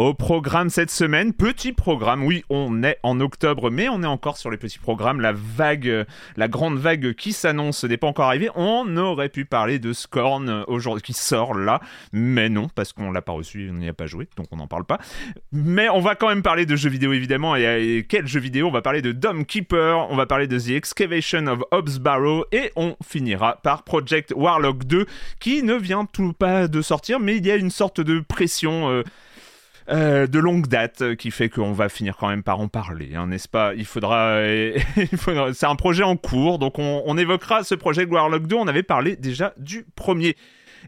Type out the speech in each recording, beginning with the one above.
Au programme cette semaine, petit programme, oui, on est en octobre, mais on est encore sur les petits programmes. La vague, la grande vague qui s'annonce n'est pas encore arrivée. On aurait pu parler de Scorn aujourd'hui, qui sort là, mais non, parce qu'on l'a pas reçu, on n'y a pas joué, donc on n'en parle pas. Mais on va quand même parler de jeux vidéo évidemment. Et, quel jeu vidéo? On va parler de Dome Keeper, on va parler de The Excavation of Hobbs Barrow, et on finira par Project Warlock 2, qui ne vient tout pas de sortir, mais il y a une sorte de pression. Euh, euh, de longue date euh, qui fait qu'on va finir quand même par en parler, hein, n'est-ce pas? Il faudra, c'est un projet en cours, donc on, évoquera ce projet Warlock 2. On avait parlé déjà du premier.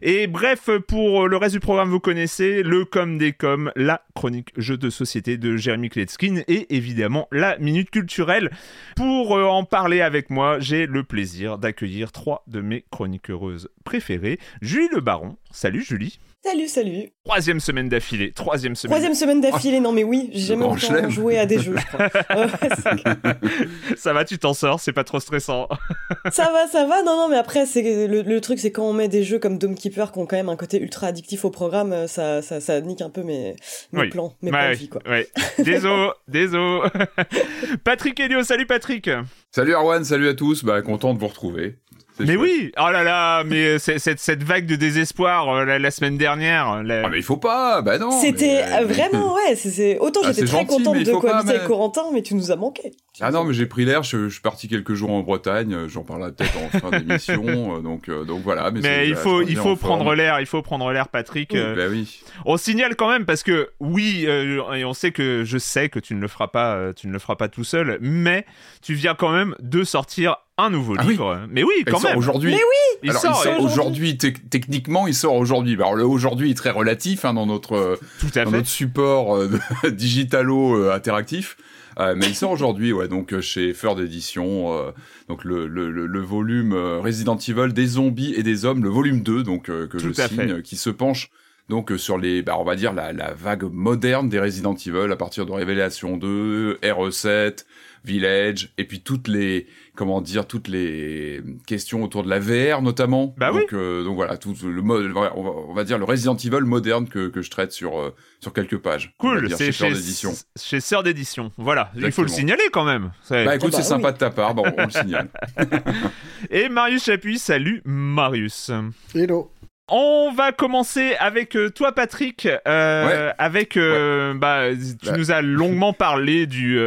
Et bref, pour le reste du programme, vous connaissez le com des com, la chronique jeu de société de Jérémy Kletskin et évidemment la minute culturelle. Pour euh, en parler avec moi, j'ai le plaisir d'accueillir trois de mes chroniques heureuses préférées. Julie Le Baron. Salut Julie. Salut, salut. Troisième semaine d'affilée. Troisième semaine. Troisième semaine d'affilée. Non, mais oui, j'ai jamais autant joué à des jeux, je crois. ça va, tu t'en sors. C'est pas trop stressant. ça va, ça va. Non, non, mais après, c'est le, truc, c'est quand on met des jeux comme Dome Keeper qui ont quand même un côté ultra addictif au programme, euh, ça, ça, ça nique un peu mes, mes plans, mes plans de vie, quoi. Ouais. Désolé, désolé. Patrick Elio, salut Patrick. Salut Arwan, salut à tous. Bah, content de vous retrouver. Mais oui, oh là là, mais cette, cette vague de désespoir euh, la, semaine dernière. Ah mais il faut pas, bah non. C'était euh, vraiment ouais, c'est autant ah, j'étais très contente de cohabiter avec Corentin, mais tu nous as manqué. Ah non, mais j'ai pris l'air, je, suis parti quelques jours en Bretagne, euh, j'en parlerai peut-être en fin d'émission, donc donc voilà. Mais, mais il faut il faut prendre l'air, il faut prendre l'air, Patrick. bah oui. On signale quand même parce que oui, et on sait que je sais que tu ne le feras pas, tu ne le feras pas tout seul, mais tu viens quand même de sortir un nouveau ah livre. Mais oui, quand même. Aujourd'hui. Mais oui. Il, sort, aujourd'hui. techniquement, il sort aujourd'hui. Alors le aujourd'hui est très relatif hein, dans notre dans notre support euh, digitalo euh, interactif. Euh, mais il sort aujourd'hui, ouais, donc chez Feur d'édition, donc le, le, le, volume Resident Evil des zombies et des hommes, le volume 2, donc que je signe, qui se penche donc sur les, bah, on va dire la, la vague moderne des Resident Evil à partir de Révélation 2, RE7, Village, et puis toutes les, comment dire, toutes les questions autour de la VR notamment. Bah donc, euh, donc voilà, tout le mode, on va, dire le Resident Evil moderne que, que je traite sur euh, sur quelques pages. Cool, c'est chez Sœur d'édition. Chez Sœur d'édition, voilà. Il faut le signaler quand même. Bah écoute, ah c'est bah sympa de ta part, bon, on le signale. et Marius Chapuis, salut Marius. Hello. On va commencer avec euh, toi, Patrick. Euh, avec, euh, bah, tu nous as longuement parlé du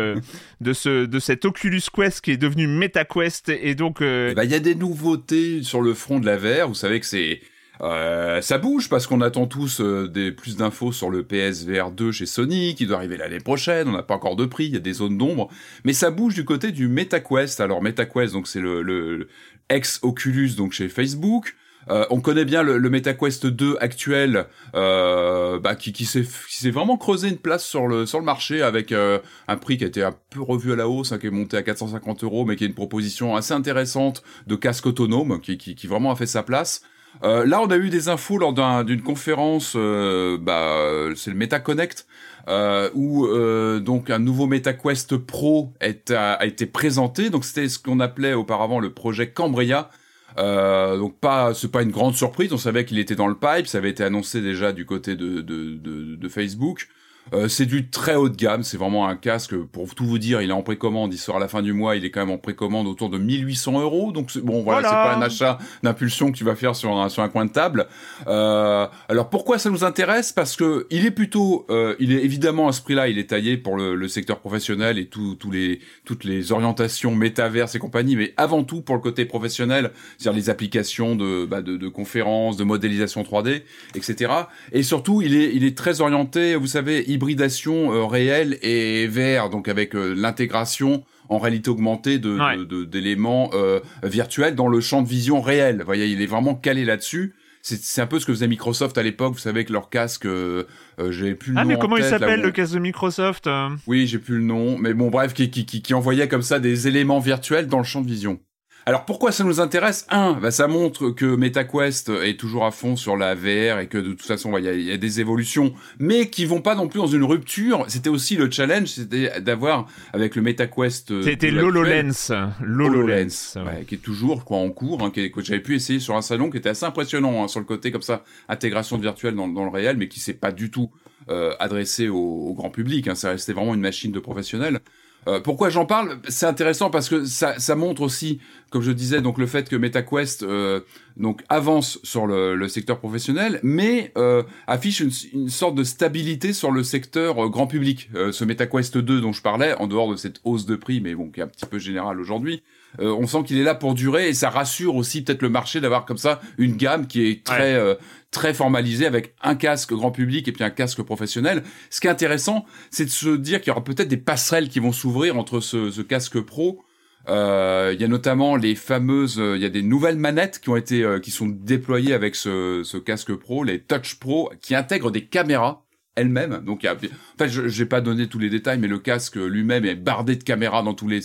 de ce de cet Oculus Quest qui est devenu MetaQuest et donc. Bah, il y a des nouveautés sur le front de la VR. Vous savez que c'est Euh, ça bouge parce qu'on attend tous euh, des plus d'infos sur le PSVR 2 chez Sony qui doit arriver l'année prochaine. On n'a pas encore de prix, il y a des zones d'ombre, mais ça bouge du côté du MetaQuest. Alors MetaQuest, donc c'est le, le, ex Oculus donc chez Facebook. Euh, on connaît bien le, le, MetaQuest 2 actuel, euh, bah, qui, qui s'est vraiment creusé une place sur le sur le marché avec euh, un prix qui a été un peu revu à la hausse, hein, qui est monté à 450 euros, mais qui est une proposition assez intéressante de casque autonome, qui, qui, qui vraiment a fait sa place. Euh, là, on a eu des infos lors d'une conférence, euh, bah, c'est le MetaConnect, euh, où euh, donc un nouveau MetaQuest Pro est, a, été présenté. Donc c'était ce qu'on appelait auparavant le projet Cambria. Euh, donc pas, c'est pas une grande surprise. On savait qu'il était dans le pipe. Ça avait été annoncé déjà du côté de, de, de, de Facebook. Euh, c'est du très haut de gamme, c'est vraiment un casque, pour tout vous dire, il est en précommande, il sort à la fin du mois, il est quand même en précommande autour de 1800 euros, donc bon voilà, c'est pas un achat d'impulsion que tu vas faire sur un, sur un coin de table. Euh, alors pourquoi ça nous intéresse? Parce que il est plutôt, euh, il est évidemment à ce prix-là, il est taillé pour le, le secteur professionnel et tous les, toutes les orientations métaverses et compagnie, mais avant tout pour le côté professionnel, c'est-à-dire les applications de, bah, de, de conférences, de modélisation 3D, etc. Et surtout, il est, il est très orienté, vous savez, hybridation euh, réelle et VR, donc avec euh, l'intégration en réalité augmentée de d'éléments euh, virtuels dans le champ de vision réel. Vous voyez, il est vraiment calé là-dessus. C'est un peu ce que faisait Microsoft à l'époque, vous savez, avec leur casque, j'ai plus le ah, nom. Ah, mais comment il s'appelle le casque de Microsoft Oui, j'ai plus le nom, mais bon, bref, qui, qui, qui, qui envoyait comme ça des éléments virtuels dans le champ de vision. Alors pourquoi ça nous intéresse? Un, bah, ça montre que MetaQuest est toujours à fond sur la VR et que de toute façon il y, a des évolutions, mais qui vont pas non plus dans une rupture. C'était aussi le challenge, c'était d'avoir avec le MetaQuest. Euh, c'était l'HoloLens, l'HoloLens, ouais. qui est toujours quoi en cours, hein, que j'avais pu essayer sur un salon, qui était assez impressionnant hein, sur le côté comme ça, intégration de virtuel dans, dans le réel, mais qui s'est pas du tout euh, adressé au, grand public. Hein, ça restait vraiment une machine de professionnels. Euh, pourquoi j'en parle? C'est intéressant parce que ça, montre aussi, comme je disais, donc le fait que MetaQuest euh, donc avance sur le, le secteur professionnel, mais euh, affiche une, une, sorte de stabilité sur le secteur grand public. Ce MetaQuest 2 dont je parlais, en dehors de cette hausse de prix, mais bon, qui est un petit peu générale aujourd'hui, on sent qu'il est là pour durer et ça rassure aussi peut-être le marché d'avoir comme ça une gamme qui est très très formalisé avec un casque grand public et puis un casque professionnel. Ce qui est intéressant, c'est de se dire qu'il y aura peut-être des passerelles qui vont s'ouvrir entre ce, ce, casque pro. Euh, il y a notamment les fameuses, il y a des nouvelles manettes qui ont été, euh, qui sont déployées avec ce, ce, casque pro, les Touch Pro, qui intègrent des caméras elles-mêmes. Donc, en fait, je n'ai pas donné tous les détails, mais le casque lui-même est bardé de caméras dans tous les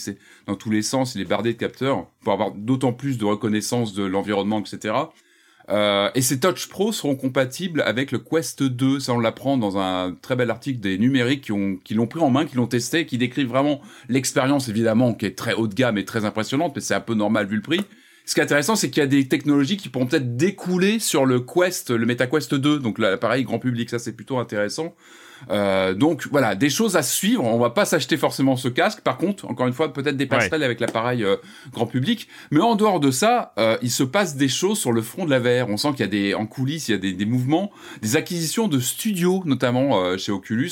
dans tous les sens. Il est bardé de capteurs pour avoir d'autant plus de reconnaissance de l'environnement, etc. Euh, et ces Touch Pro seront compatibles avec le Quest 2. Ça, on l'apprend dans un très bel article des numériques qui ont, qui l'ont pris en main, qui l'ont testé, qui décrivent vraiment l'expérience, évidemment, qui est très haut de gamme et très impressionnante, mais c'est un peu normal vu le prix. Ce qui est intéressant, c'est qu'il y a des technologies qui pourront peut-être découler sur le Quest, le MetaQuest 2, donc l'appareil grand public. Ça, c'est plutôt intéressant. Euh, donc voilà, des choses à suivre. On va pas s'acheter forcément ce casque. Par contre, encore une fois, peut-être des passerelles avec l'appareil euh, grand public. Mais en dehors de ça, euh, il se passe des choses sur le front de la VR. On sent qu'il y a des en coulisses, il y a des, des mouvements, des acquisitions de studios, notamment chez Oculus.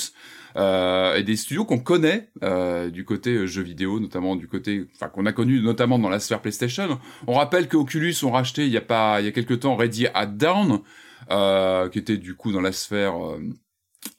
Euh, et des studios qu'on connaît euh, du côté jeux vidéo, notamment du côté, enfin qu'on a connu notamment dans la sphère PlayStation. On rappelle que Oculus ont racheté il y a pas, il y a quelques temps Ready at Down, euh, qui était du coup dans la sphère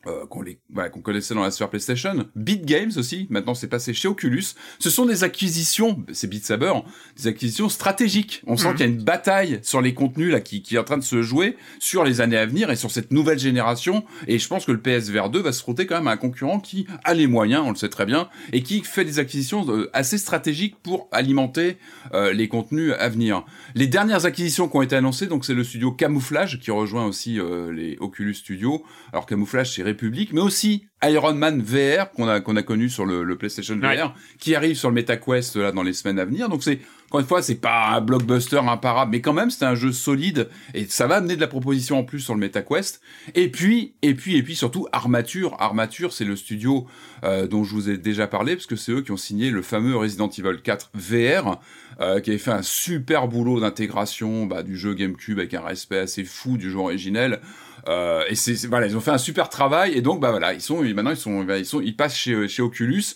euh, qu'on les qu'on connaissait dans la sphère PlayStation, Beat Games aussi, maintenant c'est passé chez Oculus. Ce sont des acquisitions, c'est Beat Saber, des acquisitions stratégiques. On sent mhm. qu'il y a une bataille sur les contenus là qui, qui est en train de se jouer sur les années à venir et sur cette nouvelle génération. Et je pense que le PSVR 2 va se frotter quand même à un concurrent qui a les moyens, on le sait très bien, et qui fait des acquisitions euh, assez stratégiques pour alimenter euh, les contenus à venir. Les dernières acquisitions qui ont été annoncées, donc c'est le studio Camouflage qui rejoint aussi les Oculus Studios. Alors Camouflage chez République, mais aussi Iron Man VR qu'on a qu'on a connu sur le, PlayStation VR, qui arrive sur le MetaQuest là dans les semaines à venir. Donc c'est encore une fois, c'est pas un blockbuster imparable, mais quand même c'est un jeu solide et ça va amener de la proposition en plus sur le MetaQuest. Et puis et puis et puis surtout Armature. Armature, c'est le studio euh, dont je vous ai déjà parlé parce que c'est eux qui ont signé le fameux Resident Evil 4 VR, euh, qui avait fait un super boulot d'intégration bah, du jeu GameCube avec un respect assez fou du jeu originel. Euh, et c'est voilà, ils ont fait un super travail et donc bah voilà, ils sont maintenant ils sont ils sont ils passent chez chez Oculus.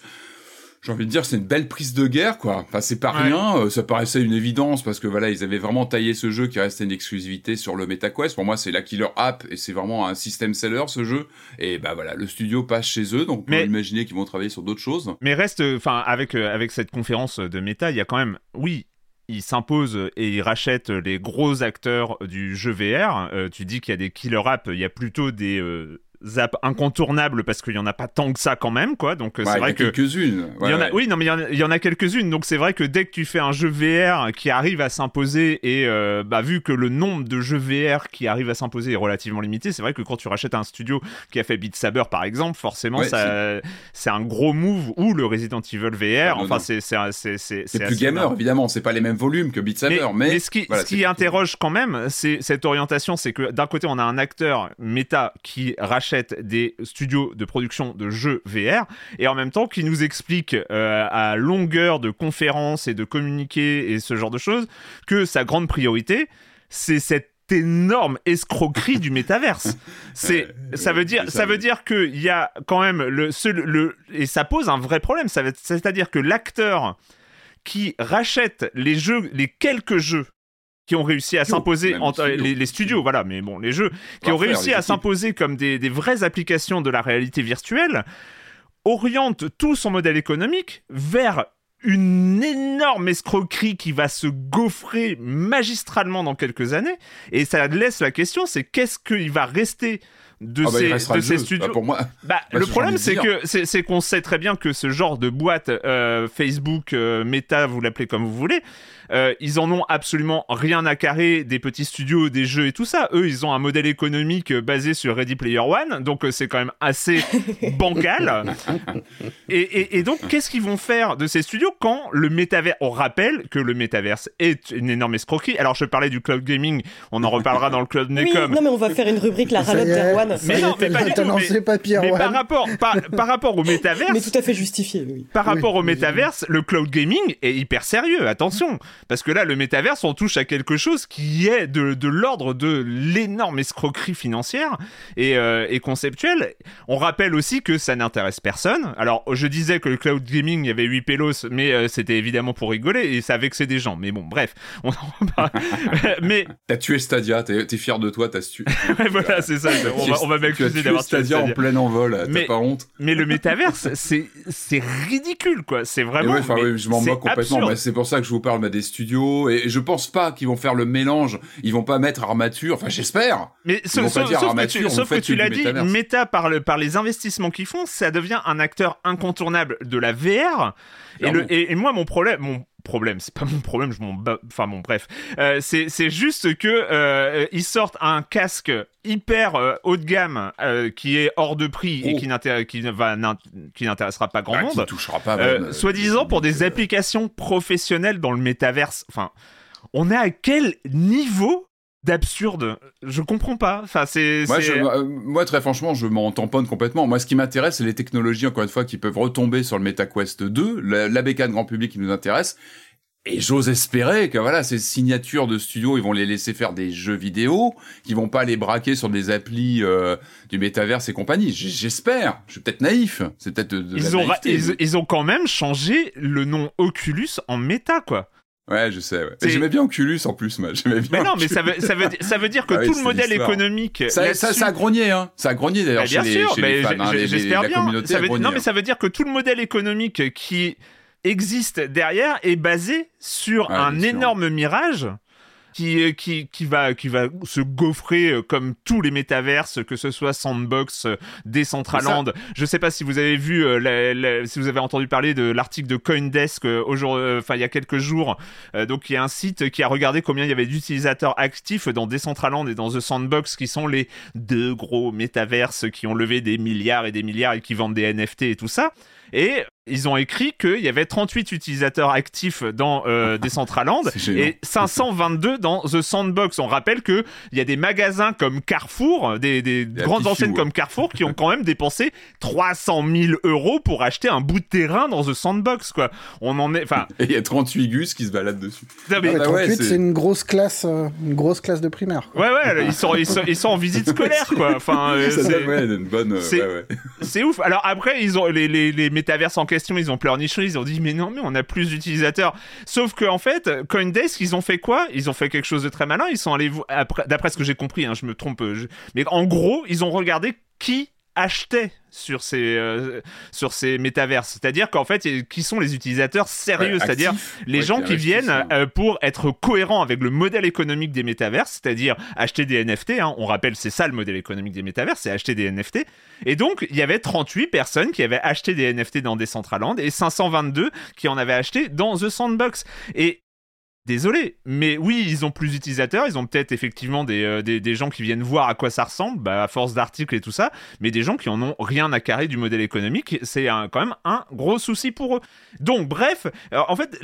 j'ai envie de dire, c'est une belle prise de guerre, quoi. Enfin, c'est pas rien. Euh, ça paraissait une évidence parce que voilà, ils avaient vraiment taillé ce jeu qui restait une exclusivité sur le MetaQuest. Pour moi, c'est la killer app et c'est vraiment un système seller ce jeu. Et bah voilà, le studio passe chez eux, donc on peut imaginer qu'ils vont travailler sur d'autres choses. Mais reste, enfin, avec euh, avec cette conférence de Meta, il y a quand même, oui, ils s'imposent et ils rachètent les gros acteurs du jeu VR. Euh, tu dis qu'il y a des killer apps, il y a plutôt des zap incontournable parce qu'il y en a pas tant que ça quand même quoi. Donc euh, c'est vrai que quelques-unes il y en a oui non mais il y en a, quelques-unes. Donc c'est vrai que dès que tu fais un jeu VR qui arrive à s'imposer et euh, bah vu que le nombre de jeux VR qui arrivent à s'imposer est relativement limité c'est vrai que quand tu rachètes un studio qui a fait Beat Saber par exemple forcément ça c'est un gros move ou le Resident Evil VR ah, enfin c'est c'est c'est plus gamer évidemment c'est pas les mêmes volumes que Beat Saber mais, mais, ce qui, ce qui interroge quand même c'est cette orientation c'est que d'un côté on a un acteur méta qui rachète des studios de production de jeux VR et en même temps qui nous explique euh, à longueur de conférences et de communiqués et ce genre de choses que sa grande priorité c'est cette énorme escroquerie du métaverse. C'est, ça veut dire, ça veut dire qu'il y a quand même le, le, et ça pose un vrai problème. c'est-à-dire que l'acteur qui rachète les jeux, les quelques jeux qui ont réussi à s'imposer les, studios, voilà, mais bon, les jeux qui ont réussi à s'imposer comme des, vraies applications de la réalité virtuelle, orientent tout son modèle économique vers une énorme escroquerie qui va se gaufrer magistralement dans quelques années. Et ça laisse la question, c'est qu'est-ce qu'il va rester de ah bah, ces, studios? Bah, pour moi, bah, le problème, c'est que c'est qu'on sait très bien que ce genre de boîte, euh, Facebook, euh, Meta, vous l'appelez comme vous voulez, euh, ils en ont absolument rien à carrer des petits studios, des jeux et tout ça. Eux, ils ont un modèle économique basé sur Ready Player One, donc c'est quand même assez bancal. et, et, donc, qu'est-ce qu'ils vont faire de ces studios quand le métavers On rappelle que le métaverse est une énorme escroquerie. Alors, je parlais du cloud gaming, on en reparlera dans le cloud Necom. non, mais on va faire une rubrique la ralotte d'Erwan. Mais non, mais pas du tout. Mais, par rapport, par, par, rapport au métaverse. Mais tout à fait justifié, oui. Par rapport au métaverse, le cloud gaming est hyper sérieux, attention. Parce que là, le métaverse, on touche à quelque chose qui est de, de l'ordre de l'énorme escroquerie financière et, euh, et, conceptuelle. On rappelle aussi que ça n'intéresse personne. Alors, je disais que le cloud gaming, il y avait 8 pélos, mais euh, c'était évidemment pour rigoler et ça vexait des gens. Mais bon, bref, on en mais... T'as tué Stadia, t'es es fier de toi, t'as tué. voilà, c'est ça. On va, on va m'accuser d'avoir Stadia, Stadia en plein envol, t'as pas honte. Mais le métaverse, c'est ridicule, quoi. C'est vraiment. Ouais, oui, je m'en moque complètement. C'est pour ça que je vous parle des studios et je pense pas qu'ils vont faire le mélange. Ils vont pas mettre armature. Enfin, j'espère. Mais sauf, que tu, l'as dit, Meta par, le, par les investissements qu'ils font, ça devient un acteur incontournable de la VR. Et, le, et, moi, mon problème, mon problème, c'est pas mon problème, je m'en enfin bon bref, euh, c'est juste que euh, ils sortent un casque hyper euh, haut de gamme qui est hors de prix et oh. qui n'intéressera pas grand ah, monde, touchera pas soi-disant pour des applications professionnelles dans le métaverse. Enfin, on est à quel niveau d'absurde. Je comprends pas. Enfin, c'est. Moi, euh, moi, très franchement, je m'en tamponne complètement. Moi, ce qui m'intéresse, c'est les technologies, encore une fois, qui peuvent retomber sur le MetaQuest 2, l'ABK de grand public qui nous intéresse. Et j'ose espérer que voilà, ces signatures de studio, ils vont les laisser faire des jeux vidéo, qu'ils vont pas les braquer sur des applis euh, du métaverse et compagnie. J'espère. Je suis peut-être naïf. C'est peut-être ils ont ils, ont quand même changé le nom Oculus en méta quoi. Ouais, je sais. Ouais. J'aimais bien Oculus en plus, moi. J'aimais bien. Mais non, mais ça veut, ça veut, ça veut dire que ah tout le modèle économique. Ça, ça, ça, a grogné, hein. Ça a grogné d'ailleurs bah, chez, les, chez fans. Hein, J'espère bien. Ça veut, non, mais ça veut dire que tout le modèle économique qui existe derrière est basé sur un énorme mirage qui, qui, qui, va, qui va se gaufrer euh, comme tous les métaverses, que ce soit Sandbox, euh, Decentraland. Je sais pas si vous avez vu, euh, si vous avez entendu parler de l'article de Coindesk enfin il y a quelques jours. donc il y a un site qui a regardé combien il y avait d'utilisateurs actifs dans Decentraland et dans The Sandbox, qui sont les deux gros métaverses qui ont levé des milliards et des milliards et qui vendent des NFT et tout ça. Et ils ont écrit qu'il y avait 38 utilisateurs actifs dans euh, Decentraland et 522 dans The Sandbox. On rappelle qu'il y a des magasins comme Carrefour, des, grandes enseignes comme Carrefour, qui ont quand même dépensé 300 000 euros pour acheter un bout de terrain dans The Sandbox. Quoi. On en est, enfin. Et il y a 38 gus qui se baladent dessus. Non, mais... 38, c'est une grosse classe, euh, une grosse classe de primaire. Ouais, ouais, ils sont, ils sont, en visite scolaire, quoi. Enfin, c'est bonne. c'est ouf. Alors après, ils ont les, les, les métaverses en ils ont pleurniché, ils ont dit mais non mais on a plus d'utilisateurs. Sauf que en fait, CoinDesk, ils ont fait quoi? Ils ont fait quelque chose de très malin. Ils sont allés d'après ce que j'ai compris, hein, je me trompe, mais en gros, ils ont regardé qui achetait sur ces euh, sur ces métaverses. C'est-à-dire qu'en fait qui sont les utilisateurs sérieux c'est-à-dire les gens qui viennent euh, pour être cohérents avec le modèle économique des métaverses c'est-à-dire acheter des NFT hein. on rappelle c'est ça le modèle économique des métaverses c'est acheter des NFT et donc il y avait 38 personnes qui avaient acheté des NFT dans Decentraland et 522 qui en avaient acheté dans The Sandbox. Et Désolé, mais oui, ils ont plus d'utilisateurs, ils ont peut-être effectivement euh, des, des, gens qui viennent voir à quoi ça ressemble, bah, à force d'articles et tout ça, mais des gens qui en ont rien à carrer du modèle économique, c'est quand même un gros souci pour eux. Donc, bref, en fait,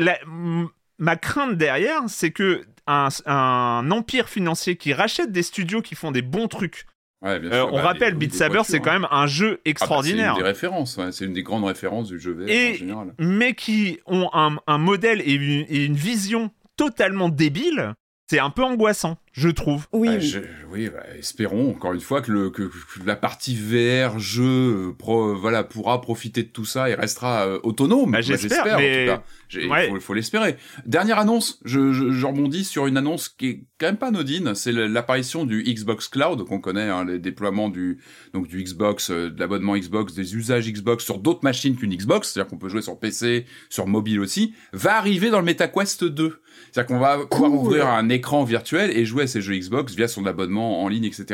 ma crainte derrière, c'est que un, un, empire financier qui rachète des studios qui font des bons trucs, Ouais, bien euh, on bah, rappelle, Beat Saber, c'est quand même un jeu extraordinaire. Ah bah, c'est une des références, c'est une des grandes références du jeu VR en général. Mais qui ont un, un modèle et une, vision totalement débile, c'est un peu angoissant je trouve. Oui, bah, oui bah, espérons encore une fois que, le, que, la partie VR jeu euh, pro, voilà pourra profiter de tout ça et restera euh, autonome. Bah, j'espère, mais... en tout cas. Il faut, l'espérer. Dernière annonce, je, je, rebondis sur une annonce qui est quand même pas anodine, c'est l'apparition du Xbox Cloud qu'on connaît, hein, les déploiements du donc du Xbox, euh, de l'abonnement Xbox, des usages Xbox sur d'autres machines qu'une Xbox, c'est-à-dire qu'on peut jouer sur PC, sur mobile aussi, va arriver dans le MetaQuest 2. C'est-à-dire qu'on va pouvoir ouvrir un écran virtuel et jouer à ses jeux Xbox via son abonnement en ligne, etc.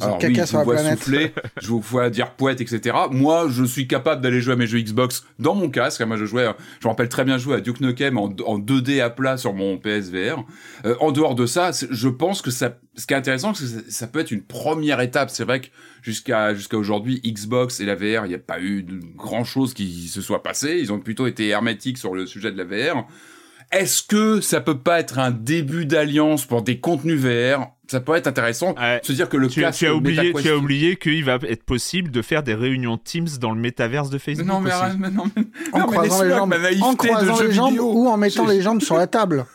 Alors oui, je vous vois souffler, je vous vois dire poète, etc. Moi, je suis capable d'aller jouer à mes jeux Xbox dans mon casque. Moi, je jouais, je me rappelle très bien jouer à Duke Nukem en, 2D à plat sur mon PSVR. Euh, en dehors de ça, je pense que ça, ce qui est intéressant, c'est que ça, peut être une première étape. C'est vrai que jusqu'à jusqu'à aujourd'hui, Xbox et la VR, il n'y a pas eu grand chose qui se soit passé. Ils ont plutôt été hermétiques sur le sujet de la VR. Est-ce que ça peut pas être un début d'alliance pour des contenus VR ça peut être intéressant de se dire que le tu, tu as oublié tu as oublié qu'il va être possible de faire des réunions Teams dans le métaverse de Facebook non mais, aussi. mais non mais en croisant les jambes, en croisant les jambes ou en mettant les jambes sur la table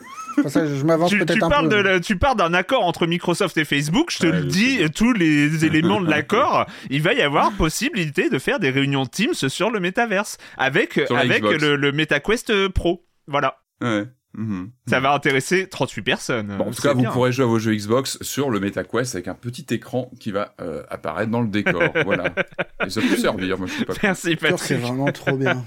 ça, je m'avance peut-être un parles peu. De, tu parles d'un accord entre Microsoft et Facebook. Je te le dis, tous les éléments de l'accord, il va y avoir possibilité de faire des réunions Teams sur le métaverse avec avec le, le MetaQuest Pro. Voilà. Ouais. Mhm. Ça va intéresser 38 personnes. en tout cas, vous pourrez jouer à vos jeux Xbox sur le MetaQuest avec un petit écre qui va euh, apparaître dans le décor. voilà. Et ça peut servir, moi je suis pas Merci Patrick. C'est vraiment trop bien.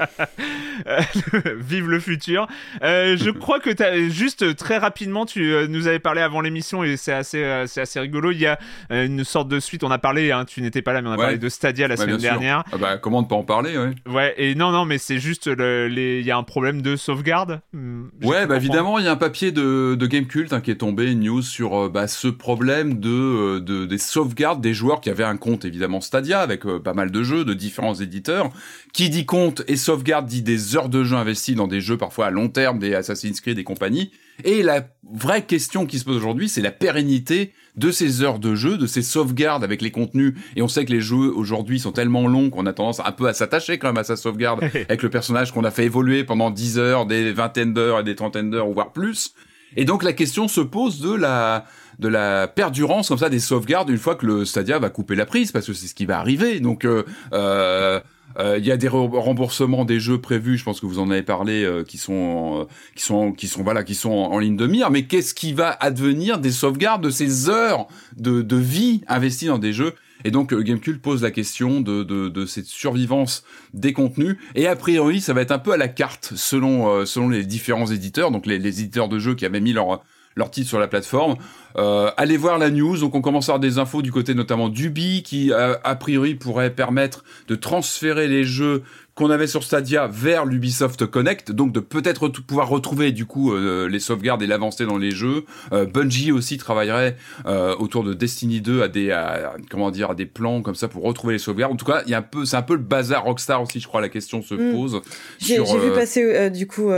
Vive le futur. Euh, je crois que as, juste très rapidement, tu euh, nous avais parlé avant l'émission et c'est assez, c'est assez rigolo. Il y a une sorte de suite. On a parlé, hein, tu n'étais pas là, mais on a parlé de Stadia la semaine dernière. Ah bah, comment ne pas en parler, ouais. Ouais, et non, non, mais c'est juste, il y a un problème de sauvegarde. Hmm, ouais, bah bah, évidemment, il y a un papier de, de Gamecult hein, qui est tombé, une news sur euh, bah, ce problème euh, de, des sauvegardes des joueurs qui avaient un compte évidemment Stadia avec euh, pas mal de jeux de différents éditeurs. Qui dit compte et sauvegarde dit des heures de jeu investies dans des jeux parfois à long terme, des Assassin's Creed et compagnie. Et la vraie question qui se pose aujourd'hui, c'est la pérennité de ces heures de jeu, de ces sauvegardes avec les contenus. Et on sait que les jeux aujourd'hui sont tellement longs qu'on a tendance un peu à s'attacher quand même à sa sauvegarde avec le personnage qu'on a fait évoluer pendant 10 heures, des vingtaines d'heures et des trentaines d'heures, voire plus. Et donc la question se pose de la de la perdurance comme ça des sauvegardes une fois que le Stadia va couper la prise parce que c'est ce qui va arriver. Donc euh, euh il y a des remboursements des jeux prévus, je pense que vous en avez parlé, euh, qui sont, euh, qui sont, qui sont, voilà, qui sont en, ligne de mire. Mais qu'est-ce qui va advenir des sauvegardes de ces heures de, de vie investies dans des jeux? Et donc Gamecube pose la question de, de, de, cette survivance des contenus. Et a priori, ça va être un peu à la carte selon selon les différents éditeurs, donc les, les éditeurs de jeux qui avaient mis leur leur titre sur la plateforme. Euh, allez voir la news. Donc on commence à avoir des infos du côté notamment d'Ubi qui euh, a priori pourrait permettre de transférer les jeux qu'on avait sur Stadia vers l'Ubisoft Connect, donc de peut-être pouvoir retrouver du coup euh, les sauvegardes et l'avancée dans les jeux. Euh, Bungie aussi travaillerait euh, autour de Destiny 2 à des comment dire à des plans comme ça pour retrouver les sauvegardes. En tout cas, il y a un peu c'est un peu le bazar Rockstar aussi, je crois la question se mm. pose. J'ai vu passer du coup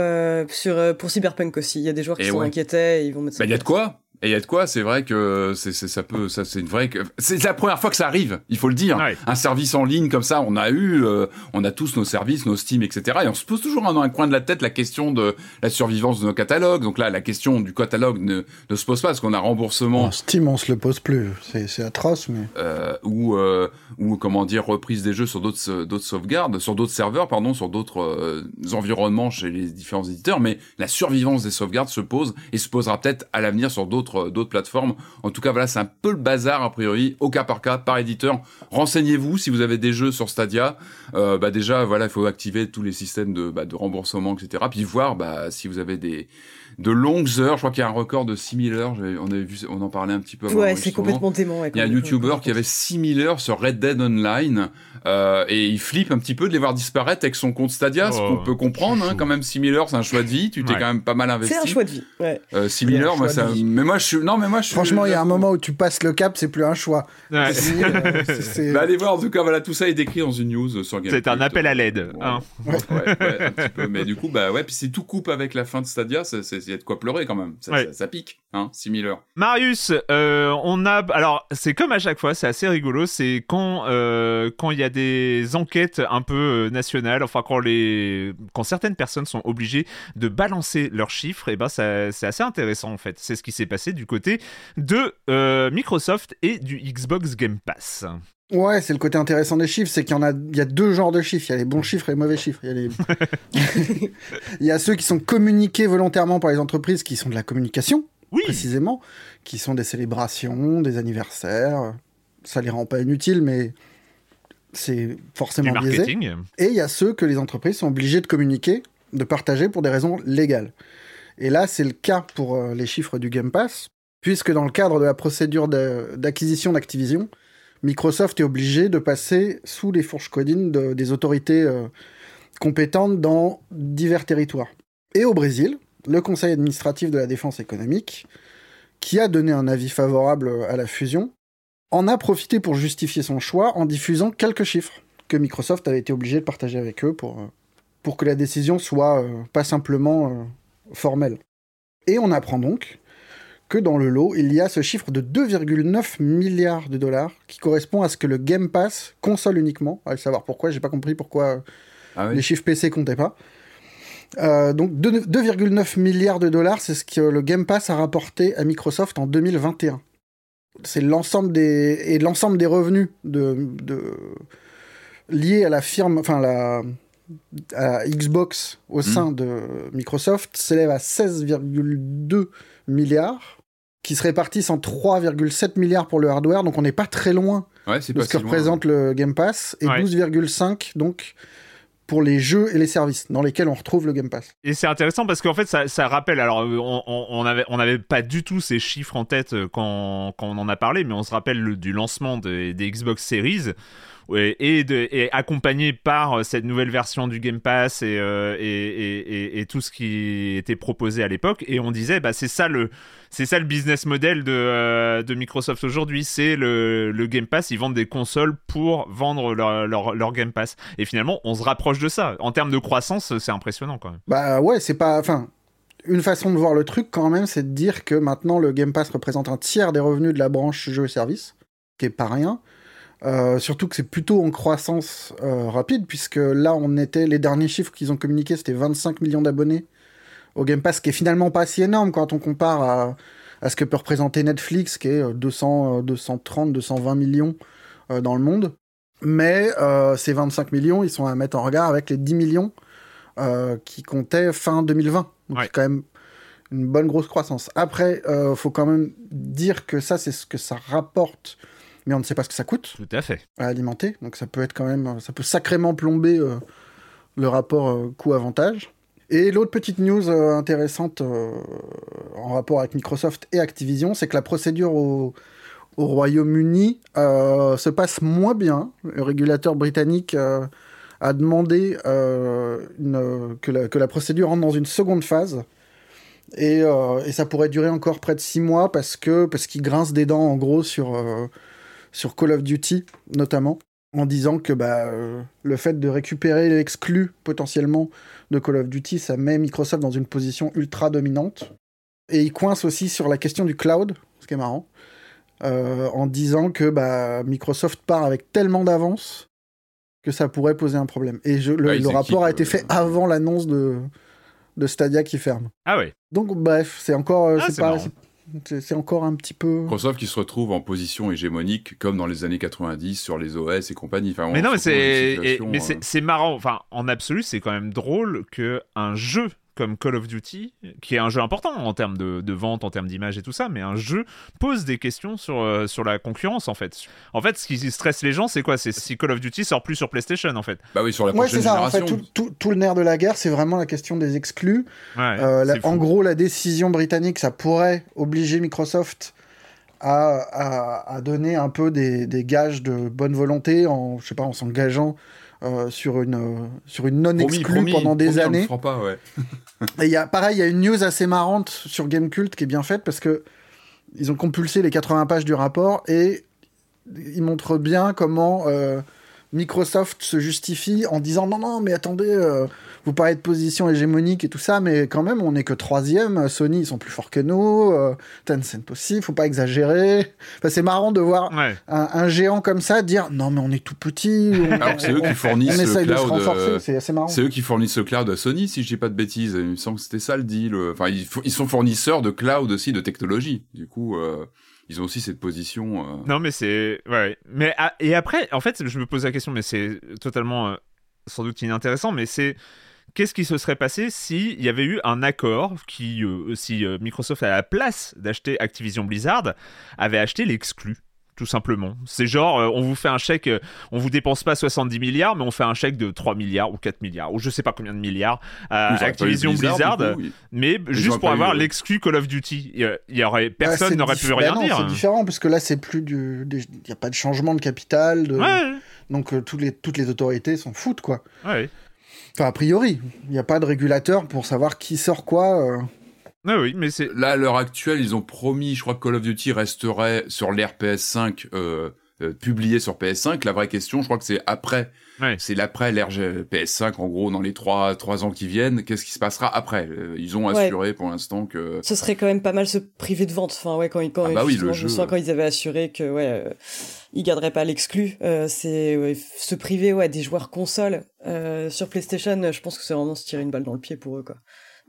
sur pour Cyberpunk aussi, il y a des joueurs qui sont inquiétés, ils vont mettre Bah il y a de quoi Et il y a de quoi, c'est vrai que c'est, ça peut, ça c'est une vraie, c'est la première fois que ça arrive, il faut le dire. Un service en ligne comme ça, on a eu, euh, on a tous nos services, nos Steam, etc. Et on se pose toujours dans un coin de la tête la question de la survivance de nos catalogues. Donc là, la question du catalogue ne, ne se pose pas parce qu'on a remboursement. Steam, on se le pose plus, c'est, atroce, mais. Euh, ou, euh, ou comment dire, reprise des jeux sur d'autres, d'autres sauvegardes, sur d'autres serveurs, pardon, sur d'autres euh, environnements chez les différents éditeurs. Mais la survivance des sauvegardes se pose et se posera peut-être à l'avenir sur d'autres euh, d'autres plateformes. En tout cas, voilà, c'est un peu le bazar a priori, au cas par cas, par éditeur. Renseignez-vous si vous avez des jeux sur Stadia. Euh, bah déjà, voilà, il faut activer tous les systèmes de, bah, remboursement, etc. Puis voir bah, si vous avez des de longues heures. Je crois qu'il y a un record de 6000 heures. On avait vu, on en parlait un petit peu. Ouais, c'est complètement dément. il y a un YouTuber qui avait 6000 heures sur Red Dead Online. Euh, et il flippe un petit peu de les voir disparaître avec son compte Stadia, ce qu'on oh, peut comprendre. Hein, quand même, 6000 heures, c'est un choix de vie. Tu t'es quand même pas mal investi. C'est un choix de vie. Ouais. Euh, 6000 heures, moi, ça. Mais moi, je suis. Non, mais moi, je Franchement, il y a un moment où tu passes le cap, c'est plus un choix. Ouais. bah, allez voir. En tout cas, voilà, tout ça est décrit dans une news sur Game. C'est un appel à l'aide. Hein. Ouais. ouais, un petit peu. Mais du coup, bah ouais, puis c'est tout coupe avec la fin de Stadia, il y a de quoi pleurer quand même. Ça, pique, hein, 6000 heures. Marius, euh, on a. Alors, c'est comme à chaque fois, c'est assez rigolo. C'est quand euh, quand il y a des enquêtes un peu euh, nationales, enfin, quand, les, quand certaines personnes sont obligées de balancer leurs chiffres, et eh ben, c'est assez intéressant en fait. C'est ce qui s'est passé du côté de Microsoft et du Xbox Game Pass. Ouais, c'est le côté intéressant des chiffres, c'est qu'il y en a, il y a deux genres de chiffres. Il y a les bons chiffres et les mauvais chiffres. Il y a, les... il y a ceux qui sont communiqués volontairement par les entreprises, qui sont de la communication, oui. précisément, qui sont des célébrations, des anniversaires. Ça les rend pas inutiles, mais c'est forcément biaisé. Et il y a ceux que les entreprises sont obligées de communiquer, de partager pour des raisons légales. Et là, c'est le cas pour euh, les chiffres du Game Pass, puisque dans le cadre de la procédure d'acquisition d'Activision, Microsoft est obligé de passer sous les fourches codines des autorités euh, compétentes dans divers territoires. Et au Brésil, le Conseil administratif de la défense économique, qui a donné un avis favorable à la fusion, en a profité pour justifier son choix en diffusant quelques chiffres que Microsoft avait été obligé de partager avec eux pour, euh, que la décision soit euh, pas simplement formelle. Et on apprend donc que dans le lot, il y a ce chiffre de 2,9 milliards de dollars qui correspond à ce que le Game Pass, console uniquement, allez savoir pourquoi, j'ai pas compris pourquoi ah les chiffres PC comptaient pas. Euh, donc 2,9 milliards de dollars, c'est ce que le Game Pass a rapporté à Microsoft en 2021. C'est l'ensemble des et l'ensemble des revenus de, liés à la firme, enfin la à Xbox au hmm. sein de Microsoft s'élève à 16,2 milliards qui se répartissent en 3,7 milliards pour le hardware, donc on n'est pas très loin de ce que représente le Game Pass, et 12,5 donc pour les jeux et les services dans lesquels on retrouve le Game Pass. Et c'est intéressant parce qu'en fait, ça, rappelle. Alors, euh, on n'avait on avait pas du tout ces chiffres en tête euh, quand, quand on en a parlé, mais on se rappelle du lancement des Xbox Series et, accompagné par euh, cette nouvelle version du Game Pass euh, et, tout ce qui était proposé à l'époque. Et on disait, bah, c'est ça le, business model de, euh, Microsoft aujourd'hui, c'est le, Game Pass. Ils vendent des consoles pour vendre leur, leur, leur, Game Pass. Et finalement, on se rapproche de ça. En termes de croissance, c'est impressionnant quand même. Bah ouais, c'est pas, enfin. Une façon de voir le truc quand même, c'est de dire que maintenant le Game Pass représente un tiers des revenus de la branche jeux et services, qui est pas rien. Euh, surtout que c'est plutôt en croissance euh, rapide, puisque là, on était, les derniers chiffres qu'ils ont communiqués, c'était 25 millions d'abonnés au Game Pass, ce qui est finalement pas si énorme quand on compare à, à ce que peut représenter Netflix, qui est 200, 230, 220 millions euh, dans le monde. Mais ces 25 millions, ils sont à mettre en regard avec les 10 millions qui comptaient fin 2020. Donc c'est quand même une bonne grosse croissance. Après, faut quand même dire que ça, c'est ce que ça rapporte mais on ne sait pas ce que ça coûte. Tout à fait. À alimenter. Donc ça peut être quand même, ça peut sacrément plomber euh, le rapport euh, coût-avantage. Et l'autre petite news euh, intéressante en rapport avec Microsoft et Activision, c'est que la procédure au, Royaume-Uni se passe moins bien. Le régulateur britannique a demandé que, la, que, la, procédure rentre dans une seconde phase. Et, et, ça pourrait durer encore près de six mois parce que parce qu'il grince des dents en gros sur sur Call of Duty notamment, en disant que bah, euh, le fait de récupérer l'exclu potentiellement de Call of Duty, ça met Microsoft dans une position ultra dominante. Et il coince aussi sur la question du cloud, ce qui est marrant, en disant que bah, Microsoft part avec tellement d'avance que ça pourrait poser un problème. Et je, le, ah, rapport a été fait avant l'annonce de, de Stadia qui ferme. Ah ouais. Donc bref, c'est encore, ah, c'est pas, c'est encore un petit peu. Microsoft qui se retrouve en position hégémonique comme dans les années 90 sur les OS et compagnie. Enfin, mais non, mais c'est mais euh, c'est marrant. Enfin, en absolu, c'est quand même drôle que un jeu comme Call of Duty, qui est un jeu important en termes de, vente, en termes d'image et tout ça, mais un jeu pose des questions sur, euh, sur la concurrence en fait. En fait, ce qui stresse les gens, c'est quoi? C'est si Call of Duty sort plus sur PlayStation en fait. Bah oui, sur la prochaine ça, génération. En fait, tout, le nerf de la guerre, c'est vraiment la question des exclus. Euh, en gros, la décision britannique, ça pourrait obliger Microsoft à, à, donner un peu des, des, gages de bonne volonté en, je sais pas, en s'engageant euh, sur une euh, sur une non exclue pendant des années. pas, ouais. et il y a pareil, il y a une news assez marrante sur Gamecult qui est bien faite parce que ils ont compulsé les 80 pages du rapport et ils montrent bien comment euh, Microsoft se justifie en disant non non mais attendez vous parlez de position hégémonique et tout ça, mais quand même, on n'est que troisième. Sony, ils sont plus forts que nous. Euh, Tencent aussi, faut pas exagérer. Enfin, c'est marrant de voir un, géant comme ça dire non, mais on est tout petit. Alors c'est eux qui fournissent le cloud. Euh, c'est assez marrant. C'est eux qui fournissent le cloud à Sony, si je dis pas de bêtises. Il me semble que c'était ça le deal. Enfin, ils, sont fournisseurs de cloud aussi, de technologie. Du coup. Euh, ils ont aussi cette position. Non, mais c'est ouais. Mais ah, et après, en fait, je me pose la question, mais c'est totalement sans doute inintéressant, mais c'est qu'est-ce qui se serait passé s'il y avait eu un accord qui, euh, si euh, Microsoft à la place d'acheter Activision Blizzard, avait acheté l'exclu? Tout simplement. C'est genre, euh, on vous fait un chèque, on vous dépense pas 70 milliards, mais on fait un chèque de 3 milliards ou 4 milliards, ou je sais pas combien de milliards à Activision Blizzard, mais juste pour avoir l'exclu Call of Duty. Il y, aurait, personne n'aurait pu rien dire. C'est différent, parce que là, c'est plus du. Il n'y a pas de changement de capital. De... Donc, toutes, les, toutes les autorités s'en foutent, quoi. Ouais. Enfin, a priori, il n'y a pas de régulateur pour savoir qui sort quoi. Euh. Ah oui, mais c'est. Là, à l'heure actuelle, ils ont promis, je crois que Call of Duty resterait sur l'ère PS5, euh, euh, publié sur PS5. La vraie question, je crois que c'est après. C'est l'après l'ère PS5, en gros, dans les trois, trois ans qui viennent. Qu'est-ce qui se passera après? Ils ont assuré pour l'instant que. Ce serait quand même pas mal se priver de vente. Enfin, ouais, quand, quand, ah bah oui, le jeu... quand ils avaient assuré que, ouais ils garderaient pas l'exclu. Euh, c'est se priver ouais, des joueurs console euh, sur PlayStation. Je pense que c'est vraiment se tirer une balle dans le pied pour eux quoi.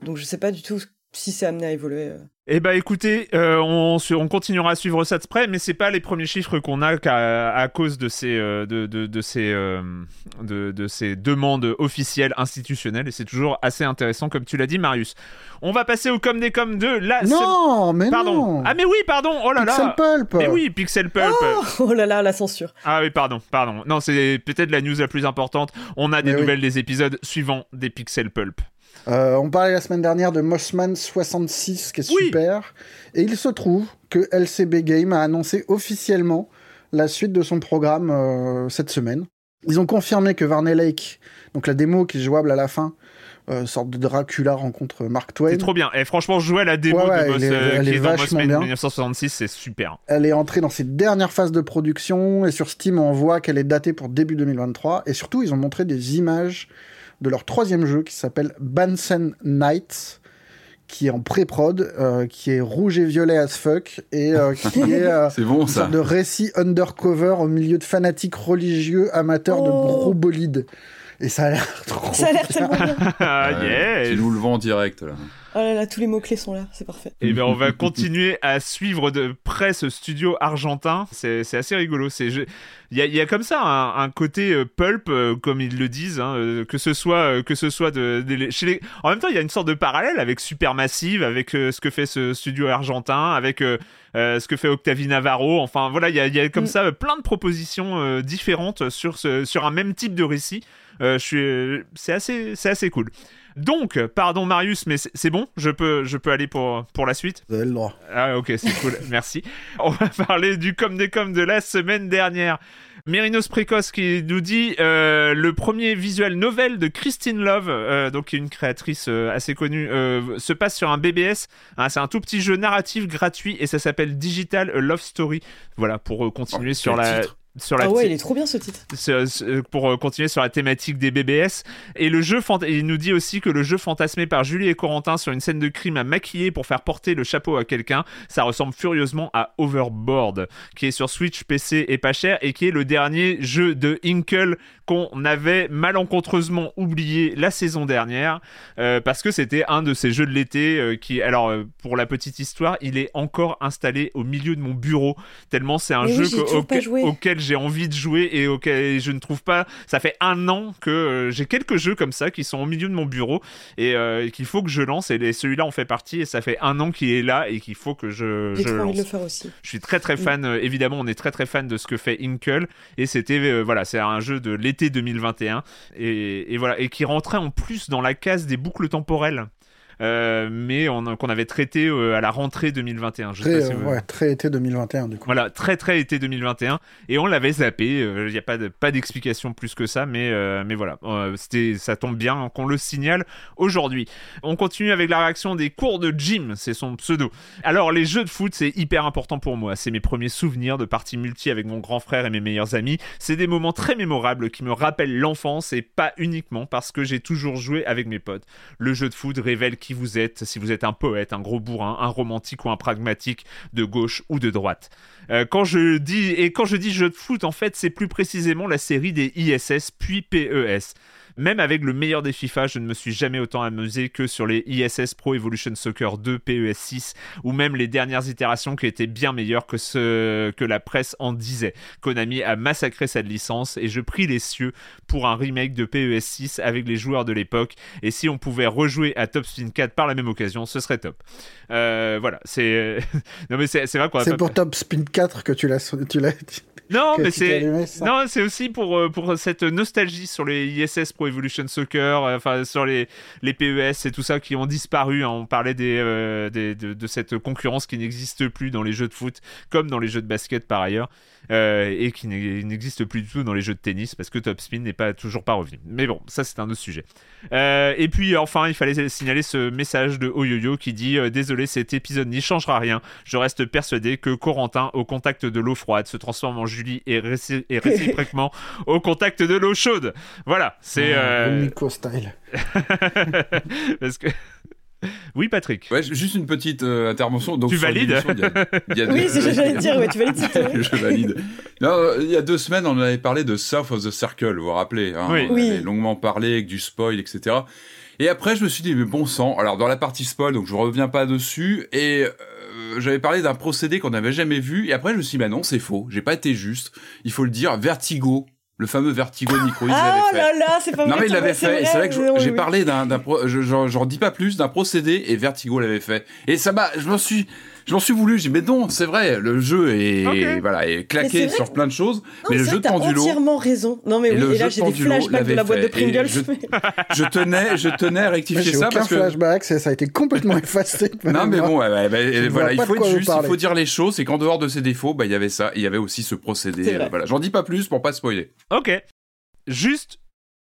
Donc je sais pas du tout si c'est amené à évoluer. Euh. Eh bah écoutez, euh, on, on, continuera à suivre ça de près, mais c'est pas les premiers chiffres qu'on a à, cause de ces, euh, de, de, de, ces, de, de, ces demandes officielles institutionnelles, et c'est toujours assez intéressant, comme tu l'as dit, Marius. On va passer au com des com de la. Non, mais pardon. non. Ah mais oui, pardon. Oh là là. Pixel Pulp. Mais oui, Pixel Pulp. Oh, oh, là là, la censure. Ah oui, pardon, pardon. Non, c'est peut-être la news la plus importante. On a des nouvelles des épisodes suivants des Pixel Pulp. Euh, on parlait la semaine dernière de Mossman 66, qui est super. Et il se trouve que LCB Game a annoncé officiellement la suite de son programme euh, cette semaine. Ils ont confirmé que Varney Lake, donc la démo qui est jouable à la fin, euh, sorte de Dracula rencontre Mark Twain. C'est trop bien. Et franchement, jouer à la démo de Moss, elle est, qui est, dans Mossman 1966, c'est super. Elle est entrée dans ses dernières phases de production et sur Steam, on voit qu'elle est datée pour début 2023. Et surtout, ils ont montré des images de leur troisième jeu qui s'appelle Bansen Nights qui est en pré-prod, euh, qui est rouge et violet as fuck, et euh, qui est, euh, bon, une sorte de récit undercover au milieu de fanatiques religieux amateurs de oh. gros bolides. Et ça a l'air trop Ça a l'air tellement bien. ah, yeah. Tu nous le vends en direct, là. Oh là là, tous les mots-clés sont là, c'est parfait. Et eh bien, on va continuer à suivre de près ce studio argentin. C'est assez rigolo. Il y a, y a, comme ça un, côté euh, pulp, euh, comme ils le disent, hein, euh, que ce soit, que ce soit de, chez les... En même temps, il y a une sorte de parallèle avec Supermassive, avec ce que fait ce studio argentin, avec ce que fait Octavie Navarro. Enfin, voilà, il y a, y a, comme mm. ça plein de propositions différentes sur, ce, sur un même type de récit. c'est assez, assez cool. Donc, pardon Marius, mais c'est bon, je peux, je peux aller pour, pour la suite Vous avez le droit. Ah ok, c'est cool, merci. On va parler du com des com de la semaine dernière. Mérinos Précoce qui nous dit euh, le premier visuel novel de Christine Love, euh, donc une créatrice euh, assez connue, se passe sur un BBS. Hein, c'est un tout petit jeu narratif gratuit et ça s'appelle Digital Love Story. Voilà pour continuer oh, sur la sur la ah ouais, il est trop bien ce titre. Pour continuer sur la thématique des BBS. Et le jeu, il nous dit aussi que le jeu fantasmé par Julie et Corentin sur une scène de crime à maquiller pour faire porter le chapeau à quelqu'un, ça ressemble furieusement à Overboard, qui est sur Switch, PC et pas cher, et qui est le dernier jeu de Inkle qu'on avait malencontreusement oublié la saison dernière, euh, parce que c'était un de ces jeux de l'été euh, qui, alors euh, pour la petite histoire, il est encore installé au milieu de mon bureau, tellement c'est un jeu auquel j'ai envie de jouer et auquel je ne trouve pas. Ça fait un an que j'ai quelques jeux comme ça qui sont au milieu de mon bureau et qu'il faut que je lance, et celui-là en fait partie, et ça fait un an qu'il est là et qu'il faut que je, je lance. le faire aussi. Je suis très très fan, évidemment, on est très très fan de ce que fait Inkle, et c'était, voilà, c'est un jeu de l'été 2021 et, et, voilà et qui rentrait en plus dans la case des boucles temporelles euh, mais qu'on avait traité euh, à la rentrée 2021. Je très, sais pas si ouais, très été 2021 du coup. Voilà, très très été 2021 et on l'avait zappé. Euh, il n'y a pas de, pas d'explication plus que ça, mais mais voilà, c'était ça tombe bien qu'on le signale aujourd'hui. On continue avec la réaction des cours de gym, c'est son pseudo. Alors les jeux de foot c'est hyper important pour moi. C'est mes premiers souvenirs de parties multi avec mon grand frère et mes meilleurs amis. C'est des moments très mémorables qui me rappellent l'enfance et pas uniquement parce que j'ai toujours joué avec mes potes. Le jeu de foot révèle qui vous êtes, si vous êtes un poète, un gros bourrin, un romantique ou un pragmatique, de gauche ou de droite. Euh, quand je dis quand je dis jeu de foot, en fait, c'est plus précisément la série des ISS puis PES. Même avec le meilleur des FIFA, je ne me suis jamais autant amusé que sur les ISS Pro Evolution Soccer 2, PES 6, ou même les dernières itérations qui étaient bien meilleures que ce que la presse en disait. Konami a massacré cette licence et je prie les cieux pour un remake de PES 6 avec les joueurs de l'époque. Et si on pouvait rejouer à Top Spin 4 par la même occasion, ce serait top. Euh, voilà, c'est. non mais c'est vrai C'est pour Top Spin 4 que tu l'as non, mais c'est non, c'est aussi pour euh, pour cette nostalgie sur les ISS Pro Evolution Soccer, euh, enfin sur les les PES et tout ça qui ont disparu. Hein. On parlait des, euh, des de, de, cette concurrence qui n'existe plus dans les jeux de foot comme dans les jeux de basket par ailleurs. Euh, et qui n'existe plus du tout dans les jeux de tennis parce que Top Spin n'est pas toujours pas revenu. Mais bon, ça c'est un autre sujet. Euh, et puis enfin, il fallait signaler ce message de Oyoyo qui dit Désolé, cet épisode n'y changera rien. Je reste persuadé que Corentin, au contact de l'eau froide, se transforme en Julie et, réciproquement au contact de l'eau chaude. Voilà, c'est. Nico style. parce que. Oui, Patrick. Ouais, juste une petite euh, intervention. Donc, tu valides Oui, c'est ce que j'allais dire. Ouais, tu valides. Je valide. Non, il y a deux semaines, on avait parlé de South of the Circle, vous vous rappelez hein, oui. On avait longuement parlé avec du spoil, etc. Et après, je me suis dit, mais bon sang. Alors, dans la partie spoil, donc je reviens pas dessus. Et euh, j'avais parlé d'un procédé qu'on n'avait jamais vu. Et après, je me suis dit, bah non, c'est faux. J'ai pas été juste. Il faut le dire, Vertigo le fameux vertigo de Micro, ah, oh là là, c'est pas Non mais il l'avait fait. C'est vrai que j'ai parlé d'un, j'en dis pas plus, d'un procédé et Vertigo l'avait fait. Et ça m'a, je m'en suis, je m'en suis voulu, j'ai dit mais non, c'est vrai, le jeu est voilà, est claqué sur plein de choses, mais le jeu de Pendulo. entièrement raison. Non mais oui, et là j'ai des flashbacks de la boîte de Pringles. Je, tenais, je tenais à rectifier ça parce que flashback, ça a été complètement effacé. non mais bon, voilà, il faut être juste, il faut dire les choses et qu'en dehors de ses défauts, bah il y avait ça, il y avait aussi ce procédé. Voilà, j'en dis pas plus pour pas spoiler. Ok. Juste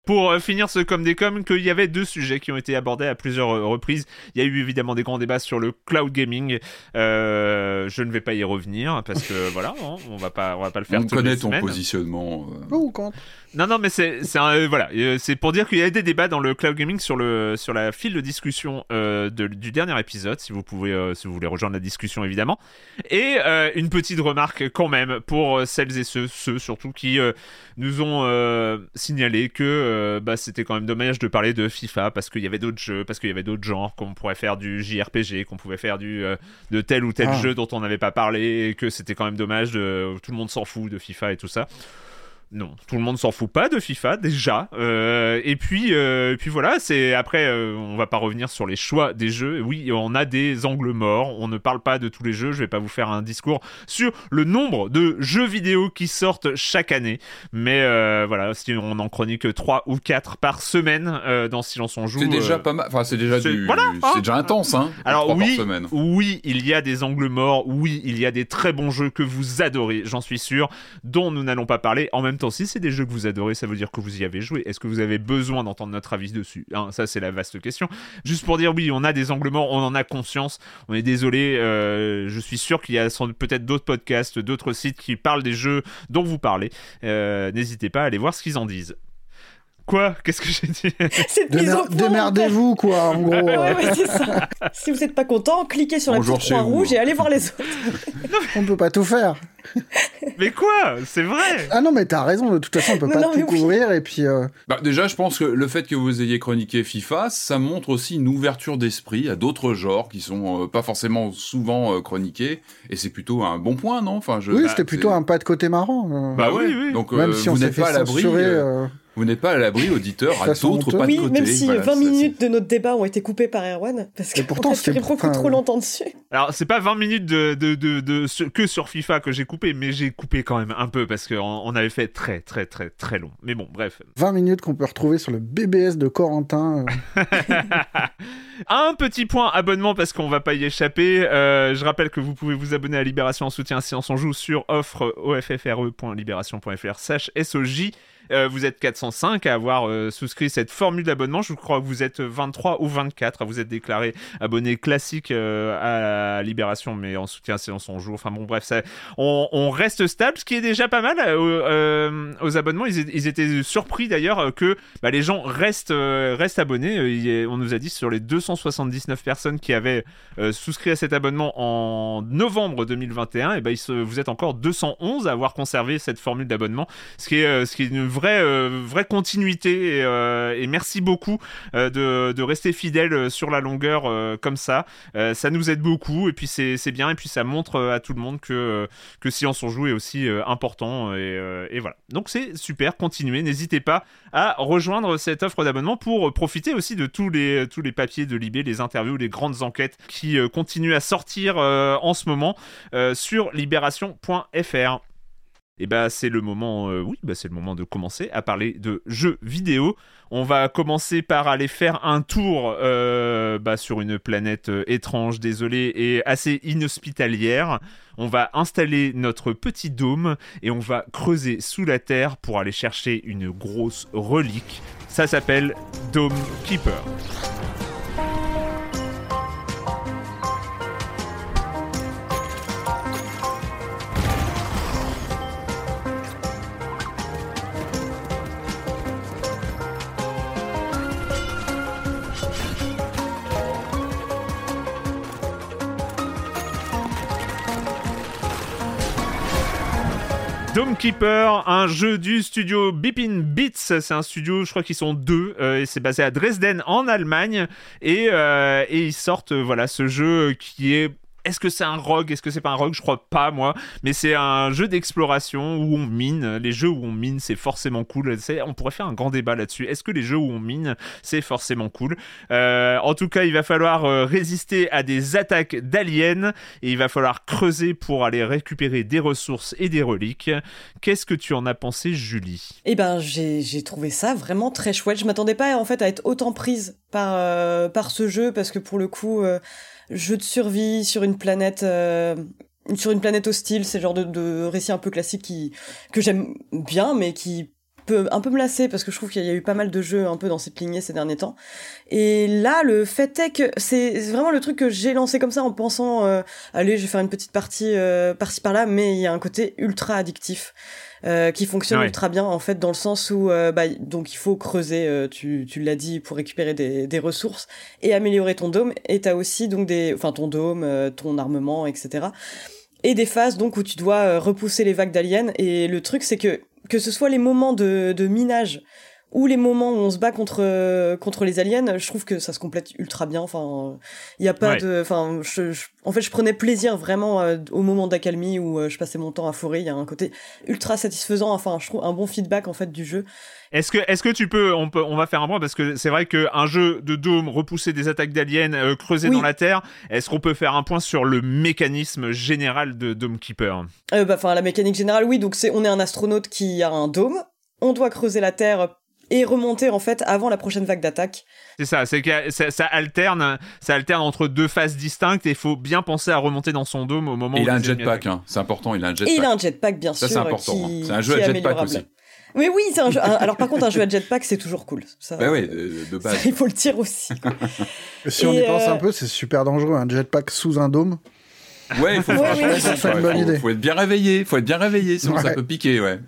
pour euh, finir ce comme des coms, qu'il y avait deux sujets qui ont été abordés à plusieurs euh, reprises. Il y a eu évidemment des grands débats sur le cloud gaming. Euh, je ne vais pas y revenir parce que voilà, hein, on va pas, on va pas le faire. On connaît ton positionnement. Oh, quand non, non, mais c'est voilà, c'est pour dire qu'il y a des débats dans le cloud gaming sur le sur la file de discussion du dernier épisode, si vous pouvez, si vous voulez rejoindre la discussion évidemment. Et une petite remarque quand même pour celles et ceux, ceux surtout qui nous ont signalé que euh, bah, c'était quand même dommage de parler de FIFA parce qu'il y avait d'autres jeux, parce qu'il y avait d'autres genres, qu'on pourrait faire du JRPG, qu'on pouvait faire du, euh, de tel ou tel ah. jeu dont on n'avait pas parlé, et que c'était quand même dommage, de, tout le monde s'en fout de FIFA et tout ça. Non, tout le monde s'en fout pas de FIFA déjà. Euh, et puis, euh, puis voilà, c'est après, euh, on va pas revenir sur les choix des jeux. Oui, on a des angles morts. On ne parle pas de tous les jeux. Je vais pas vous faire un discours sur le nombre de jeux vidéo qui sortent chaque année. Mais voilà, si on en chronique 3 ou 4 par semaine dans Silence on joue. C'est déjà pas mal. Enfin, c'est déjà du. Voilà, hein. c'est déjà intense, hein. Alors oui, oui, il y a des angles morts. Oui, il y a des très bons jeux que vous adorez, j'en suis sûr, dont nous n'allons pas parler. En même si c'est des jeux que vous adorez, ça veut dire que vous y avez joué. Est-ce que vous avez besoin d'entendre notre avis dessus hein, Ça, c'est la vaste question. Juste pour dire, oui, on a des angles morts, on en a conscience. On est désolé. je suis sûr qu'il y a peut-être d'autres podcasts, d'autres sites qui parlent des jeux dont vous parlez. N'hésitez pas à aller voir ce qu'ils en disent. Quoi? Qu'est-ce que j'ai dit? Démerdez-vous, quoi, en gros. ouais, ouais, c'est ça. si vous n'êtes pas content, cliquez sur la petite croix rouge et allez voir les autres. on peut pas tout faire. mais quoi? C'est vrai Ah non, mais t'as raison, de toute façon, on peut pas tout couvrir, et puis... Euh, bah, déjà, je pense que le fait que vous ayez chroniqué FIFA, ça montre aussi une ouverture d'esprit à d'autres genres qui sont euh, pas forcément souvent euh, chroniqués, et c'est plutôt un bon point, non? Enfin, je... Oui, c'était plutôt un pas de côté marrant. Bah oui, oui. Donc, Même si on n'êtes pas à l'abri vous n'êtes pas à l'abri, auditeur, à d'autres pas de Oui, même si 20 minutes de notre débat ont été coupées par Erwan, parce que pourtant c'était beaucoup trop longtemps dessus. Alors, c'est pas 20 minutes de, de, de, que sur FIFA que j'ai coupé, mais j'ai coupé quand même un peu, parce qu'on on avait fait très, très, très, très long. Mais bon, bref. 20 minutes qu'on peut retrouver sur le BBS de Corentin. Euh. un petit point abonnement, parce qu'on va pas y échapper. Euh, je rappelle que vous pouvez vous abonner à Libération en soutien si on s'en joue sur offre offre.libération.fr SOJ. Euh, vous êtes 405 à avoir euh, souscrit cette formule d'abonnement. Je crois que vous êtes 23 ou 24 vous êtes déclaré abonné classique euh, à Libération, mais en soutien séance en jour. Enfin bon, bref, on, reste stable, ce qui est déjà pas mal aux abonnements. Ils, étaient surpris d'ailleurs que bah, les gens restent, restent abonnés. on nous a dit sur les 279 personnes qui avaient souscrit à cet abonnement en novembre 2021, et ben vous êtes encore 211 à avoir conservé cette formule d'abonnement, ce qui est, ce qui vraie, euh, vraie continuité et, euh, merci beaucoup euh, de, rester fidèle sur la longueur comme ça. ça nous aide beaucoup et puis c'est bien et puis ça montre à tout le monde que, que Silence on joue est aussi important et, et, voilà. Donc c'est super, continuez, n'hésitez pas à rejoindre cette offre d'abonnement pour profiter aussi de tous les, tous les papiers de Libé, les interviews, les grandes enquêtes qui continuent à sortir en ce moment sur libération.fr et bah c'est le moment, euh, oui, bah c'est le moment de commencer à parler de jeux vidéo. On va commencer par aller faire un tour euh, bah, sur une planète euh, étrange, désolée et assez inhospitalière. On va installer notre petit dôme et on va creuser sous la terre pour aller chercher une grosse relique. Ça s'appelle Dome Keeper. Dome Keeper, un jeu du studio Bipin Beats. C'est un studio, je crois qu'ils sont deux, euh, et c'est basé à Dresden en Allemagne. Et, euh, et ils sortent, voilà, ce jeu qui est est-ce que c'est un rogue? Est-ce que c'est pas un rogue? Je crois pas, moi. Mais c'est un jeu d'exploration où on mine. Les jeux où on mine, c'est forcément cool. On pourrait faire un grand débat là-dessus. Est-ce que les jeux où on mine, c'est forcément cool? Euh, En tout cas, il va falloir euh, résister à des attaques d'aliens et il va falloir creuser pour aller récupérer des ressources et des reliques. Qu'est-ce que tu en as pensé, Julie? Eh ben, j'ai trouvé ça vraiment très chouette. Je m'attendais pas en fait à être autant prise par, euh, par ce jeu parce que pour le coup jeu de survie sur une planète euh, sur une planète hostile, c'est le genre de, de récit un peu classique qui que j'aime bien, mais qui peut un peu me lasser parce que je trouve qu'il y a eu pas mal de jeux un peu dans cette lignée ces derniers temps. Et là, le fait est que c'est vraiment le truc que j'ai lancé comme ça en pensant, euh, allez, je vais faire une petite partie euh, par-ci par-là, mais il y a un côté ultra addictif. Euh, qui fonctionne ultra bien en fait dans le sens où euh, bah, donc il faut creuser euh, tu, tu l'as dit pour récupérer des, des ressources et améliorer ton dôme et t'as aussi donc des enfin ton dôme ton armement etc et des phases donc où tu dois repousser les vagues d'aliens et le truc c'est que que ce soit les moments de, de minage ou les moments où on se bat contre contre les aliens, je trouve que ça se complète ultra bien. Enfin, il y a pas de, enfin, je, en fait, je prenais plaisir vraiment euh, au moment d'accalmie où euh, je passais mon temps à forer. Il y a un côté ultra satisfaisant. Enfin, je trouve un bon feedback en fait du jeu. Est-ce que, est-ce que tu peux, on peut, on va faire un point parce que c'est vrai qu'un jeu de Dome, repousser des attaques d'aliens, euh, creuser dans la terre, est-ce qu'on peut faire un point sur le mécanisme général de Dome Keeper? Bah, Enfin, la mécanique générale, oui. Donc c'est, on est un astronaute qui a un dôme. On doit creuser la terre et remonter en fait avant la prochaine vague d'attaque. C'est ça, c'est que ça, alterne, ça alterne entre deux phases distinctes et il faut bien penser à remonter dans son dôme au moment et où il a un jetpack, hein, c'est important, il a un jetpack. Et il a un jetpack bien sûr. Ça c'est important, hein. c'est un jeu à jetpack aussi. Mais oui, c'est un jeu. alors par contre, un jeu à jetpack, c'est toujours cool. Ça, bah oui, de, base. il faut le tirer aussi. si on y pense un peu, c'est super dangereux, un jetpack sous un dôme. Ouais, il faut, faut, être bien réveillé, faut être bien réveillé, sinon ça peut piquer, ouais.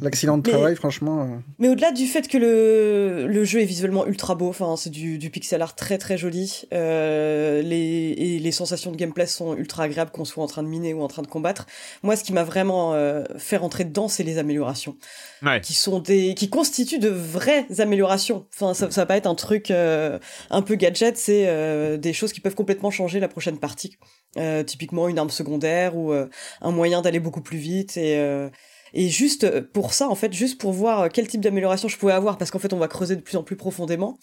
L'accident de travail, franchement. Euh. Mais au-delà du fait que le, le jeu est visuellement ultra beau, enfin c'est du, du pixel art très très joli, euh, les, et les sensations de gameplay sont ultra agréables qu'on soit en train de miner ou en train de combattre. Moi, ce qui m'a vraiment euh, fait rentrer dedans, c'est les améliorations, ouais. qui sont des, qui constituent de vraies améliorations. Enfin, ça, ça va pas être un truc euh, un peu gadget, c'est euh, des choses qui peuvent complètement changer la prochaine partie. Euh, typiquement une arme secondaire ou euh, un moyen d'aller beaucoup plus vite et euh, et juste pour ça en fait juste pour voir quel type d'amélioration je pouvais avoir parce qu'en fait on va creuser de plus en plus profondément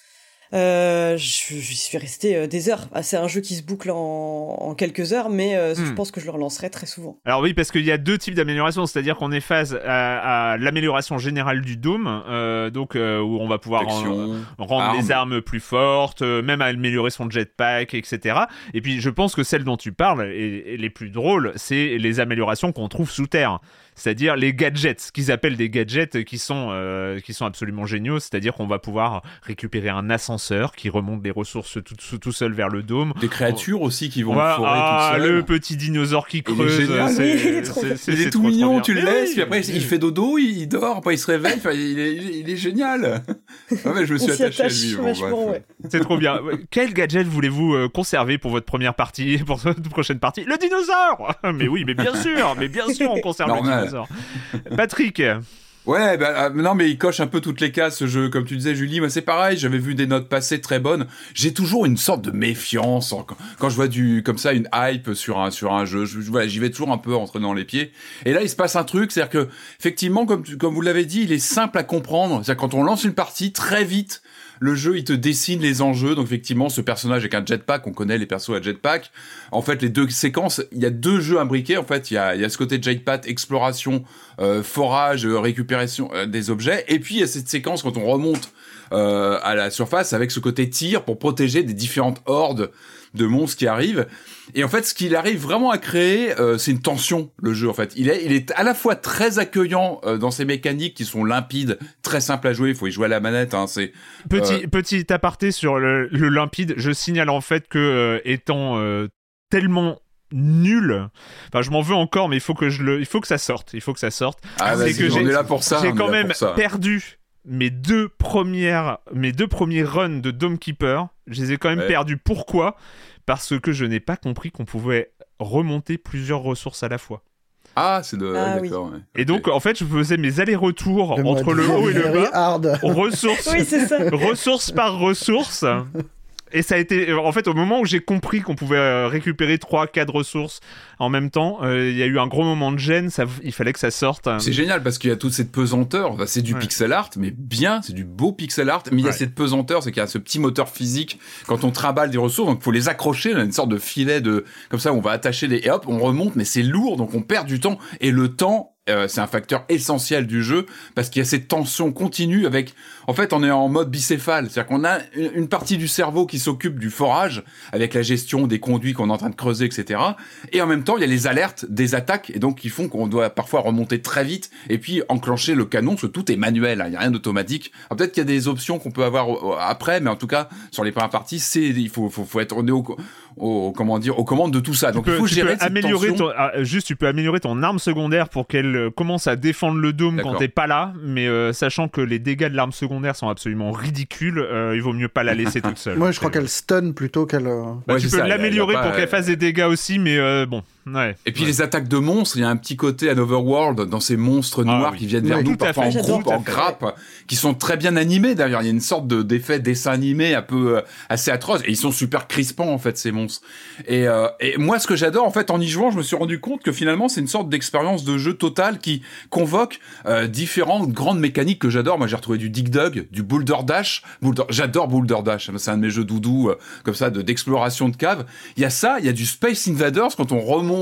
euh, je, suis resté euh, des heures. Ah, c'est un jeu qui se boucle en, quelques heures, mais euh, je hmm. pense que je le relancerai très souvent. Alors oui, parce qu'il y a deux types d'améliorations, c'est-à-dire qu'on est face à, l'amélioration générale du dôme, donc où on va pouvoir rendre les armes plus fortes, même améliorer son jetpack, etc. Et puis je pense que celle dont tu parles et les plus drôles, c'est les améliorations qu'on trouve sous terre c'est-à-dire les gadgets, ce qu'ils appellent des gadgets qui sont, euh, qui sont absolument géniaux, c'est-à-dire qu'on va pouvoir récupérer un ascenseur qui remonte des ressources tout, tout seul vers le dôme. Des créatures aussi qui vont le forer ah, le petit dinosaure qui creuse. Il est, tout mignon, tu le laisses, puis après il fait dodo, il dort, après il se réveille, il, est, il, est, génial. Ah je me suis attaché à lui. C'est trop bien. Quel gadget voulez-vous euh, conserver pour votre première partie, pour votre prochaine partie? Le dinosaure Mais oui, mais bien sûr, mais bien sûr on conserve le dinosaure. Patrick Ouais, bah, non, mais il coche un peu toutes les cases, ce jeu. Comme tu disais, Julie, c'est pareil. J'avais vu des notes passées très bonnes. J'ai toujours une sorte de méfiance quand, je vois comme ça, une hype sur un, jeu. Je, j'y vais toujours un peu entre dans les pieds. Et là, il se passe un truc, c'est-à-dire que, effectivement, comme, comme vous l'avez dit, il est simple à comprendre. C'est-à-dire quand on lance une partie, très vite, le jeu, il te dessine les enjeux. Donc effectivement, ce personnage avec un jetpack, on connaît les persos à jetpack. En fait, les deux séquences, il y a deux jeux imbriqués. En fait, il y a, il y a ce côté jetpack, exploration, euh, forage, euh, récupération euh, des objets. Et puis, il y a cette séquence quand on remonte à la surface avec ce côté tir pour protéger des différentes hordes de monstres qui arrivent. Et en fait, ce qu'il arrive vraiment à créer, euh, c'est une tension, le jeu, en fait. Il est, il est à la fois très accueillant euh, dans ses mécaniques qui sont limpides, très simples à jouer, il faut y jouer à la manette, hein, c'est... Petit, euh, petit aparté sur le, limpide, je signale en fait que, étant tellement nul. Enfin, je m'en veux encore, mais il faut que je le, il faut que ça sorte. Il faut que ça sorte. Ah, c'est que j'ai, là pour ça. J'ai quand même perdu mes deux premières, mes deux premiers runs de Dome Keeper. Je les ai quand même perdus. Pourquoi? Parce que je n'ai pas compris qu'on pouvait remonter plusieurs ressources à la fois. Ah, c'est de. Ah d'accord. Et donc, en fait, je faisais mes allers-retours entre le haut et le bas. Ressources, oui, ressources par ressource. Et ça a été, en fait, au moment où j'ai compris qu'on pouvait euh, récupérer 3 4 ressources en même temps, euh, il y a eu un gros moment de gêne, ça, il fallait que ça sorte. C'est génial parce qu'il y a toute cette pesanteur, c'est du pixel art, mais bien, c'est du beau pixel art, mais il y a cette pesanteur, c'est qu'il y a ce petit moteur physique. Quand on trimballe des ressources, donc il faut les accrocher, a une sorte de filet de, comme ça, on va attacher des, et hop, on remonte, mais c'est lourd, donc on perd du temps, et le temps, euh, c'est un facteur essentiel du jeu parce qu'il y a cette tension continue avec en fait on est en mode bicéphale. C'est-à-dire qu'on a une partie du cerveau qui s'occupe du forage avec la gestion des conduits qu'on est en train de creuser etc et en même temps il y a les alertes des attaques et donc qui font qu'on doit parfois remonter très vite et puis enclencher le canon parce tout est manuel hein, il n'y a rien d'automatique. Peut-être qu'il y a des options qu'on peut avoir euh, après mais en tout cas sur les premières parties c'est il faut, faut, faut être on au, au, comment dire aux commandes de tout ça. Donc il faut gérer améliorer ton, ah, juste tu peux améliorer ton arme secondaire pour qu'elle euh, commence à défendre le dôme quand t'es pas là, mais euh, sachant que les dégâts de l'arme secondaire sont absolument ridicules, euh, il vaut mieux pas la laisser toute seule. Moi je crois qu'elle stun plutôt qu'elle. Bah, tu peux l'améliorer pour qu'elle fasse des dégâts aussi, mais bon. Et puis les attaques de monstres, il y a un petit côté à Overworld dans ces monstres ah noirs qui viennent vers nous parfois en groupe, en grappe, qui sont très bien animés d'ailleurs. Il y a une sorte de d'effet dessin animé un peu euh, assez atroce et ils sont super crispants en fait ces monstres. Et, euh, et moi ce que j'adore en fait en y jouant, je me suis rendu compte que finalement c'est une sorte d'expérience de jeu totale qui convoque euh, différentes grandes mécaniques que j'adore. Moi j'ai retrouvé du Dig Dug, du Boulder Dash. Boulder... J'adore Boulder Dash, c'est un de mes jeux doudou comme ça de d'exploration de cave. Il y a ça, il y a du Space Invaders quand on remonte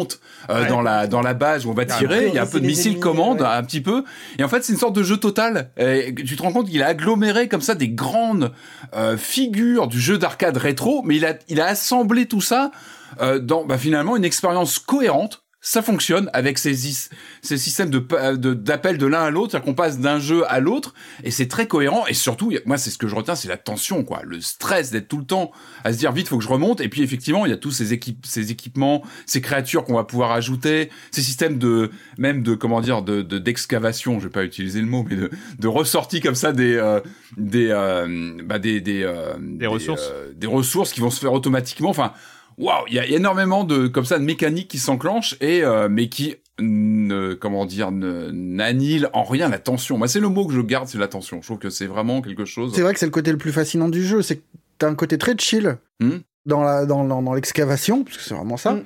euh, dans la dans la base où on va tirer. Il y a un peu de missile commande, un petit peu. Et en fait, c'est une sorte de jeu total. Et tu te rends compte qu'il a aggloméré comme ça des grandes euh, figures du jeu d'arcade rétro, mais il a il a assemblé tout ça euh, dans bah, finalement une expérience cohérente ça fonctionne avec ces, ces systèmes de d'appel de, l'un à l'autre, c'est-à-dire qu'on passe d'un jeu à l'autre, et c'est très cohérent. Et surtout, moi, c'est ce que je retiens, c'est la tension, quoi, le stress d'être tout le temps à se dire vite, faut que je remonte. Et puis effectivement, il y a tous ces équipes, ces équipements, ces créatures qu'on va pouvoir ajouter, ces systèmes de même de comment dire de d'excavation, je vais pas utiliser le mot, mais de, de ressortie comme ça des euh, des, euh, bah des des, euh, des ressources, des ressources qui vont se faire automatiquement. Enfin waouh, il y a énormément de comme ça de mécaniques qui s'enclenchent et euh, mais qui ne, comment dire n'annihilent en rien la tension. Moi, c'est le mot que je garde, c'est la tension. Je trouve que c'est vraiment quelque chose. C'est vrai que c'est le côté le plus fascinant du jeu, c'est que t'as un côté très chill hmm dans la dans, dans, l'excavation, parce que c'est vraiment ça. Hmm.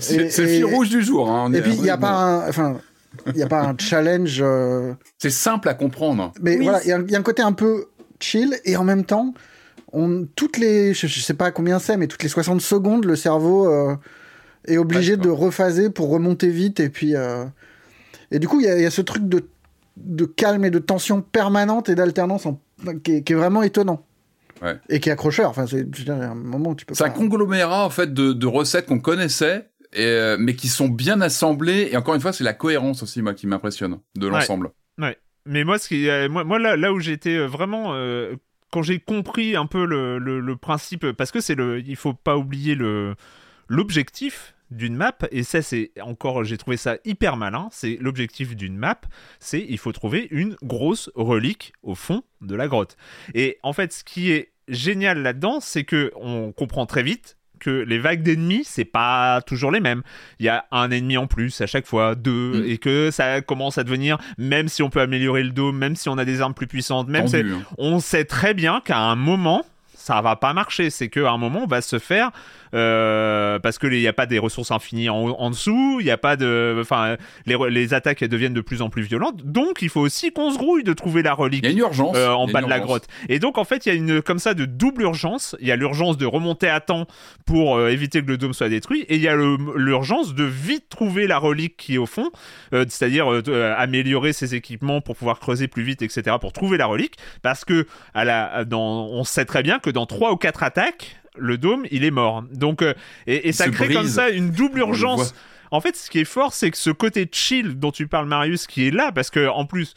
c'est le fil rouge du jour. Hein, et puis il y a pas un, enfin. Il n'y a pas un challenge. Euh, c'est simple à comprendre. Mais voilà, il y, y, a un côté un peu chill et en même temps, on, toutes les, je, sais pas combien c'est, mais toutes les 60 secondes, le cerveau euh, est obligé de rephaser pour remonter vite. Et puis, euh, et du coup, il y, a ce truc de, de calme et de tension permanente et d'alternance qui, est vraiment étonnant. Et qui est accrocheur. Enfin, c'est un moment où tu peux. C'est un conglomérat en fait de, recettes qu'on connaissait. Euh, mais qui sont bien assemblées et encore une fois c'est la cohérence aussi moi qui m'impressionne de l'ensemble ouais. mais moi ce qui moi, moi là là où j'étais vraiment quand j'ai compris un peu le, principe, parce que c'est le, il faut pas oublier le l'objectif d'une map, et ça c'est encore, j'ai trouvé ça hyper malin, c'est l'objectif d'une map, c'est il faut trouver une grosse relique au fond de la grotte. Et en fait, ce qui est génial là-dedans, c'est que on comprend très vite que les vagues d'ennemis, c'est pas toujours les mêmes. Il y a un ennemi en plus à chaque fois, deux, mm. et que ça commence à devenir, même si on peut améliorer le dôme, même si on a des armes plus puissantes, même si hein. on sait très bien qu'à un moment, ça va pas marcher. C'est qu'à un moment, on va se faire euh, parce que il n'y a pas des ressources infinies en, dessous, il n'y a pas de, enfin, les, les, attaques deviennent de plus en plus violentes. Donc, il faut aussi qu'on se grouille de trouver la relique. Il y a une urgence euh, en bas de la grotte. Et donc, en fait, il y a une comme ça de double urgence. Il y a l'urgence de remonter à temps pour euh, éviter que le dôme soit détruit, et il y a l'urgence de vite trouver la relique qui est au fond, c'est-à-dire améliorer ses équipements pour pouvoir creuser plus vite, etc. Pour trouver la relique, parce que à la, dans, on sait très bien que dans trois ou quatre attaques le dôme, il est mort. Donc, euh, et, ça crée comme ça une double urgence. En fait, ce qui est fort, c'est que ce côté chill dont tu parles, Marius, qui est là, parce que en plus,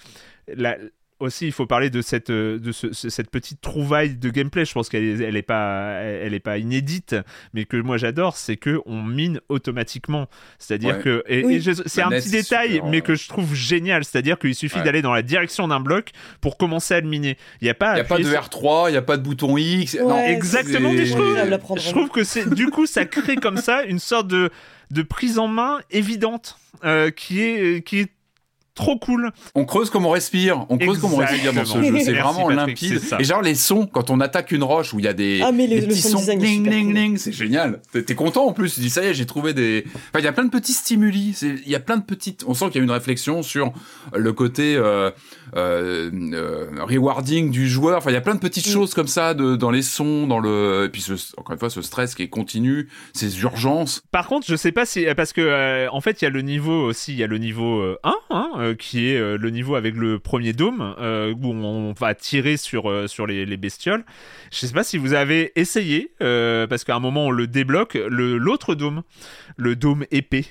la, aussi, il faut parler de cette, euh, de cette petite trouvaille de gameplay. Je pense qu'elle n'est elle pas, elle est pas inédite, mais que moi j'adore, c'est que on mine automatiquement. C'est-à-dire que, et, c'est un petit détail, mais que je trouve génial. C'est-à-dire qu'il suffit d'aller dans la direction d'un bloc pour commencer à le miner. Il n'y a pas, il y a pas de R3, il n'y a pas de bouton X. non, exactement. Je trouve, je trouve que c'est, du coup, ça crée comme ça une sorte de de prise en main évidente euh, qui est qui est trop cool. On creuse comme on respire. On creuse comme on respire dans ce jeu. C'est vraiment limpide. Et genre les sons quand on attaque une roche où il y a des, ah, mais petits sons, c'est génial. T'es content en plus. Tu dis ça y est, j'ai trouvé des. Enfin, il y a plein de petits stimuli. Il y a plein de petites. On sent qu'il y a une réflexion sur le côté euh, euh, euh, rewarding du joueur. Enfin, il y a plein de petites mm. choses comme ça de, dans les sons, dans le. Et puis encore une fois, ce stress qui est continu, ces urgences. Par contre, je sais pas si parce que en fait, il y a le niveau aussi. Il y a le niveau 1, hein, euh, qui est euh, le niveau avec le premier dôme, euh, où on va tirer sur, sur les, bestioles. Je sais pas si vous avez essayé, parce qu'à un moment on le débloque, l'autre dôme, le dôme épée.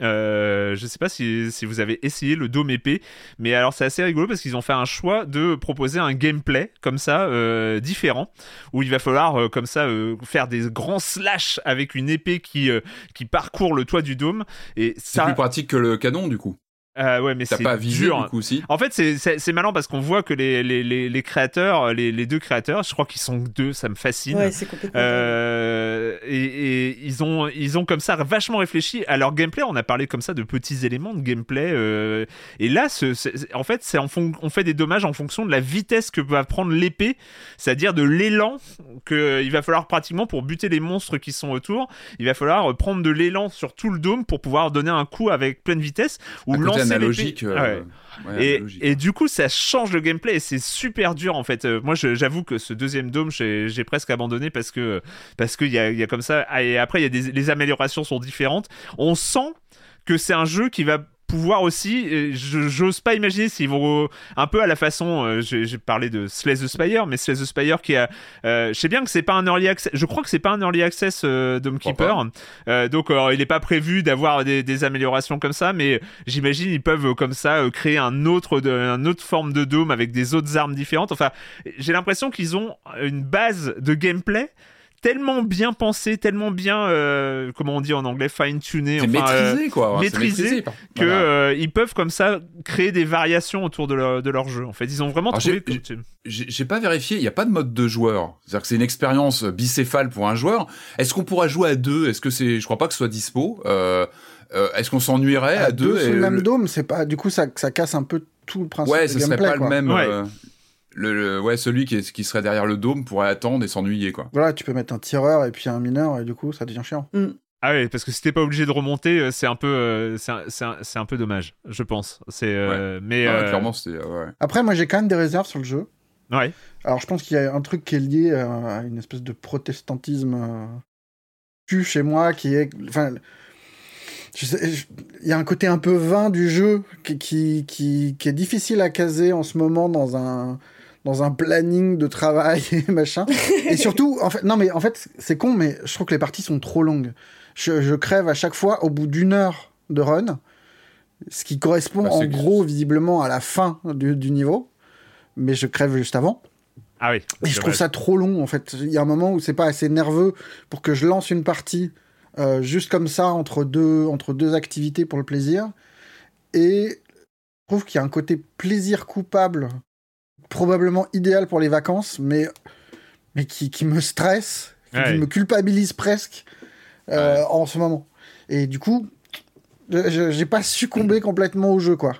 Euh, je sais pas si, si, vous avez essayé le dôme épée, mais alors c'est assez rigolo parce qu'ils ont fait un choix de proposer un gameplay comme ça différent, où il va falloir comme ça faire des grands slash avec une épée qui qui parcourt le toit du dôme. Et c'est plus pratique que le canon du coup. Euh, ouais, mais c'est pas dur. Du coup, si? En fait, c'est malin parce qu'on voit que les, les, les, les créateurs, les, les, deux créateurs, je crois qu'ils sont deux, ça me fascine. Ouais, c'est complètement. Euh, et, et, ils ont ils ont comme ça vachement réfléchi à leur gameplay. On a parlé comme ça de petits éléments de gameplay. Euh, et là, ce, en fait, c'est on fait des dommages en fonction de la vitesse que va prendre l'épée, c'est-à-dire de l'élan que il va falloir pratiquement pour buter les monstres qui sont autour. Il va falloir prendre de l'élan sur tout le dôme pour pouvoir donner un coup avec pleine vitesse ou lancer analogique. Euh, et, et, du coup, ça change le gameplay et c'est super dur en fait. Euh, moi, j'avoue que ce deuxième dôme, j'ai presque abandonné parce que parce qu'il y a, y a comme ça. Et après, y a des, les améliorations sont différentes. On sent que c'est un jeu qui va pouvoir aussi. J'ose pas imaginer s'ils vont un peu à la façon. J'ai parlé de Slay the Spire, mais Slay the Spire qui a. je sais bien que c'est pas un early access. Je crois que c'est pas un early access Dome Keeper. donc il n'est pas prévu d'avoir des, des, améliorations comme ça, mais j'imagine ils peuvent comme ça créer un autre, de, une autre forme de dôme avec des autres armes différentes. Enfin, j'ai l'impression qu'ils ont une base de gameplay tellement bien pensé, tellement bien, euh, comment on dit en anglais, fine-tuné, enfin, maîtrisé, quoi. maîtrisé, que euh, ils peuvent comme ça créer des variations autour de leur, de leur jeu. En fait, ils ont vraiment trouvé. J'ai pas vérifié, il n'y a pas de mode de joueur. C'est-à-dire que c'est une expérience bicéphale pour un joueur. Est-ce qu'on pourra jouer à deux? Est-ce que c'est, je crois pas que ce soit dispo. Euh, Est-ce qu'on s'ennuierait à, deux, sur le même dôme C'est pas, du coup, ça, ça casse un peu tout le principe. Ouais, ce serait pas le même le, ouais, celui qui, qui, serait derrière le dôme pourrait attendre et s'ennuyer, quoi. Voilà, tu peux mettre un tireur et puis un mineur, et du coup, ça devient chiant. Mm. Ah oui, parce que si t'es pas obligé de remonter, euh, c'est un peu, euh, c'est un, un, peu dommage, je pense. C'est, euh, mais clairement, c'est. Après, moi, j'ai quand même des réserves sur le jeu. Ouais. Alors, je pense qu'il y a un truc qui est lié à, une espèce de protestantisme tu chez moi, qui est, enfin, il y a un côté un peu vain du jeu qui, qui, qui, qui, est difficile à caser en ce moment dans un, dans un planning de travail et machin. et surtout, en fait, non mais en fait, c'est con, mais je trouve que les parties sont trop longues. Je, je crève à chaque fois au bout d'une heure de run, ce qui correspond bah, en gros visiblement à la fin du, du, niveau, mais je crève juste avant. Ah oui. Et je trouve ça trop long en fait. Il y a un moment où c'est pas assez nerveux pour que je lance une partie euh, juste comme ça entre deux, entre deux activités pour le plaisir. Et je trouve qu'il y a un côté plaisir coupable probablement idéal pour les vacances, mais, mais qui, qui me stresse, qui me culpabilise presque euh, en ce moment. Et du coup, j'ai pas succombé complètement au jeu, quoi.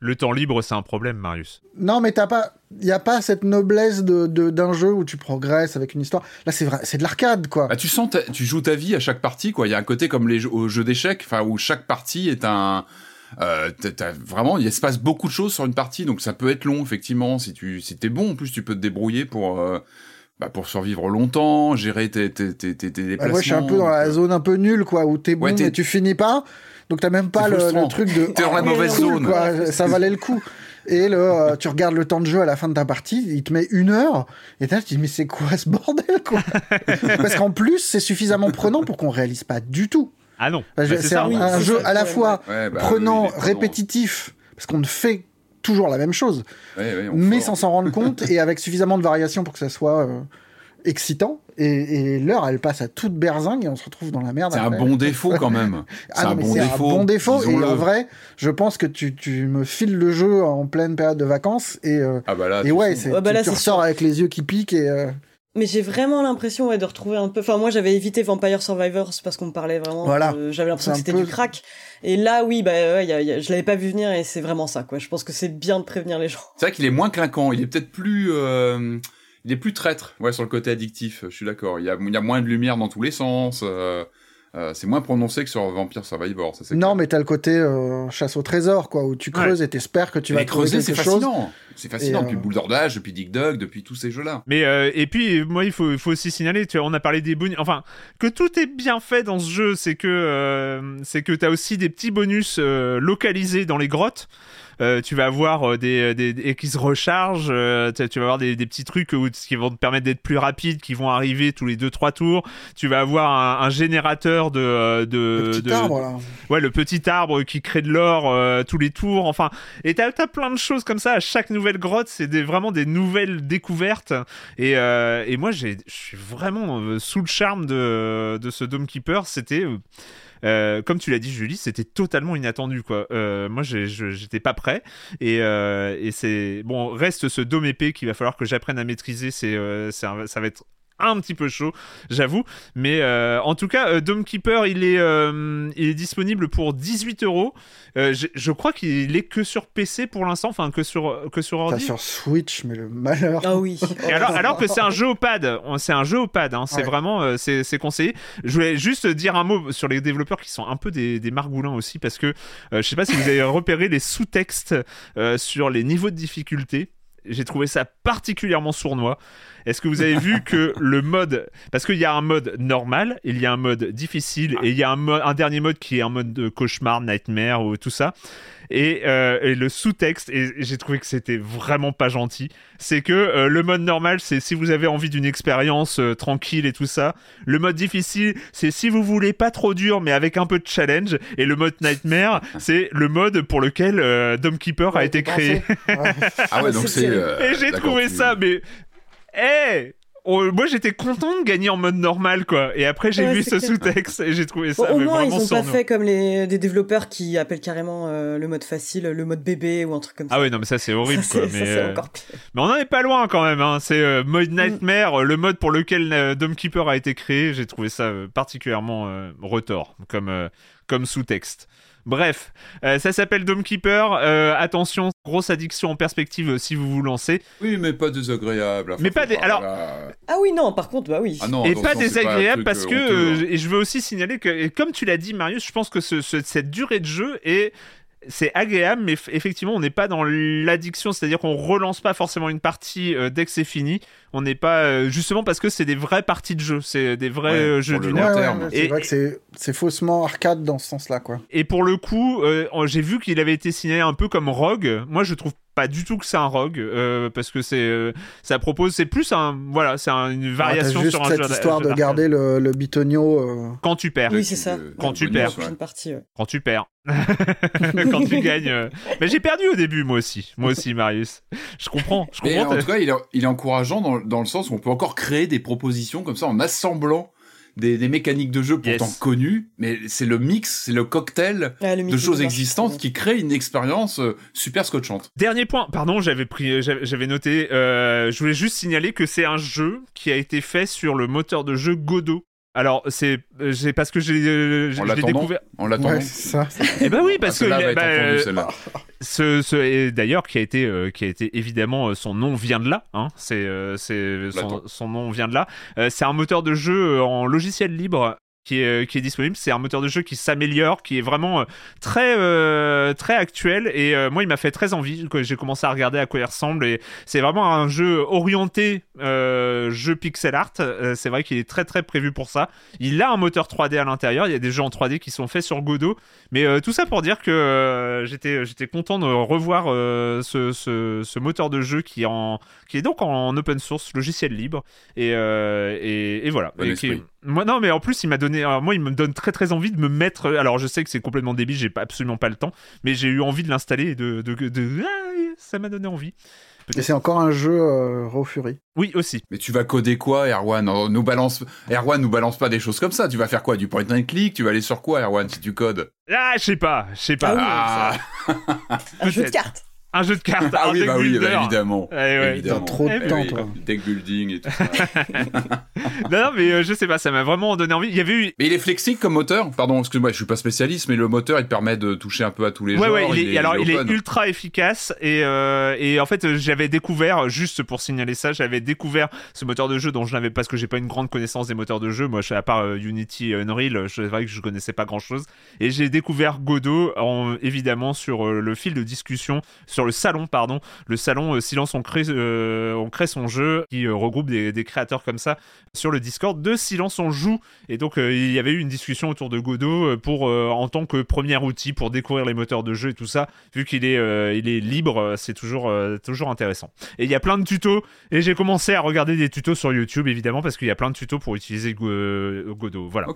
Le temps libre, c'est un problème, Marius. Non, mais t'as pas, il y a pas cette noblesse de d'un jeu où tu progresses avec une histoire. Là, c'est vrai, c'est de l'arcade, quoi. Bah, tu sens, tu joues ta vie à chaque partie, quoi. Il y a un côté comme les jeux, jeux d'échecs, enfin où chaque partie est un euh, vraiment, il se passe beaucoup de choses sur une partie, donc ça peut être long effectivement. Si tu si t'es bon, en plus tu peux te débrouiller pour euh, bah, pour survivre longtemps, gérer tes tes tes, tes déplacements. moi, je suis un peu dans la zone un peu nulle, quoi, où t'es bon mais tu finis pas. Donc t'as même pas le, truc de. T'es dans la oh, mauvaise zone. Quoi, ça valait le coup. Et le, euh, tu regardes le temps de jeu à la fin de ta partie, il te met une heure, et là, tu te dis, mais c'est quoi ce bordel, quoi? Parce qu'en plus, c'est suffisamment prenant pour qu'on réalise pas du tout. Ah non. Bah, bah, c'est un, jeu à la fois bah prenant, répétitif, parce qu'on ne fait toujours la même chose, mais sans s'en rendre compte et avec suffisamment de variations pour que ça soit euh, excitant. Et, l'heure, elle passe à toute berzingue et on se retrouve dans la merde. C'est un bon défaut quand même. Ah c'est un, bon défaut. un bon défaut. Et en vrai, je pense que tu, tu, me files le jeu en pleine période de vacances et, euh, ah bah là, et ouais, tu, tu ressors avec les yeux qui piquent et. Euh, mais j'ai vraiment l'impression ouais, de retrouver un peu. Enfin, moi, j'avais évité Vampire Survivors parce qu'on me parlait vraiment. Voilà. J'avais l'impression que c'était du crack. Et là, oui, bah, ouais, je l'avais pas vu venir et c'est vraiment ça, quoi. Je pense que c'est bien de prévenir les gens. C'est vrai qu'il est moins clinquant. Il est peut-être plus. Euh, il est plus traître, ouais, sur le côté addictif. Je suis d'accord. Il y a, il y a moins de lumière dans tous les sens. Euh... Euh, c'est moins prononcé que sur Vampire Survivor. Ça, non, mais t'as le côté euh, chasse au trésor, quoi, où tu creuses et t'espères que tu vas trouver quelque chose. C'est fascinant. C'est fascinant depuis euh... d'ordage, depuis Dig Dug, depuis tous ces jeux-là. Mais euh, et puis moi, il faut, il faut aussi signaler, tu vois, on a parlé des bonus, enfin que tout est bien fait dans ce jeu, c'est que c'est que t'as aussi des petits bonus localisés dans les grottes. Euh, tu vas avoir euh, des, des, des, qui se rechargent, euh, tu vas avoir des, des, petits trucs qui vont te permettre d'être plus rapide, qui vont arriver tous les 2-3 tours. Tu vas avoir un, un générateur de, de, le petit arbre, là. ouais, le petit arbre qui crée de l'or tous les tours. Enfin, et t'as as plein de choses comme ça. À chaque nouvelle grotte, c'est des, vraiment des nouvelles découvertes. Et, et moi, je suis vraiment sous le charme de, de ce Dome Keeper. C'était euh, comme tu l'as dit, Julie, c'était totalement inattendu. Quoi. Euh, moi, j'étais pas prêt. Et, euh, et c'est. Bon, reste ce dôme épée qu'il va falloir que j'apprenne à maîtriser. C'est, ça va être un petit peu chaud, j'avoue. Mais euh, en tout cas, euh, Dome Keeper, il est, euh, il est disponible pour 18 euros. Je crois qu'il est que sur PC pour l'instant, enfin que sur que sur ordi. sur Switch, mais le malheur. Ah oui. alors, alors que c'est un jeu au pad, c'est un jeu au pad. Hein. c'est vraiment, c'est conseillé. Je voulais juste dire un mot sur les développeurs qui sont un peu des, des margoulins aussi, parce que je sais pas si vous avez repéré les sous-textes sur les niveaux de difficulté j'ai trouvé ça particulièrement sournois. Est-ce que vous avez vu que le mode, parce qu'il y a un mode normal, il y a un mode difficile et il y a un, un dernier mode qui est un mode de cauchemar, nightmare ou tout ça. Euh, et, le sous-texte, et j'ai trouvé que c'était vraiment pas gentil, c'est que euh, le mode normal, c'est si vous avez envie d'une expérience euh, tranquille et tout ça. Le mode difficile, c'est si vous voulez pas trop dur, mais avec un peu de challenge. Et le mode nightmare, c'est le mode pour lequel Dome Keeper a été créé. ah ouais, donc c'est. et j'ai trouvé ça, mais. Eh Moi j'étais content de gagner en mode normal quoi et après j'ai vu ce sous-texte et j'ai trouvé ça au moins ils ont pas fait comme les des développeurs qui appellent carrément euh, le mode facile le mode bébé ou un truc comme ça ah oui non mais ça c'est horrible quoi mais, euh, encore pire. mais on en est pas loin quand même hein. c'est euh, mode mm. nightmare le mode pour lequel Dome Keeper a été créé j'ai trouvé ça particulièrement retort comme comme sous-texte Bref, euh, ça s'appelle Dome Keeper. Euh, attention, grosse addiction en perspective euh, si vous vous lancez. Oui, mais pas désagréable. mais pas des... alors. Ah oui, non. Par contre, bah oui. Ah et pas désagréable parce que et je veux aussi signaler que, comme tu l'as dit, Marius, je pense que cette durée de jeu est c'est agréable, mais effectivement, on n'est pas dans l'addiction, c'est-à-dire qu'on relance pas forcément une partie dès que c'est fini on n'est pas euh, justement parce que c'est des vraies parties de jeu, c'est des vrais jeux d'une heure. c'est vrai que c'est faussement arcade dans ce sens-là, quoi. Et pour le coup, euh, j'ai vu qu'il avait été signé un peu comme Rogue. Moi, je trouve pas du tout que c'est un rogue parce que c'est ça propose c'est plus un voilà c'est une ah, variation juste sur un cette histoire de garder le, le bitonio quand tu perds. Oui c'est ça. Quand tu perds. quand tu perds. Quand tu gagnes mais j'ai perdu au début moi aussi. Moi aussi Marius. Je comprends. Je comprends en tout cas il est, il est encourageant dans, dans le sens où on peut encore créer des propositions comme ça en assemblant des, mécaniques de jeu pourtant connues, mais c'est le mix, c'est le cocktail de choses existantes qui crée une expérience euh, super scotchante. Dernier point, pardon, j'avais pris, j'avais noté, euh, je voulais juste signaler que c'est un jeu qui a été fait sur le moteur de jeu Godot. Alors c'est parce que j'ai l'ai découvert. On l'attend. Ouais, ça. Eh ben oui parce ah, que bah, ce, ce d'ailleurs qui a été euh, qui a été évidemment euh, son nom vient de là. Hein, c'est euh, c'est son, son, nom vient de là. c'est un moteur de jeu en logiciel libre qui est, euh, qui est disponible. C'est un moteur de jeu qui s'améliore, qui est vraiment euh, très, euh, très actuel. Et moi, il m'a fait très envie. J'ai commencé à regarder à quoi il ressemble. Et c'est vraiment un jeu orienté jeu pixel art. c'est vrai qu'il est très, très prévu pour ça. Il a un moteur 3D à l'intérieur. Il y a des jeux en 3D qui sont faits sur Godot. Mais tout ça pour dire que j'étais, j'étais content de revoir ce, ce, ce, moteur de jeu qui est, en, qui est donc en open source, logiciel libre. Et, et, et voilà. Moi, non, mais en plus, il m'a donné. moi, il me donne très très envie de me mettre. Alors, je sais que c'est complètement débile, j'ai absolument pas le temps, mais j'ai eu envie de l'installer et de. de, de... Ah, ça m'a donné envie. Et c'est encore un jeu euh, Raw Fury. Oui, aussi. Mais tu vas coder quoi, Erwan? Nous balance, Erwan nous balance pas des choses comme ça. Tu vas faire quoi Du point and click? Tu vas aller sur quoi, Erwan, si tu codes? Ah, je sais pas, je sais pas. Ah, ah. un jeu de cartes un jeu de cartes. Ah oui, bah oui, bah évidemment. Eh ouais, évidemment. trop de eh temps, toi. Deck building et tout ça. non, non, mais euh, je sais pas, ça m'a vraiment donné envie. Il y avait eu. Mais il est flexible comme moteur. Pardon, excuse-moi, je suis pas spécialiste, mais le moteur, il permet de toucher un peu à tous les ouais, genres. Ouais, il est, alors il est ultra efficace et, euh, et en fait, j'avais découvert, juste pour signaler ça, j'avais découvert ce moteur de jeu dont je n'avais pas parce que j'ai pas une grande connaissance des moteurs de jeu. Moi, à part euh, Unity et Unreal, c'est vrai que je connaissais pas grand chose. Et j'ai découvert Godot, en, évidemment, sur le fil de discussion, sur le salon, pardon, le salon euh, Silence on crée, euh, on crée son jeu qui euh, regroupe des, créateurs comme ça sur le Discord de Silence on joue. Et donc il y avait eu une discussion autour de Godot pour en tant que premier outil pour découvrir les moteurs de jeu et tout ça. Vu qu'il est, il est libre, c'est toujours, toujours intéressant. Et il y a plein de tutos et j'ai commencé à regarder des tutos sur YouTube évidemment parce qu'il y a plein de tutos pour utiliser Godot. Voilà.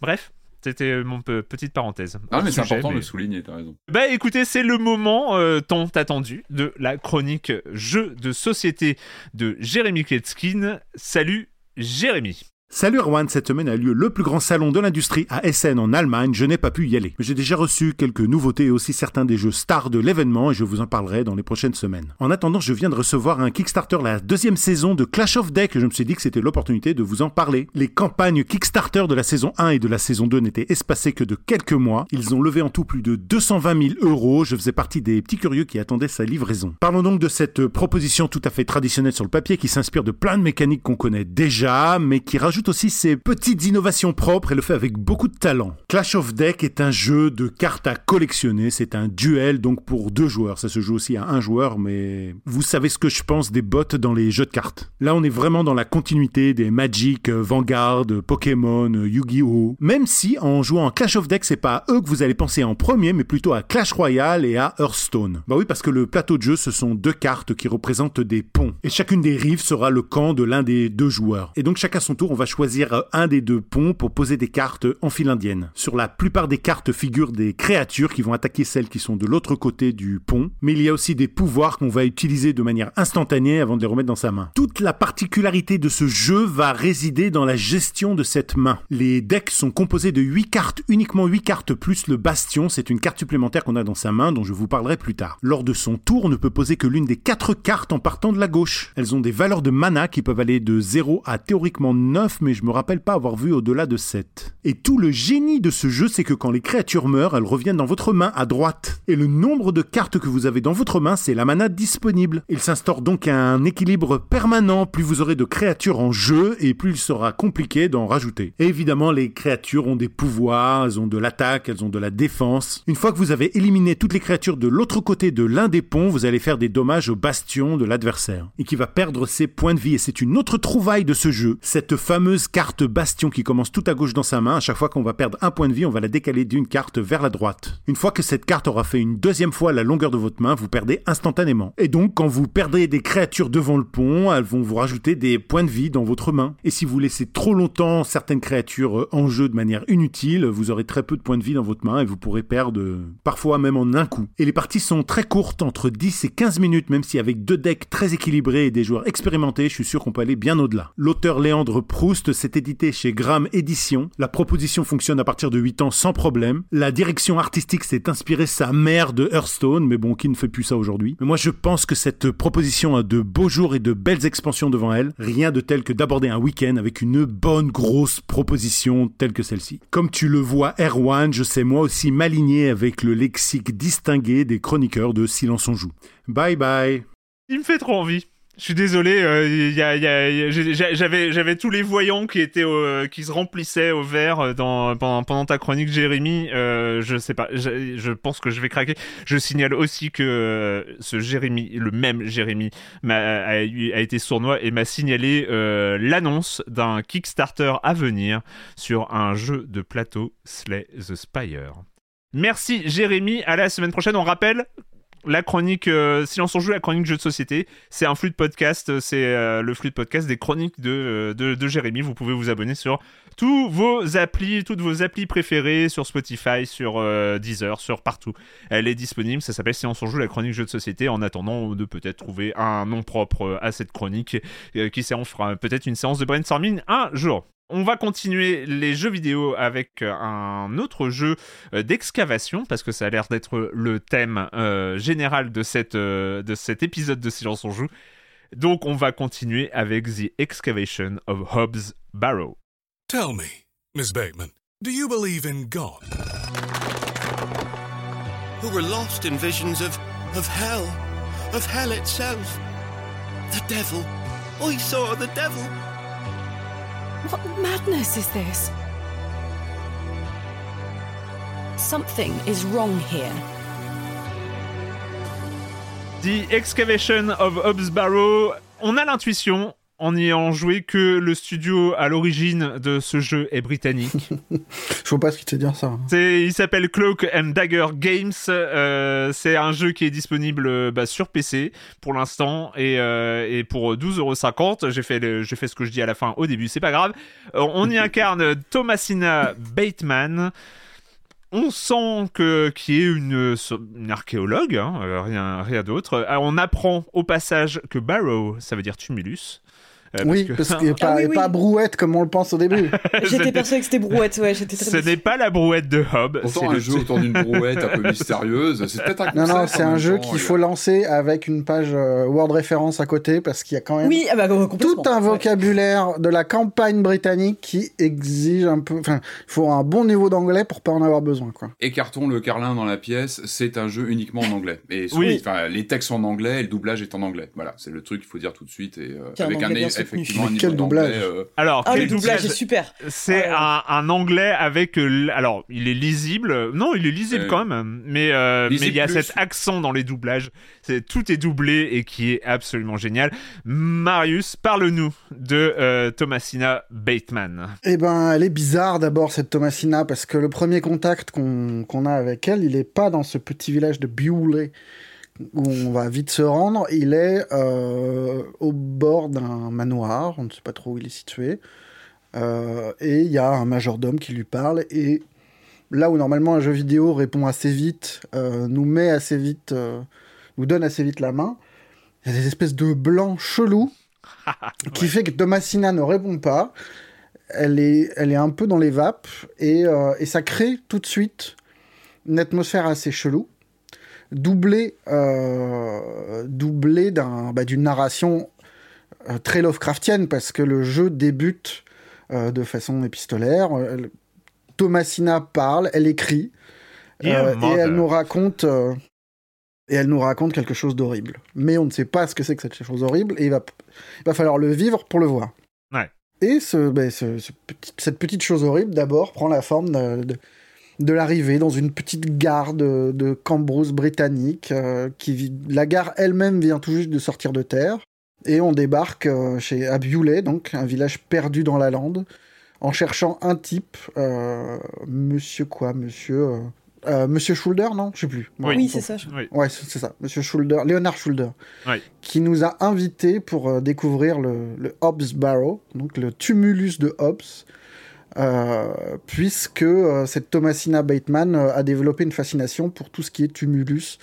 Bref, c'était mon petite parenthèse. Ah, mais c'est important de le souligner, t'as raison. Bah écoutez, c'est le moment euh, tant attendu de la chronique jeu de société de Jérémy Kletskin. Salut Jérémy. Salut Erwan, cette semaine a lieu le plus grand salon de l'industrie à Essen en Allemagne, je n'ai pas pu y aller. Mais j'ai déjà reçu quelques nouveautés et aussi certains des jeux stars de l'événement et je vous en parlerai dans les prochaines semaines. En attendant, je viens de recevoir un Kickstarter la deuxième saison de Clash of Deck et je me suis dit que c'était l'opportunité de vous en parler. Les campagnes Kickstarter de la saison 1 et de la saison 2 n'étaient espacées que de quelques mois. Ils ont levé en tout plus de 220 000 euros. Je faisais partie des petits curieux qui attendaient sa livraison. Parlons donc de cette proposition tout à fait traditionnelle sur le papier qui s'inspire de plein de mécaniques qu'on connaît déjà mais qui rajoute rajoute aussi ses petites innovations propres et le fait avec beaucoup de talent. Clash of Deck est un jeu de cartes à collectionner, c'est un duel donc pour deux joueurs. Ça se joue aussi à un joueur, mais vous savez ce que je pense des bots dans les jeux de cartes. Là, on est vraiment dans la continuité des Magic, Vanguard, Pokémon, Yu-Gi-Oh! Même si en jouant en Clash of Deck, c'est pas à eux que vous allez penser en premier, mais plutôt à Clash Royale et à Hearthstone. Bah oui, parce que le plateau de jeu, ce sont deux cartes qui représentent des ponts. Et chacune des rives sera le camp de l'un des deux joueurs. Et donc chacun son tour, on va choisir un des deux ponts pour poser des cartes en file indienne. Sur la plupart des cartes figurent des créatures qui vont attaquer celles qui sont de l'autre côté du pont, mais il y a aussi des pouvoirs qu'on va utiliser de manière instantanée avant de les remettre dans sa main. Toute la particularité de ce jeu va résider dans la gestion de cette main. Les decks sont composés de 8 cartes, uniquement 8 cartes plus le bastion, c'est une carte supplémentaire qu'on a dans sa main dont je vous parlerai plus tard. Lors de son tour, on ne peut poser que l'une des 4 cartes en partant de la gauche. Elles ont des valeurs de mana qui peuvent aller de 0 à théoriquement 9, mais je me rappelle pas avoir vu au-delà de 7. Et tout le génie de ce jeu, c'est que quand les créatures meurent, elles reviennent dans votre main à droite. Et le nombre de cartes que vous avez dans votre main, c'est la mana disponible. Il s'instaure donc un équilibre permanent. Plus vous aurez de créatures en jeu, et plus il sera compliqué d'en rajouter. Et évidemment, les créatures ont des pouvoirs, elles ont de l'attaque, elles ont de la défense. Une fois que vous avez éliminé toutes les créatures de l'autre côté de l'un des ponts, vous allez faire des dommages au bastion de l'adversaire. Et qui va perdre ses points de vie. Et c'est une autre trouvaille de ce jeu. Cette fameuse carte bastion qui commence tout à gauche dans sa main. À chaque fois qu'on va perdre un point de vie, on va la décaler d'une carte vers la droite. Une fois que cette carte aura fait une deuxième fois la longueur de votre main, vous perdez instantanément. Et donc, quand vous perdrez des créatures devant le pont, elles vont vous rajouter des points de vie dans votre main. Et si vous laissez trop longtemps certaines créatures en jeu de manière inutile, vous aurez très peu de points de vie dans votre main et vous pourrez perdre parfois même en un coup. Et les parties sont très courtes, entre 10 et 15 minutes, même si avec deux decks très équilibrés et des joueurs expérimentés, je suis sûr qu'on peut aller bien au-delà. L'auteur Léandre Proust s'est édité chez Gram Édition. La proposition fonctionne à partir de 8 ans sans problème. La direction artistique s'est inspirée sa mère de Hearthstone, mais bon, qui ne fait plus ça aujourd'hui. Mais moi, je pense que cette proposition a de beaux jours et de belles expansions devant elle. Rien de tel que d'aborder un week-end avec une bonne grosse proposition telle que celle-ci. Comme tu le vois, Erwan, je sais moi aussi m'aligner avec le lexique distingué des chroniqueurs de Silence on joue. Bye bye. Il me fait trop envie. Je suis désolé, euh, j'avais tous les voyants qui étaient qui se remplissaient au vert euh, pendant, ta chronique Jérémy. Euh, je sais pas, je, pense que je vais craquer. Je signale aussi que euh, ce Jérémy, le même Jérémy, a, a, été sournois et m'a signalé euh, l'annonce d'un Kickstarter à venir sur un jeu de plateau Slay the Spire. Merci Jérémy, à la semaine prochaine. On rappelle la chronique euh, Silence on joue, la chronique jeu de société. C'est un flux de podcast, euh, c'est euh, le flux de podcast des chroniques de, de, Jérémy. Vous pouvez vous abonner sur tous vos applis, toutes vos applis préférées, sur Spotify, sur Deezer, sur partout. Elle est disponible, ça s'appelle Silence on joue, la chronique jeu de société, en attendant de peut-être trouver un nom propre à cette chronique, qui sait, on fera peut-être une séance de brainstorming un jour. On va continuer les jeux vidéo avec euh, un autre jeu euh, d'excavation, parce que ça a l'air d'être le thème euh, général de, cette, de cet épisode de Silence on joue. Donc on va continuer avec The Excavation of Hobbs Barrow. Tell me, Miss Bateman, do you believe in God? Who were lost in visions of, of hell, of hell itself. The devil. I saw the devil. What madness is this? Something is wrong here. The Excavation of Hobbs Barrow. On a l'intuition, en ayant joué que le studio à l'origine de ce jeu est britannique. Je vois pas ce qu'il te dire ça. il s'appelle Cloak and Dagger Games. Euh, c'est un jeu qui est disponible euh, bah, sur PC pour l'instant et, euh, et, pour 12,50€. J'ai fait, j'ai fait ce que je dis à la fin au début, c'est pas grave. on y incarne Thomasina Bateman on sent que qui est une, une archéologue, hein, rien, rien d'autre. On apprend au passage que Barrow, ça veut dire tumulus. Euh, oui, parce que, pas, ah pas brouette comme on le pense au début. j'étais persuadé que c'était brouette, ouais. Ce n'est pas la brouette de Hob. C'est un jeu autour d'une brouette un peu mystérieuse. C'est peut-être un Non, non, c'est un jeu qu'il faut lancer avec une page euh, Word référence à côté parce qu'il y a quand même oui, ah bah, tout un vocabulaire de la campagne britannique qui exige un peu. Enfin, il faut un bon niveau d'anglais pour pas en avoir besoin, quoi. Écartons le carlin dans la pièce. C'est un jeu uniquement en anglais. Et oui. les textes sont en anglais et le doublage est en anglais. Voilà, c'est le truc qu'il faut dire tout de suite. Et, euh, avec un, effectivement quel doublage Alors, ah, le doublage est super. C'est un, un, anglais avec alors il est lisible. Non, il est lisible quand même, mais mais il y a cet accent dans les doublages. C'est tout est doublé et qui est absolument génial. Marius, parle-nous de Thomasina Bateman. Eh ben, elle est bizarre d'abord cette Thomasina parce que le premier contact qu'on a avec elle, il est pas dans ce petit village de Bewley où on va vite se rendre. Il est euh, au bord d'un manoir, on ne sait pas trop où il est situé. Euh, et il y a un majordome qui lui parle. Et là où normalement un jeu vidéo répond assez vite, euh, nous met assez vite, nous donne assez vite la main, il y a des espèces de blancs chelous qui fait que Thomasina ne répond pas. Elle est, elle est un peu dans les vapes et, et ça crée tout de suite une atmosphère assez chelou doublé, euh, doublé d'un, bah, d'une narration euh, très Lovecraftienne, parce que le jeu débute euh, de façon épistolaire. Thomasina parle, elle écrit, et elle nous raconte et elle nous raconte quelque chose d'horrible. Mais on ne sait pas ce que c'est que cette chose horrible, et il va, il va falloir le vivre pour le voir. Et ce, bah, ce, cette petite chose horrible, d'abord, prend la forme de, de l'arrivée dans une petite gare de, de Cambrousse britannique. Euh, qui, la gare elle-même vient tout juste de sortir de terre. Et on débarque euh, chez Abioulay, donc un village perdu dans la lande, en cherchant un type, euh, monsieur quoi, monsieur... Monsieur Schulder, non? Je sais plus. oui, c'est ça. Ouais, c'est ça. Monsieur Schulder, Léonard Schulder, qui nous a invités pour découvrir le, le Hobbs Barrow, donc le tumulus de Hobbes, euh, puisque euh, cette Thomasina Bateman euh, a développé une fascination pour tout ce qui est tumulus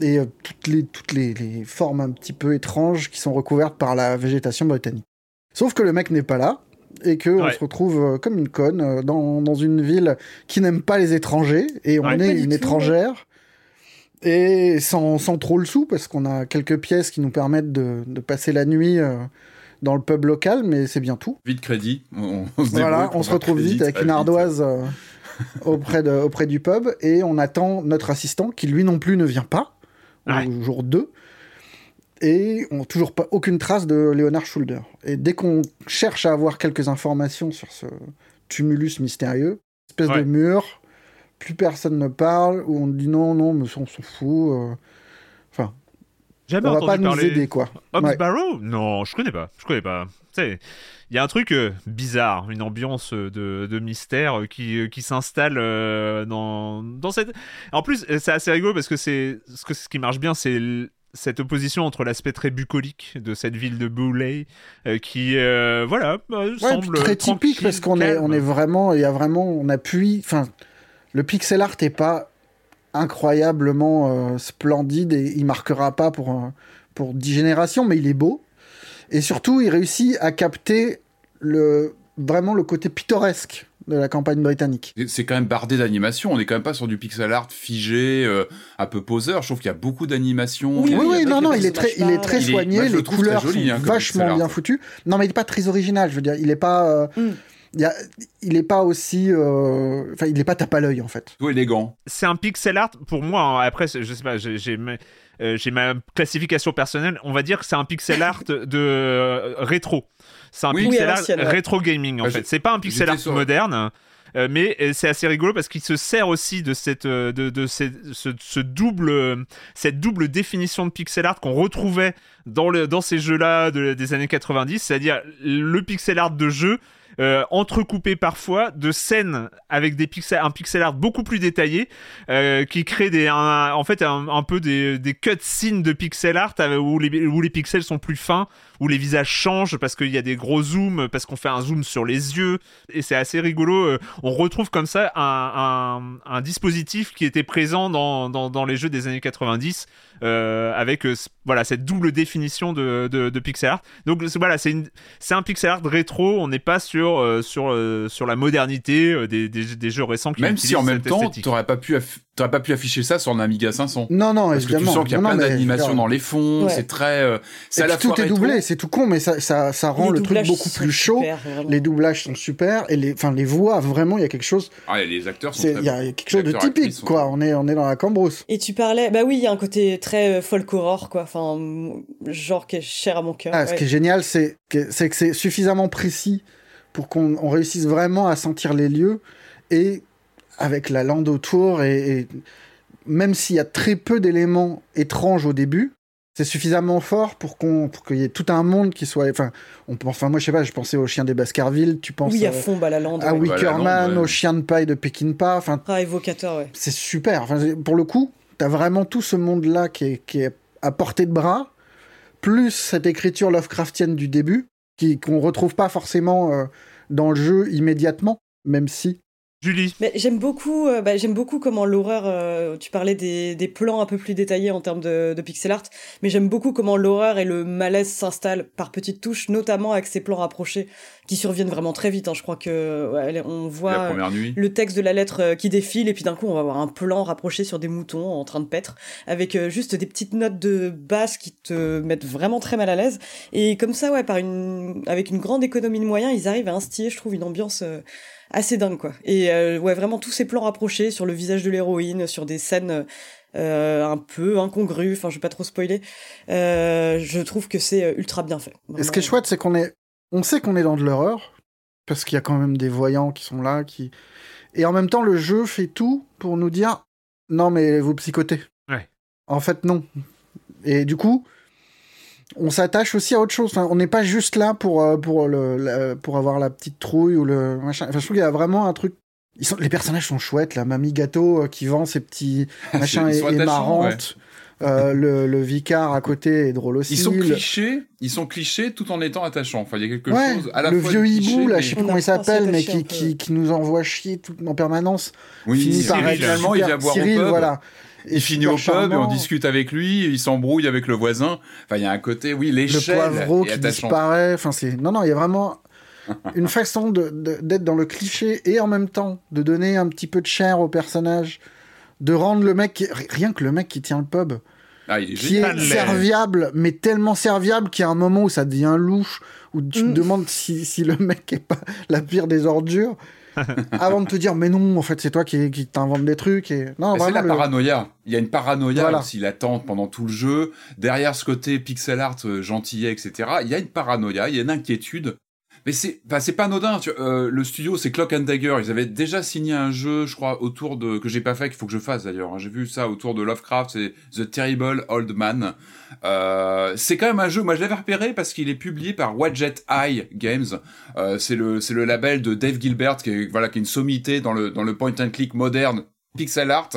et toutes, les, toutes les, formes un petit peu étranges qui sont recouvertes par la végétation britannique. Sauf que le mec n'est pas là, et qu'on on se retrouve comme une conne dans, dans une ville qui n'aime pas les étrangers, et on est une étrangère, et sans, sans, trop le sou, parce qu'on a quelques pièces qui nous permettent de, de passer la nuit dans le pub local, mais c'est bien tout. Vite crédit. On, se voilà, on se retrouve vite avec une ardoise euh, auprès, de, auprès du pub et on attend notre assistant qui lui non plus ne vient pas au jour 2 et on toujours pas aucune trace de Leonard Schulder. Et dès qu'on cherche à avoir quelques informations sur ce tumulus mystérieux, espèce de mur, plus personne ne parle, où on dit non, non, mais on s'en fout. Euh. Enfin, Jamais on va pas nous aider, quoi. Hobbs Barrow? Non, je connais pas. Je connais pas. il y a un truc euh, bizarre, une ambiance euh, de, mystère euh, qui, qui s'installe dans, dans cette. En plus, c'est assez rigolo parce que c'est ce, que, ce qui marche bien, c'est cette opposition entre l'aspect très bucolique de cette ville de Boulay qui voilà semble très typique parce qu'on est on est vraiment il y a vraiment on appuie enfin le pixel art est pas incroyablement euh, splendide et il marquera pas pour, euh, pour 10 générations, mais il est beau. Et surtout, il réussit à capter le, vraiment le côté pittoresque de la campagne britannique. C'est quand même bardé d'animation, on n'est quand même pas sur du pixel art figé, euh, un peu poseur, je trouve qu'il y a beaucoup d'animation. Oui, oui, non, non, il est très, il est très soigné, les couleurs sont hein, vachement bien foutues. Non, mais il n'est pas très original, je veux dire, il n'est pas... Mm il est pas aussi. Euh, enfin, il n'est pas tape à l'œil en fait. Tout élégant. C'est un pixel art pour moi. Hein. après, je sais pas, j'ai euh, j'ai ma classification personnelle. On va dire que c'est un pixel art de euh, rétro. C'est un pixel art rétro gaming en bah, fait. C'est pas un pixel art moderne. mais c'est assez rigolo parce qu'il se sert aussi de cette de, de ce, double cette double définition de pixel art qu'on retrouvait dans le dans ces jeux là des années 90 c'est-à-dire le pixel art de jeu euh, entrecoupé parfois de scènes avec des pixels, un pixel art beaucoup plus détaillé, euh, qui crée des, en fait un, peu des, des cutscenes de pixel art euh, où les, où les pixels sont plus fins, où les visages changent parce qu'il y a des gros zooms, parce qu'on fait un zoom sur les yeux, et c'est assez rigolo. On retrouve comme ça un, un, un dispositif qui était présent dans, dans, dans, les jeux des années 90, avec voilà cette double définition de, de, de pixel art. Donc voilà, c'est un pixel art rétro, on n'est pas sur euh, sur euh, sur la modernité euh, des, des, des, jeux récents qui même si en même temps tu pas pu t'aurais pas pu afficher ça sur un Amiga 500 non non parce évidemment. que tu sens qu'il y a plein d'animations dans les fonds c'est très c'est à la tout est doublé c'est tout con mais ça ça, ça rend le truc beaucoup plus chaud. les doublages sont super et les enfin les voix vraiment il y a quelque chose ah, les acteurs sont il y a quelque chose de typique quoi. on est on est dans la cambrousse. Et tu parlais bah oui il y a un côté très folk horror quoi. Enfin genre qui est cher à mon cœur ah, ce qui est génial c'est que c'est que c'est suffisamment précis pour qu'on réussisse vraiment à sentir les lieux et avec la lande autour et, même s'il y a très peu d'éléments étranges au début, c'est suffisamment fort pour qu'on pour qu'il y ait tout un monde qui soit enfin on enfin moi je sais pas je pensais aux chiens des Baskerville tu penses oui à fond bah, la lande, à Wickerman aux chiens de paille de Peckinpah enfin ah, évocateur ouais. c'est super. Enfin pour le coup t'as vraiment tout ce monde là qui est, qui est à portée de bras plus cette écriture Lovecraftienne du début qui qu'on retrouve pas forcément euh, dans le jeu immédiatement, même si Julie. Mais j'aime beaucoup, euh, bah, j'aime beaucoup comment l'horreur. Euh, tu parlais des, des, plans un peu plus détaillés en termes de, de pixel art, mais j'aime beaucoup comment l'horreur et le malaise s'installent par petites touches, notamment avec ces plans rapprochés qui surviennent vraiment très vite. Hein. Je crois que on voit le texte de la lettre euh, qui défile et puis d'un coup on va avoir un plan rapproché sur des moutons en train de paître, avec juste des petites notes de basse qui te mettent vraiment très mal à l'aise. Et comme ça, ouais, par une, avec une grande économie de moyens, ils arrivent à instiller, je trouve, une ambiance assez dingue quoi. Et euh, ouais, vraiment tous ces plans rapprochés sur le visage de l'héroïne, sur des scènes euh, un peu incongrues. Enfin, je vais pas trop spoiler. Euh, je trouve que c'est ultra bien fait. Et ce qui est chouette, c'est qu'on est, on sait qu'on est dans de l'horreur parce qu'il y a quand même des voyants qui sont là, qui et en même temps le jeu fait tout pour nous dire non mais vous psychotez. Ouais. En fait non. Et du coup, on s'attache aussi à autre chose. on n'est pas juste là pour euh, pour le pour avoir la petite trouille ou le machin. Enfin, je trouve qu'il y a vraiment un truc. Ils sont, les personnages sont chouettes. La mamie gâteau euh, qui vend ses petits machins est, marrante. Euh, le, le, vicar à côté est drôle aussi. Ils sont clichés, ils sont clichés tout en étant attachants. Enfin, il y a quelque chose à la le fois vieux hibou, là, je sais plus comment il s'appelle, mais qui, qui, qui, nous envoie chier tout, en permanence. Oui, finit Cyril, par finalement, il vient boire Cyril, au pub. voilà il finit au pub et on discute avec lui, il s'embrouille avec le voisin. Enfin, il y a un côté, oui, l'échelle. Le poivreau qui disparaît. Enfin, c'est non, non, il y a vraiment une façon d'être de, dans le cliché et en même temps de donner un petit peu de chair au personnage, de rendre le mec, rien que le mec qui tient le pub. Ah, il est qui est serviable, mais tellement serviable qu'il y a un moment où ça devient louche, où tu te mm. demandes si, si, le mec est pas la pire des ordures. avant de te dire mais non en fait c'est toi qui, qui t'invente des trucs et non c'est la paranoïa. Il y a une paranoïa voilà. aussi latente pendant tout le jeu. Derrière ce côté pixel art euh, gentillet etc il y a une paranoïa il y a une inquiétude mais c'est bah, pas anodin. Euh, le studio, c'est Clock and Dagger. Ils avaient déjà signé un jeu, je crois, autour de que j'ai pas fait, qu'il faut que je fasse d'ailleurs. Hein. J'ai vu ça autour de Lovecraft, c'est The Terrible Old Man. Euh, c'est quand même un jeu. Moi, je l'avais repéré parce qu'il est publié par Wadjet Eye Games. Euh, c'est le c'est le label de Dave Gilbert qui est voilà qui est une sommité dans le dans le point and click moderne pixel art,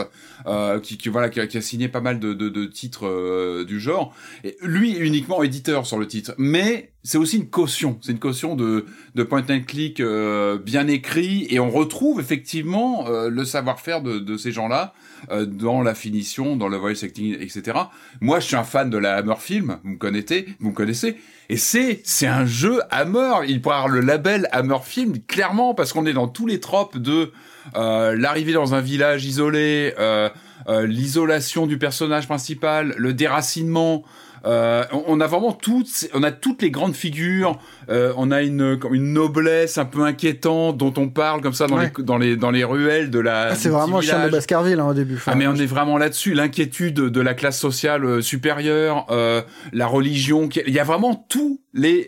euh, qui, qui, voilà, qui a, qui a, signé pas mal de, de, de titres euh, du genre. Et lui uniquement éditeur sur le titre, mais c'est aussi une caution. C'est une caution de, de point and click euh, bien écrit, et on retrouve effectivement euh, le savoir-faire de, de ces gens-là euh, dans la finition, dans le voice acting, etc. Moi, je suis un fan de la Hammer Film. Vous me connaissez, vous me connaissez. Et c'est c'est un jeu Hammer. Il avoir le label Hammer Film clairement parce qu'on est dans tous les tropes de l'arrivée dans un village isolé, euh, euh, l'isolation du personnage principal, le déracinement. Euh, on a vraiment toutes, on a toutes les grandes figures. Euh, on a une, une noblesse un peu inquiétante dont on parle comme ça dans, les, dans les dans les ruelles de la. Ah, c'est vraiment le chien de Baskerville hein, au début. ah mais on est vraiment là-dessus. L'inquiétude de la classe sociale supérieure, la religion. Il y a vraiment tous les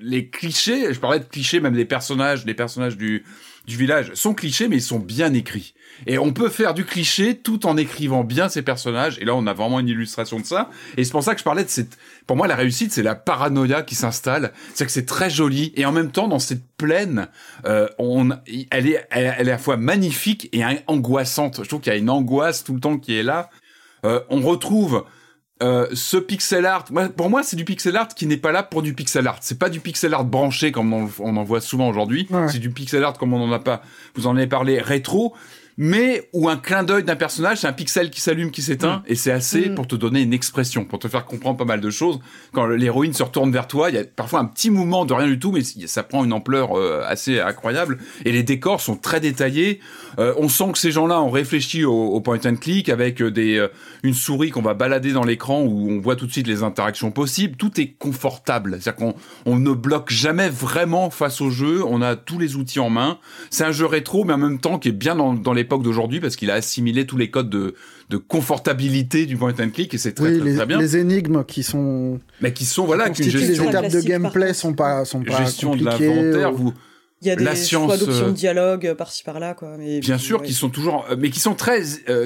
les clichés. Je parlais de clichés, même des personnages, des personnages du du village sont clichés, mais ils sont bien écrits. Et on peut faire du cliché tout en écrivant bien ces personnages. Et là, on a vraiment une illustration de ça. Et c'est pour ça que je parlais de cette. Pour moi, la réussite, c'est la paranoïa qui s'installe. C'est que c'est très joli. Et en même temps, dans cette plaine, euh, on, elle est, elle, est à la fois magnifique et angoissante. Je trouve qu'il y a une angoisse tout le temps qui est là. Euh, on retrouve euh, ce pixel art, pour moi, c'est du pixel art qui n'est pas là pour du pixel art. C'est pas du pixel art branché comme on, en voit souvent aujourd'hui. C'est du pixel art comme on en a pas. Vous en avez parlé rétro, mais où un clin d'œil d'un personnage, c'est un pixel qui s'allume, qui s'éteint, mm. et c'est assez mm. pour te donner une expression, pour te faire comprendre pas mal de choses. Quand l'héroïne se retourne vers toi, il y a parfois un petit mouvement de rien du tout, mais ça prend une ampleur euh, assez incroyable. Et les décors sont très détaillés. Euh, on sent que ces gens-là ont réfléchi au, point and click avec euh, une souris qu'on va balader dans l'écran où on voit tout de suite les interactions possibles. Tout est confortable, c'est-à-dire qu'on on ne bloque jamais vraiment face au jeu. On a tous les outils en main. C'est un jeu rétro, mais en même temps qui est bien dans, dans l'époque d'aujourd'hui parce qu'il a assimilé tous les codes de, de confortabilité du point and click et c'est très, très, les, bien. Les énigmes qui sont mais qui sont voilà qui les étapes de gameplay sont pas sont pas gestion de l'inventaire vous il y a des la choix d'options de euh, dialogue euh, par-ci par-là quoi mais bien sûr qui sont toujours euh, mais qui sont très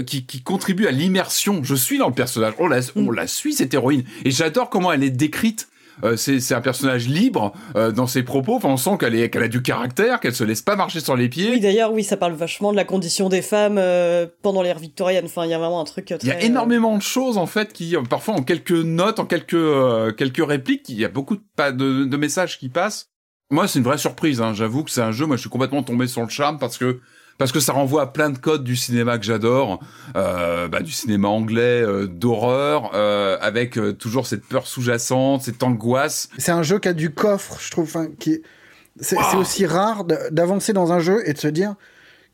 qui, qui contribuent à l'immersion. Je suis dans le personnage. On la on mm. la suit cette héroïne. Et j'adore comment elle est décrite euh, c'est un personnage libre euh, dans ses propos. Enfin, on sent qu'elle qu'elle a du caractère, qu'elle se laisse pas marcher sur les pieds. Oui, d'ailleurs, oui, ça parle vachement de la condition des femmes euh, pendant l'ère victorienne. Enfin, il y a vraiment un truc. Il y a énormément de choses en fait qui, parfois, en quelques notes, en quelques quelques répliques, il y a beaucoup de, de, de messages qui passent. Moi, c'est une vraie surprise. Hein. J'avoue que c'est un jeu. Moi, je suis complètement tombé sur le charme parce que parce que ça renvoie à plein de codes du cinéma que j'adore, euh, bah, du cinéma anglais euh, d'horreur, euh, avec euh, toujours cette peur sous-jacente, cette angoisse. C'est un jeu qui a du coffre, je trouve, qui c'est aussi rare d'avancer dans un jeu et de se dire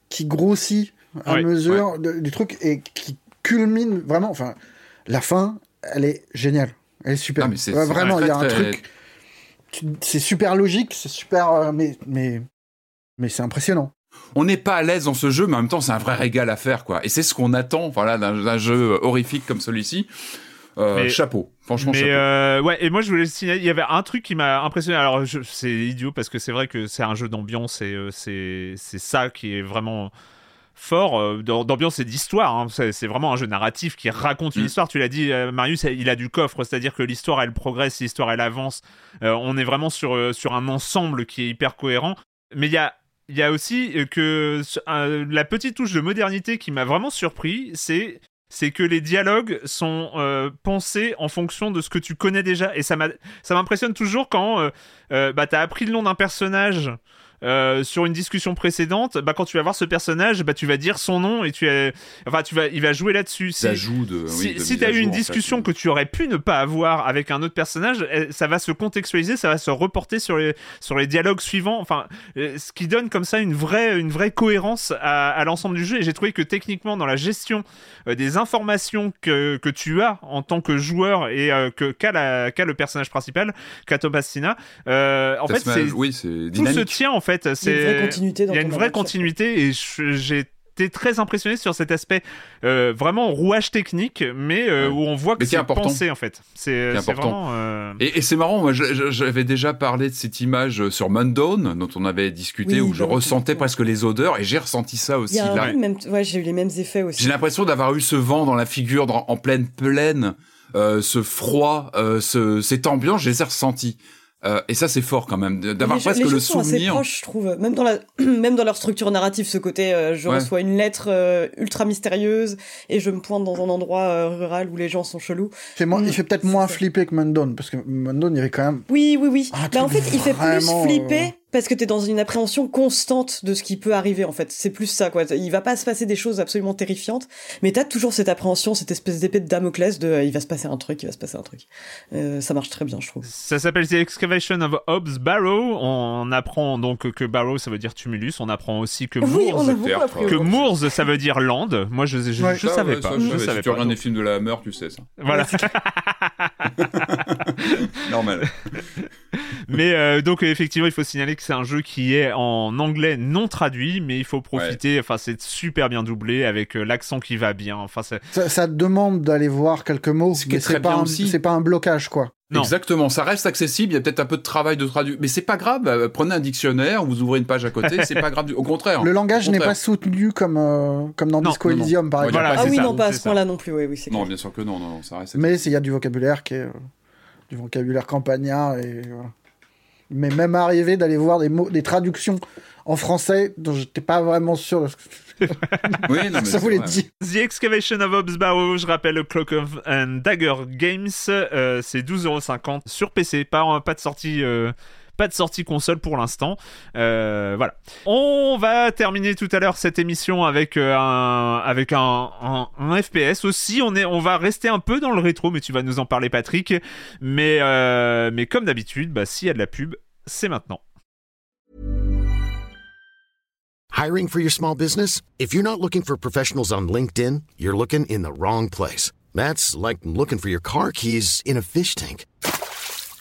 qui grossit à mesure du truc et qui culmine vraiment. Enfin, la fin, elle est géniale, elle est super. vraiment, il y a un truc. C'est super logique, c'est super, mais mais mais c'est impressionnant on n'est pas à l'aise dans ce jeu, mais en même temps, c'est un vrai régal à faire, quoi. Et c'est ce qu'on attend, voilà, d'un jeu horrifique comme celui-ci. Euh, chapeau, franchement. Mais euh, ouais, et moi je voulais signaler, il y avait un truc qui m'a impressionné. Alors c'est idiot parce que c'est vrai que c'est un jeu d'ambiance et euh, c'est c'est ça qui est vraiment fort d'ambiance et d'histoire. Hein. C'est vraiment un jeu narratif qui raconte une mm. histoire. Tu l'as dit, Marius, il a du coffre, c'est-à-dire que l'histoire elle progresse, l'histoire elle avance. on est vraiment sur sur un ensemble qui est hyper cohérent. Mais il y a il y a aussi euh, que la petite touche de modernité qui m'a vraiment surpris, c'est que les dialogues sont euh, pensés en fonction de ce que tu connais déjà. Et ça m'impressionne toujours quand euh bah, tu as appris le nom d'un personnage euh, sur une discussion précédente, bah, quand tu vas voir ce personnage, bah, tu vas dire son nom et tu enfin, tu vas, il va jouer là-dessus. Si, de, si, si tu as eu une discussion que tu aurais pu ne pas avoir avec un autre personnage, eh, ça va se contextualiser, ça va se reporter sur les, sur les dialogues suivants. Enfin, euh, ce qui donne comme ça une vraie, une vraie cohérence à, l'ensemble du jeu. Et j'ai trouvé que techniquement, dans la gestion euh, des informations que, que tu as en tant que joueur et que qu'a le personnage principal, qu'a en fait, oui, tout se tient en fait c'est il y a une vraie continuité. il y a une vraie continuité et j'ai été très impressionné sur cet aspect euh, vraiment rouage technique, mais euh, où on voit que c'est pensé en fait. C'est important. Euh, et, c'est marrant, moi j'avais déjà parlé de cette image sur Mundown dont on avait discuté, où je ressentais presque les odeurs, et j'ai ressenti ça aussi. là. Même... Ouais, j'ai eu les mêmes effets aussi. J'ai l'impression d'avoir eu ce vent dans la figure en pleine plaine, ce froid, ce, cette ambiance, je les ai ressentis. Euh, et ça, c'est fort quand même, d'avoir presque le sont souvenir. Assez proches, je trouve, même dans la, même dans leur structure narrative, ce côté, euh, je reçois une lettre euh, ultra mystérieuse et je me pointe dans un endroit rural où les gens sont chelous. il fait peut-être moins flipper que Mundon, parce que Mundon, il y avait quand même. Oui, oui, oui. Mais en fait, il fait plus flipper parce que t'es dans une appréhension constante de ce qui peut arriver en fait. C'est plus ça quoi. Il va pas se passer des choses absolument terrifiantes, mais t'as toujours cette appréhension, cette espèce d'épée de Damoclès de euh, il va se passer un truc, il va se passer un truc. Euh, ça marche très bien, je trouve. Ça s'appelle The Excavation of Hobbs Barrow. On apprend donc que Barrow ça veut dire tumulus. On apprend aussi que Moors, que Moors ça veut dire land. Moi je je, je, savais pas. je savais si tu regardes des films de la Hammer, tu sais ça. Voilà. Normal. mais euh, donc effectivement, il faut signaler que c'est un jeu qui est en anglais non traduit, mais il faut profiter. Enfin, c'est super bien doublé avec euh, l'accent qui va bien. Enfin, ça, ça, demande d'aller voir quelques mots, mais c'est pas, c'est pas un blocage, quoi. Exactement, ça reste accessible. Il y a peut-être un peu de travail de traduction, mais c'est pas grave. Euh, prenez un dictionnaire, vous ouvrez une page à côté, c'est pas grave. Au contraire. Le langage n'est pas soutenu comme euh, comme dans Disco Elysium, par exemple. ah oui, non, pas à ce point-là non plus. Oui, oui, non, bien sûr que non, non, ça reste. Mais il y a du vocabulaire qui est du vocabulaire campagnard et voilà mais même arrivé d'aller voir des mots, des traductions en français dont j'étais pas vraiment sûr. oui, non, mais ça voulait dire. The Excavation of Hobbs Barrow, je rappelle le Clock of and Dagger Games, euh, c'est 12,50€ sur PC, pas, pas de sortie. Euh, Pas de sortie console pour l'instant. Euh, voilà. On va terminer tout à l'heure cette émission avec euh, un avec un, un, FPS aussi. On est on va rester un peu dans le rétro, mais tu vas nous en parler, Patrick. Mais euh, mais comme d'habitude, bah s'il y a de la pub, c'est maintenant. Hiring for your small business? If you're not looking for professionals on LinkedIn, you're looking in the wrong place. That's like looking for your car keys in a fish tank.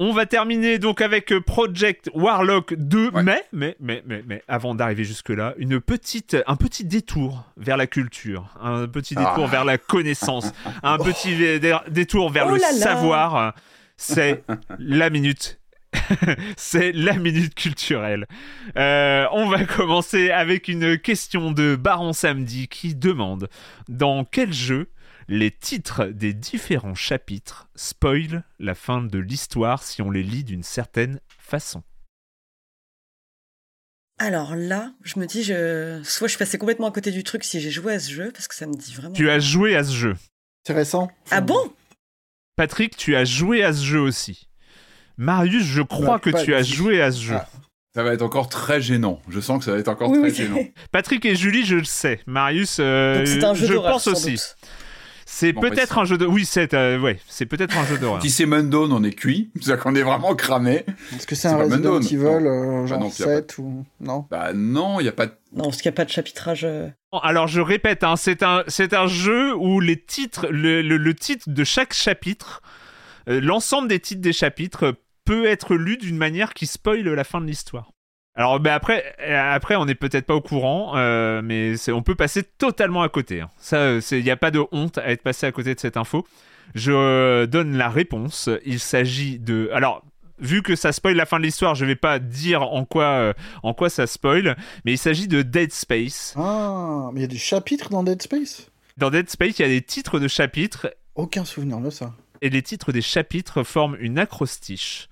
On va terminer donc avec euh, Project Warlock 2, mais, mais, mais, mais, mais, avant d'arriver jusque-là, une petite, un petit détour vers la culture, un petit détour ah. vers la connaissance, un petit détour vers oh le savoir. C'est la minute c'est la minute culturelle. Euh, on va commencer avec une question de Baron Samedi qui demande dans quel jeu les titres des différents chapitres spoilent la fin de l'histoire si on les lit d'une certaine façon. Alors là, je me dis, je... soit je passais complètement à côté du truc si j'ai joué à ce jeu, parce que ça me dit vraiment. Tu as joué à ce jeu. C'est récent. Ah bon? Patrick, tu as joué à ce jeu aussi. Marius, je crois bah, que tu as joué à ce jeu. Ah, ça va être encore très gênant. Je sens que ça va être encore très gênant. Patrick et Julie, je le sais. Marius, euh, je pense aussi. C'est peut-être un jeu de. Oui, c'est euh, ouais, c'est peut-être un jeu d'horreur. si c'est Mundone, on est cuit. C'est-à-dire qu'on est vraiment cramé. Est-ce que c'est un Resident Evil euh, genre 7 ou non? Bah non, il y a pas de. Non, parce qu'il n'y a pas de chapitrage. Euh. Alors je répète, hein, c'est un c'est un jeu où les titres, le, le, titre de chaque chapitre, l'ensemble des titres des chapitres peut être lu d'une manière qui spoile la fin de l'histoire. Alors, ben après, euh, après, on n'est peut-être pas au courant, euh, mais on peut passer totalement à côté. Hein. Ça, euh, il n'y a pas de honte à être passé à côté de cette info. Je donne la réponse. Il s'agit de. Alors, vu que ça spoil la fin de l'histoire, je vais pas dire en quoi, en quoi ça spoil, mais il s'agit de Dead Space. Ah, mais il y a des chapitres dans Dead Space? Dans Dead Space, il y a des titres de chapitres. Aucun souvenir de ça. Et les titres des chapitres forment une acrostiche.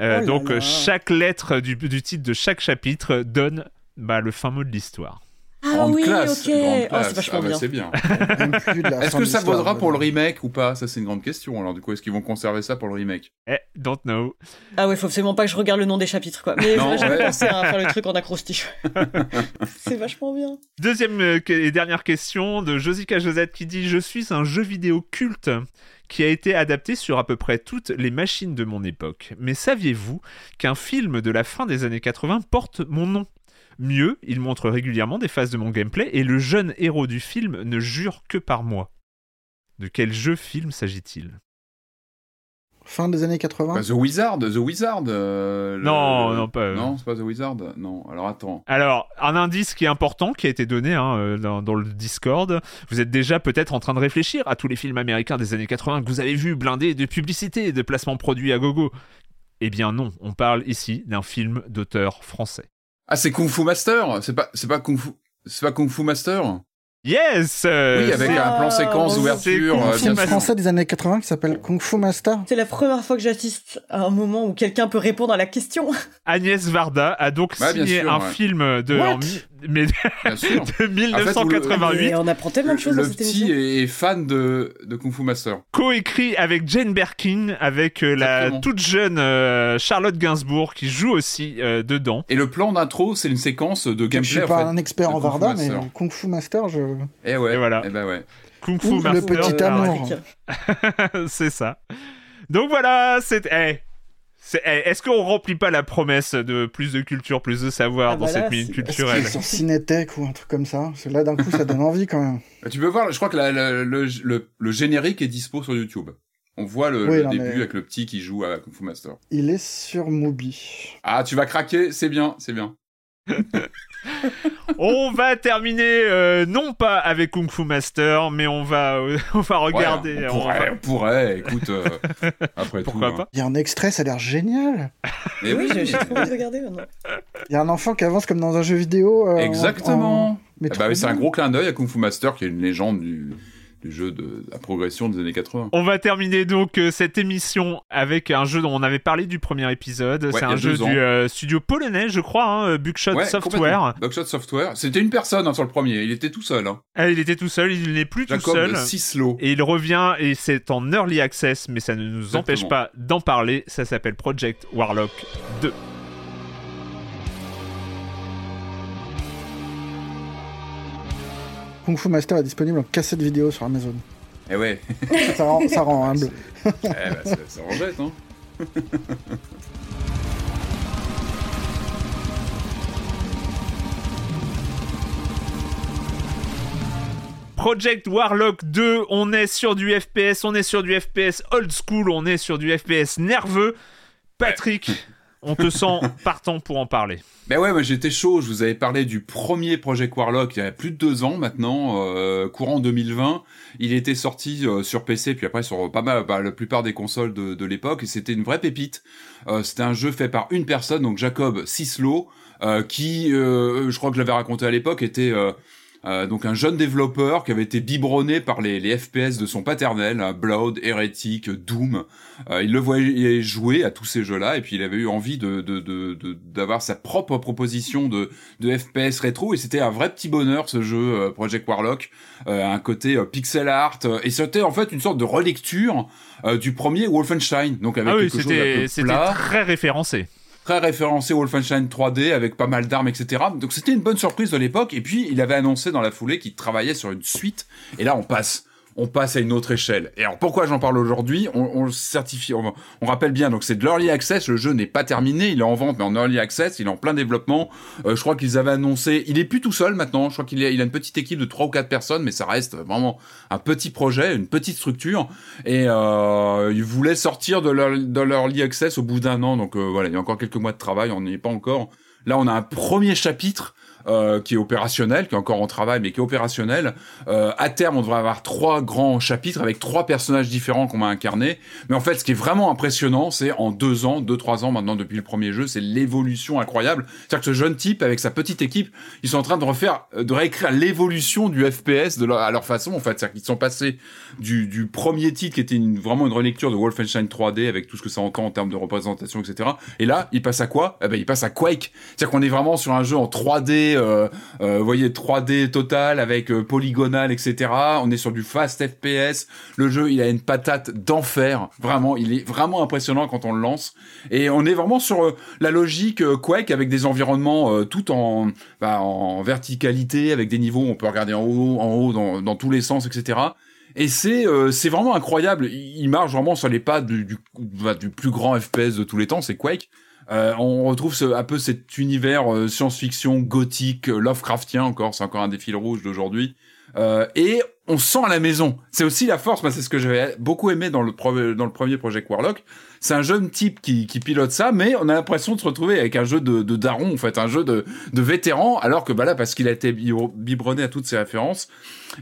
Euh, oh donc chaque lettre du, titre de chaque chapitre donne bah, le fin mot de l'histoire. Ah oui, classe, ok. Oh, c'est vachement ah, bah, C'est bien. est-ce que ça vaudra pour le remake ou pas? Ça, c'est une grande question. Alors, du coup, est-ce qu'ils vont conserver ça pour le remake? Eh, don't know. Ah ouais, faut absolument pas que je regarde le nom des chapitres, quoi. Mais j'avais jamais pensé à faire le truc en acrostiche. c'est vachement bien. Deuxième euh, et dernière question de Josica Josette qui dit Je suis un jeu vidéo culte qui a été adapté sur à peu près toutes les machines de mon époque. Mais saviez-vous qu'un film de la fin des années 80 porte mon nom? Mieux, il montre régulièrement des phases de mon gameplay et le jeune héros du film ne jure que par moi. De quel jeu film s'agit-il? Fin des années 80 bah, The Wizard, The Wizard. Euh, non, non, pas. Non, c'est pas The Wizard. Non, alors attends. Alors, un indice qui est important, qui a été donné hein, euh, dans, le Discord. Vous êtes déjà peut-être en train de réfléchir à tous les films américains des années 80 que vous avez vus blindés de publicité et de placements produits à gogo. Eh bien non, on parle ici d'un film d'auteur français. Ah, c'est Kung Fu Master C'est pas, c'est pas Kung Fu... C'est pas Kung Fu Master? Yes Oui, avec un plan séquence d'ouverture. un film français des années 80 qui s'appelle Kung Fu Master. C'est la première fois que j'assiste à un moment où quelqu'un peut répondre à la question. Agnès Varda a donc signé un film de, mais de 1988. on apprend tellement de choses le dans cette petit est fan de, de Kung Fu Master. Co-écrit avec Jane Birkin, avec euh, la toute jeune euh, Charlotte Gainsbourg qui joue aussi euh, dedans. Et le plan d'intro, c'est une séquence de gameplay. Je suis pas un expert en Varda, mais Kung Fu Master, je. Et eh ouais. Et voilà. Et eh bah ben ouais. Kung Fu Master. Le petit amour. c'est ça. Donc voilà, c'est. Eh, est-ce qu'on remplit pas la promesse de plus de culture, plus de savoir ah, dans cette minute culturelle? Sur Cinétech ou un truc comme ça? Là, d'un coup, ça donne envie quand même. Bah, tu peux voir, je crois que le, générique est dispo sur YouTube. On voit le, début avec le petit qui joue à Kung Fu Master. Il est sur Mubi. Ah, tu vas craquer, c'est bien, c'est bien. on va terminer euh, non pas avec Kung Fu Master, mais on va euh, on va regarder. on, pourrait, écoute, euh, après Pourquoi tout, pas Il y a un extrait, ça a l'air génial. Et oui, j'ai trop envie de regarder maintenant. Il y a un enfant qui avance comme dans un jeu vidéo. Exactement. Ah bah c'est un gros clin d'œil à Kung Fu Master, qui est une légende du, du jeu de la progression des années 80. On va terminer donc euh, cette émission avec un jeu dont on avait parlé du premier épisode. c'est un jeu du euh, studio polonais, je crois, hein, euh, Bugshot Software. Bugshot Software. C'était une personne hein, sur le premier. Il était tout seul. Hein. Ah, il était tout seul. Il n'est plus tout seul. Cislo. Et il revient et c'est en early access, mais ça ne nous empêche pas d'en parler. Ça s'appelle Project Warlock 2. Kung Fu Master est disponible en cassette vidéo sur Amazon. Eh ouais. ça, rend, ça rend humble. eh bah, ça, ça rend bête, hein. Project Warlock 2, on est sur du FPS, on est sur du FPS old school, on est sur du FPS nerveux. Patrick, on te sent partant pour en parler. Ben ouais, moi j'étais chaud. Je vous avais parlé du premier Project Warlock il y a plus de deux ans maintenant, euh, courant 2020. Il était sorti euh, sur PC, puis après sur pas mal, bah, la plupart des consoles de, de l'époque, et c'était une vraie pépite. Euh, c'était un jeu fait par une personne, donc Jacob Cislo, euh, qui, je crois que je l'avais raconté à l'époque, était euh, donc un jeune développeur qui avait été biberonné par les, les FPS de son paternel, hein, Blood, Heretic, Doom. Euh, il le voyait jouer à tous ces jeux-là et puis il avait eu envie de d'avoir de, de, sa propre proposition de, de FPS rétro et c'était un vrai petit bonheur ce jeu euh, Project Warlock, un côté pixel art et c'était en fait une sorte de relecture du premier Wolfenstein. Donc avec ah oui, quelque chose C'était très référencé très référencé Wolfenstein 3D avec pas mal d'armes, etc. Donc c'était une bonne surprise de l'époque. Et puis il avait annoncé dans la foulée qu'il travaillait sur une suite. Et là on passe on passe à une autre échelle. Et alors pourquoi j'en parle aujourd'hui? On, on, certifie, on, rappelle bien, donc c'est de l'early access, le jeu n'est pas terminé, il est en vente mais en early access, il est en plein développement. Euh, je crois qu'ils avaient annoncé, il est plus tout seul maintenant, je crois qu'il a, il a une petite équipe de trois ou quatre personnes, mais ça reste vraiment un petit projet, une petite structure. Et euh, ils voulaient sortir de l'early access au bout d'un an, donc euh, voilà, il y a encore quelques mois de travail, on n'y est pas encore. Là, on a un premier chapitre euh, qui est opérationnel, qui est encore en travail, mais qui est opérationnel. Euh, à terme, on devrait avoir trois grands chapitres avec trois personnages différents qu'on va incarner. Mais en fait, ce qui est vraiment impressionnant, c'est en deux ans, deux, trois ans maintenant depuis le premier jeu, c'est l'évolution incroyable. C'est-à-dire que ce jeune type, avec sa petite équipe, ils sont en train de refaire, euh, de réécrire l'évolution du FPS à leur façon, en fait. C'est-à-dire qu'ils sont passés du, premier titre qui était vraiment une relecture de Wolfenstein 3D avec tout ce que ça entend en termes de représentation, etc. Et là, ils passent à quoi? Eh ben, ils passent à Quake. C'est-à-dire qu'on est vraiment sur un jeu en 3D euh, euh, voyez 3D total avec euh, polygonal, etc. On est sur du fast FPS. Le jeu, il a une patate d'enfer. Vraiment, il est vraiment impressionnant quand on le lance. Et on est vraiment sur la logique Quake avec des environnements tout en, bah, en verticalité, avec des niveaux. On peut regarder en haut, en haut, dans, dans tous les sens, etc. Et c'est c'est vraiment incroyable. Il marche vraiment sur les pas du, du, bah, du plus grand FPS de tous les temps, c'est Quake. Euh, on retrouve ce, un peu cet univers euh, science-fiction gothique, euh, Lovecraftien encore, c'est encore un des fils rouges d'aujourd'hui. Et on sent à la maison. C'est aussi la force, c'est ce que j'avais beaucoup aimé dans le, dans le premier Project Warlock. C'est un jeune type qui, qui, pilote ça, mais on a l'impression de se retrouver avec un jeu de, de daron, en fait, un jeu de, de vétéran, alors que bah là, parce qu'il a été biberonné à toutes ces références,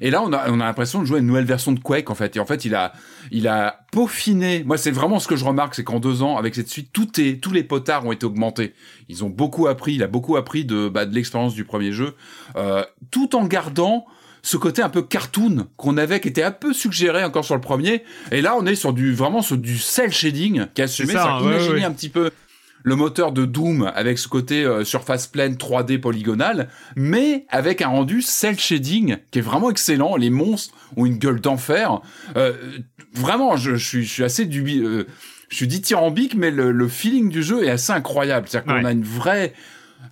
et là, on a, on a l'impression de jouer une nouvelle version de Quake, en fait. Et en fait, il a, il a peaufiné. Moi, c'est vraiment ce que je remarque, c'est qu'en deux ans, avec cette suite, tout est, tous les potards ont été augmentés. Ils ont beaucoup appris. Il a beaucoup appris de, bah, de l'expérience du premier jeu, euh, tout en gardant ce côté un peu cartoon qu'on avait, qui était un peu suggéré encore sur le premier. Et là, on est sur du vraiment sur du cel shading qui a assumé ça. Imaginez un petit peu le moteur de Doom avec ce côté euh, surface pleine 3D polygonale, mais avec un rendu cel shading qui est vraiment excellent. Les monstres ont une gueule d'enfer. Euh, vraiment, je, je, suis, je suis assez dubi, euh, je suis dithyrambique, mais le, le feeling du jeu est assez incroyable. C'est-à-dire qu'on a une vraie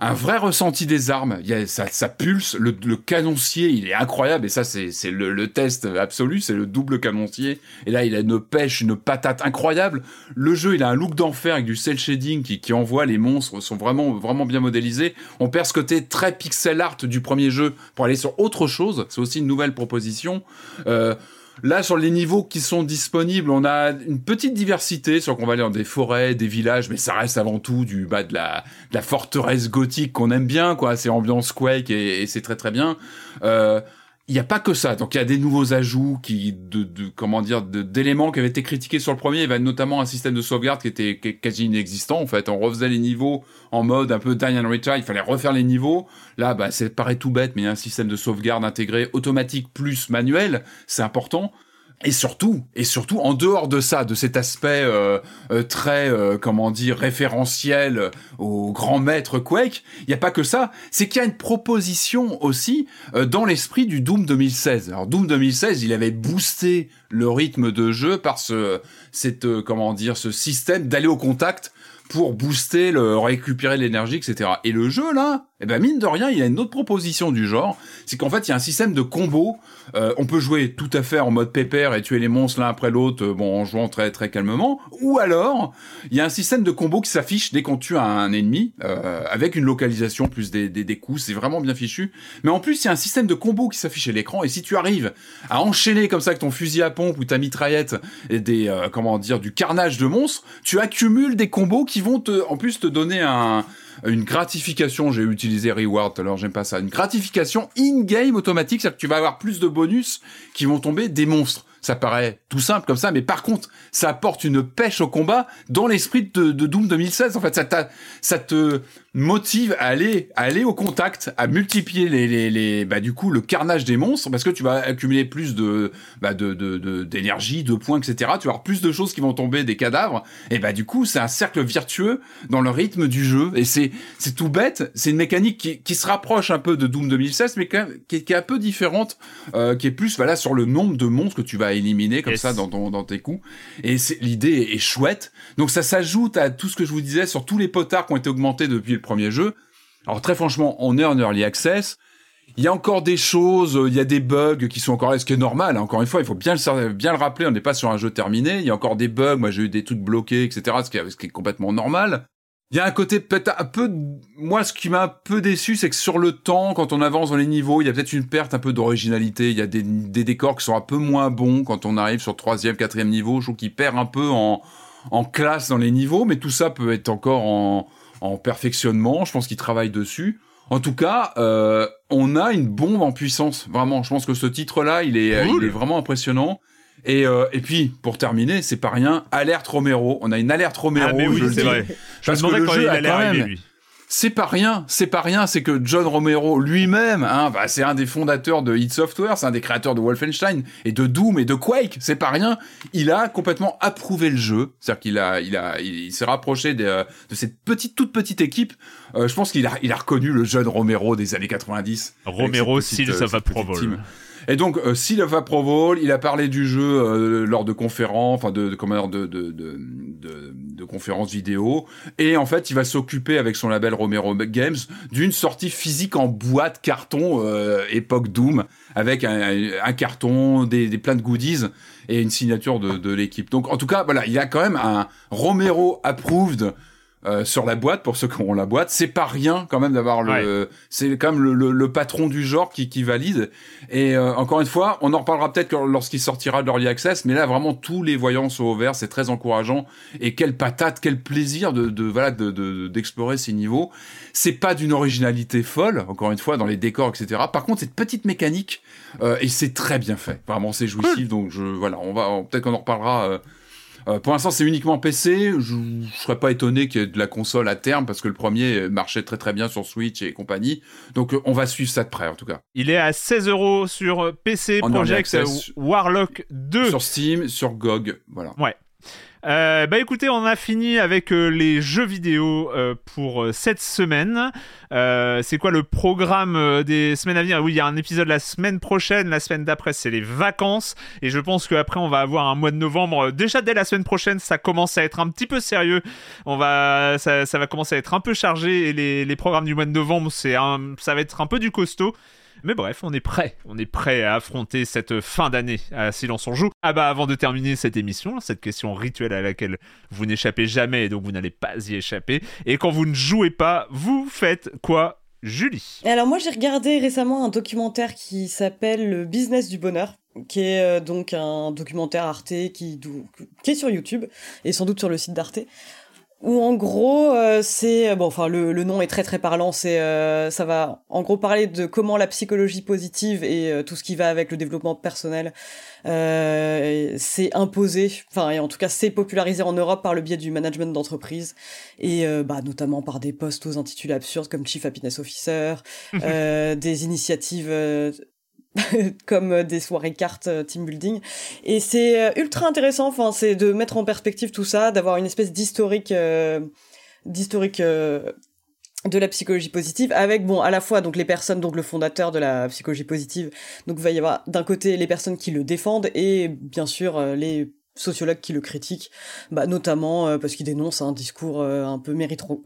un vrai ressenti des armes. Il y a, ça, ça pulse. Le, le, canoncier, il est incroyable. Et ça, c'est, le, le, test absolu. C'est le double canoncier. Et là, il a une pêche, une patate incroyable. Le jeu, il a un look d'enfer avec du cel shading qui, qui envoie les monstres sont vraiment, vraiment bien modélisés. On perd ce côté très pixel art du premier jeu pour aller sur autre chose. C'est aussi une nouvelle proposition. Euh, Là, sur les niveaux qui sont disponibles, on a une petite diversité, sur qu'on va aller dans des forêts, des villages, mais ça reste avant tout du bas de la, la forteresse gothique qu'on aime bien, quoi. C'est ambiance Quake et, et c'est très très bien. Euh, il n'y a pas que ça. Donc il y a des nouveaux ajouts qui, de, comment dire, d'éléments qui avaient été critiqués sur le premier. Il y avait notamment un système de sauvegarde qui était quasi inexistant. En fait, on refaisait les niveaux en mode un peu die and. Il fallait refaire les niveaux. Là, bah, c'est paraît tout bête, mais il y a un système de sauvegarde intégré automatique plus manuel. C'est important. Et surtout, et surtout, en dehors de ça, de cet aspect euh, euh, très, euh, comment dire, référentiel au grand maître Quake, il n'y a pas que ça. C'est qu'il y a une proposition aussi dans l'esprit du Doom 2016. Alors Doom 2016, il avait boosté le rythme de jeu par ce, cette, comment dire, ce système d'aller au contact pour booster, le récupérer l'énergie, etc. Et le jeu là, eh ben mine de rien, il y a une autre proposition du genre, c'est qu'en fait il y a un système de combo. Euh, on peut jouer tout à fait en mode pépère et tuer les monstres l'un après l'autre, euh, bon en jouant très très calmement. Ou alors il y a un système de combo qui s'affiche dès qu'on tue un, ennemi euh, avec une localisation plus des, des, coups, c'est vraiment bien fichu. Mais en plus il y a un système de combo qui s'affiche à l'écran et si tu arrives à enchaîner comme ça avec ton fusil à pompe ou ta mitraillette et des comment dire du carnage de monstres, tu accumules des combos qui vont te en plus te donner un une gratification, j'ai utilisé reward alors j'aime pas ça, une gratification in-game automatique, c'est-à-dire que tu vas avoir plus de bonus qui vont tomber des monstres. Ça paraît tout simple comme ça, mais par contre, ça apporte une pêche au combat dans l'esprit de, Doom 2016. En fait, ça, ça te motive à aller, à aller au contact, à multiplier les, les, les, bah, du coup, le carnage des monstres, parce que tu vas accumuler plus de, bah, de, de, d'énergie, de, points, etc. Tu vas avoir plus de choses qui vont tomber des cadavres. Et bah, du coup, c'est un cercle virtueux dans le rythme du jeu. Et c'est, c'est tout bête. C'est une mécanique qui, qui se rapproche un peu de Doom 2016, mais quand même, qui, est, qui est un peu différente, euh, qui est plus, voilà, sur le nombre de monstres que tu vas éliminer comme ça dans, dans tes coups. Et c'est, l'idée est chouette. Donc ça s'ajoute à tout ce que je vous disais sur tous les potards qui ont été augmentés depuis premier jeu. Alors très franchement, on est en early access. Il y a encore des choses, il y a des bugs qui sont encore là, ce qui est normal. Hein. Encore une fois, il faut bien le, rappeler, on n'est pas sur un jeu terminé. Il y a encore des bugs, moi j'ai eu des trucs bloqués, etc. Ce qui, est, complètement normal. Il y a un côté peut-être un peu, moi ce qui m'a un peu déçu, c'est que sur le temps, quand on avance dans les niveaux, il y a peut-être une perte un peu d'originalité. Il y a des, décors qui sont un peu moins bons quand on arrive sur troisième, quatrième niveau. Je trouve qu'il perd un peu en classe dans les niveaux, mais tout ça peut être encore en, en perfectionnement. Je pense qu'il travaille dessus. En tout cas, euh, on a une bombe en puissance. Vraiment, je pense que ce titre-là, il est, il est vraiment impressionnant. Et, euh, et puis, pour terminer, c'est pas rien, alerte Romero. On a une alerte Romero. Ah, mais oui, c'est vrai. Parce que le jeu a quand même, lui c'est pas rien, c'est pas rien, c'est que John Romero lui-même, hein, bah, c'est un des fondateurs de Hit Software, c'est un des créateurs de Wolfenstein et de Doom et de Quake, c'est pas rien. Il a complètement approuvé le jeu, c'est-à-dire qu'il a, il a, il, s'est rapproché de, de, cette petite, toute petite équipe. Euh, je pense qu'il a, il a reconnu le jeune Romero des années 90. Romero, s'il ça va et donc, euh, Silva Provol, il a parlé du jeu euh, lors de conférences, enfin de, de, de, de, de, conférences vidéo. Et en fait, il va s'occuper avec son label Romero Games d'une sortie physique en boîte carton euh, époque Doom, avec un, un carton, des, des plein de goodies et une signature de, de l'équipe. Donc, en tout cas, voilà, il y a quand même un Romero approved euh, sur la boîte pour ceux qui ont la boîte c'est pas rien quand même d'avoir le c'est quand même le, le, patron du genre qui, qui valide. Et euh, encore une fois on en reparlera peut-être lorsqu'il sortira de l'early access mais là vraiment tous les voyants sont au vert c'est très encourageant. Et quelle patate quel plaisir de, de voilà de d'explorer ces niveaux. C'est pas d'une originalité folle encore une fois dans les décors etc par contre cette petite mécanique euh, et c'est très bien fait. Vraiment c'est jouissif donc je voilà on va peut-être qu'on en reparlera euh, pour l'instant, c'est uniquement PC. Je, ne serais pas étonné qu'il y ait de la console à terme parce que le premier marchait très très bien sur Switch et compagnie. Donc, euh, on va suivre ça de près en tout cas. Il est à 16 euros sur PC, Project Warlock 2. Sur Steam, sur GOG, voilà. Ouais. Euh, bah écoutez, on a fini avec euh, les jeux vidéo euh, pour cette semaine. c'est quoi le programme des semaines à venir? Oui, il y a un épisode la semaine prochaine. La semaine d'après, c'est les vacances. Et je pense qu'après, on va avoir un mois de novembre. Déjà, dès la semaine prochaine, ça commence à être un petit peu sérieux. On va, ça, va commencer à être un peu chargé. Et les, les programmes du mois de novembre, c'est ça va être un peu du costaud. Mais bref, on est prêt. On est prêt à affronter cette fin d'année à Silence on joue. Ah bah avant de terminer cette émission, cette question rituelle à laquelle vous n'échappez jamais et donc vous n'allez pas y échapper. Et quand vous ne jouez pas, vous faites quoi Julie? Alors moi j'ai regardé récemment un documentaire qui s'appelle Le business du bonheur qui est euh, donc un documentaire Arte qui, qui est sur YouTube et sans doute sur le site d'Arte où en gros euh, c'est bon enfin le, le, nom est très très parlant c'est euh, ça va en gros parler de comment la psychologie positive et euh, tout ce qui va avec le développement personnel c'est imposé enfin et en tout cas c'est popularisé en Europe par le biais du management d'entreprise et bah notamment par des postes aux intitulés absurdes comme chief happiness officer des initiatives comme euh, des soirées cartes euh, team building. Et c'est euh, ultra intéressant enfin c'est de mettre en perspective tout ça d'avoir une espèce d'historique d'historique de la psychologie positive avec bon à la fois donc les personnes donc le fondateur de la psychologie positive. Donc il va y avoir d'un côté les personnes qui le défendent et bien sûr les sociologues qui le critiquent, bah, notamment euh, parce qu'il dénonce un discours euh, un, peu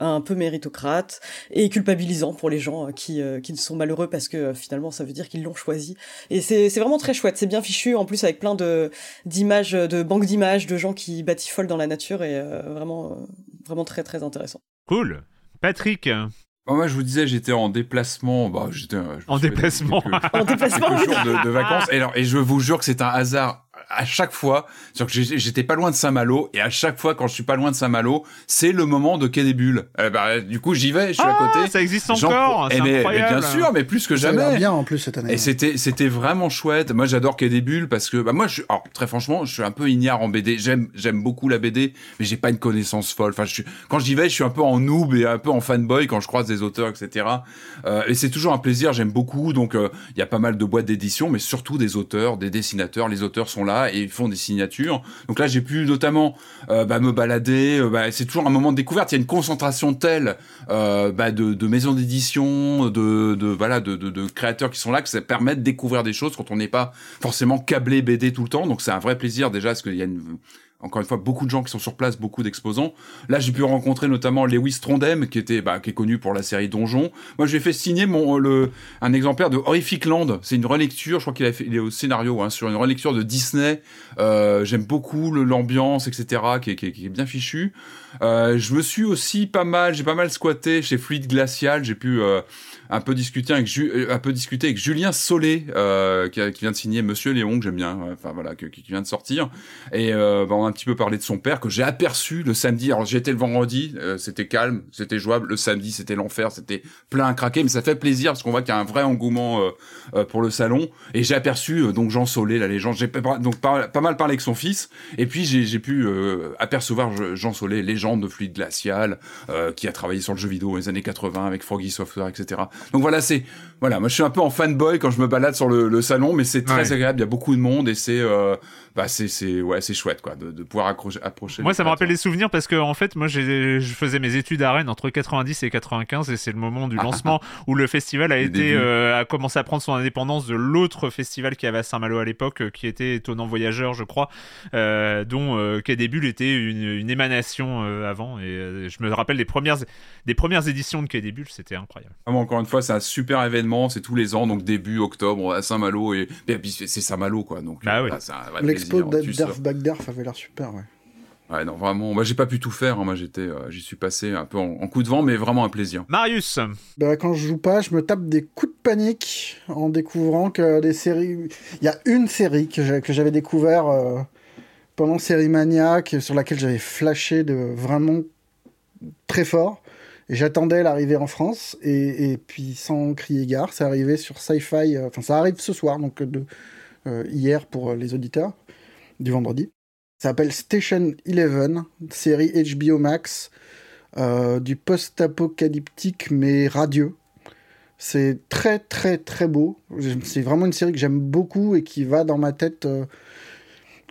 un peu méritocrate et culpabilisant pour les gens euh, qui, qui sont malheureux parce que finalement ça veut dire qu'ils l'ont choisi. Et c'est vraiment très chouette, c'est bien fichu, en plus avec plein de d'images, de banques d'images, de gens qui batifolent dans la nature et vraiment, vraiment très très intéressant. Cool. Patrick, moi, je vous disais, j'étais en déplacement. Bah, j'étais en déplacement. en déplacement. jours de, de vacances. Et, alors, et je vous jure que c'est un hasard à chaque fois, que j'étais pas loin de Saint-Malo, et à chaque fois quand je suis pas loin de Saint-Malo, c'est le moment de Quai des Bulles. Eh ben, du coup, j'y vais, je suis à ah, côté. Ça existe encore, c'est mais, incroyable. bien sûr, mais plus que jamais. bien en plus cette année. Et c'était, c'était vraiment chouette. Moi, j'adore Quai des Bulles parce que, bah, moi, je, alors, très franchement, je suis un peu ignare en BD. J'aime, j'aime beaucoup la BD, mais j'ai pas une connaissance folle. Enfin, je suis, quand j'y vais, je suis un peu en noob et un peu en fanboy quand je croise des auteurs, etc. Euh, et c'est toujours un plaisir. J'aime beaucoup. Donc, euh, il y a pas mal de boîtes d'édition, mais surtout des auteurs, des dessinateurs. Les auteurs sont là et ils font des signes donc là, j'ai pu notamment euh, bah, me balader. Euh, bah, c'est toujours un moment de découverte. Il y a une concentration telle euh, bah, de, maisons d'édition, de, de, voilà, de, de, créateurs qui sont là que ça permet de découvrir des choses quand on n'est pas forcément câblé BD tout le temps. Donc c'est un vrai plaisir déjà parce qu'il y a une encore une fois beaucoup de gens qui sont sur place, beaucoup d'exposants. Là, j'ai pu rencontrer notamment Lewis Trondheim, qui était, bah, qui est connu pour la série Donjon. Moi, j'ai fait signer mon le un exemplaire de Horrific Land. C'est une relecture, je crois qu'il est au scénario, hein, sur une relecture de Disney. Euh, J'aime beaucoup l'ambiance, etc., qui est, qui, qui est, bien fichu. Euh, je me suis aussi pas mal, j'ai pas mal squatté chez Fluide Glacial. J'ai pu euh, un peu discuter avec euh, un peu discuter avec Julien Solé euh, qui, vient de signer Monsieur Léon que j'aime bien enfin voilà qui, vient de sortir. Et euh, bah, on a un petit peu parlé de son père que j'ai aperçu le samedi. Alors j'étais le vendredi c'était calme c'était jouable. Le samedi c'était l'enfer c'était plein à craquer. Mais ça fait plaisir parce qu'on voit qu'il y a un vrai engouement pour le salon. Et j'ai aperçu donc Jean Solé la légende. J'ai donc pas, pas, mal parlé avec son fils. Et puis j'ai pu apercevoir Jean Solé légende de fluide glacial qui a travaillé sur le jeu vidéo dans les années 80 avec Froggy Software etc donc voilà, c'est voilà, moi je suis un peu en fanboy quand je me balade sur le, salon, mais c'est très agréable. Il y a beaucoup de monde et c'est euh, bah c'est c'est ouais c'est chouette quoi de, de pouvoir accrocher, approcher. Moi ça me rappelle des souvenirs parce que en fait moi je faisais mes études à Rennes entre 90 et 95 et c'est le moment du lancement où le festival a été euh, a commencé à prendre son indépendance de l'autre festival qui avait à Saint-Malo à l'époque euh, qui était Étonnant Voyageur je crois euh, dont euh, Bulles était une, une émanation avant et je me rappelle des premières des premières éditions de Quai des Bulles c'était incroyable. Ah, encore une fois c'est un super événement c'est tous les ans donc début octobre à Saint-Malo et, puis c'est Saint-Malo quoi donc bah, oui l'expo d'Arf Bagdarf avait l'air super, ouais. Ouais, non, vraiment. Moi, j'ai pas pu tout faire. Hein. Moi, j'étais, euh, j'y suis passé un peu en, coup de vent, mais vraiment un plaisir. Marius. Bah, quand je joue pas, je me tape des coups de panique en découvrant que des séries. Il y a une série que j'avais découvert euh, pendant Série Maniac, sur laquelle j'avais flashé de vraiment très fort. Et j'attendais l'arrivée en France. Et, puis, sans crier gare, c'est arrivé sur Sci-Fi. Euh, enfin, ça arrive ce soir, donc de, hier pour les auditeurs du vendredi. Ça s'appelle Station Eleven, série HBO Max, euh, du post-apocalyptique mais radieux. C'est très très très beau. C'est vraiment une série que j'aime beaucoup et qui va dans ma tête, euh,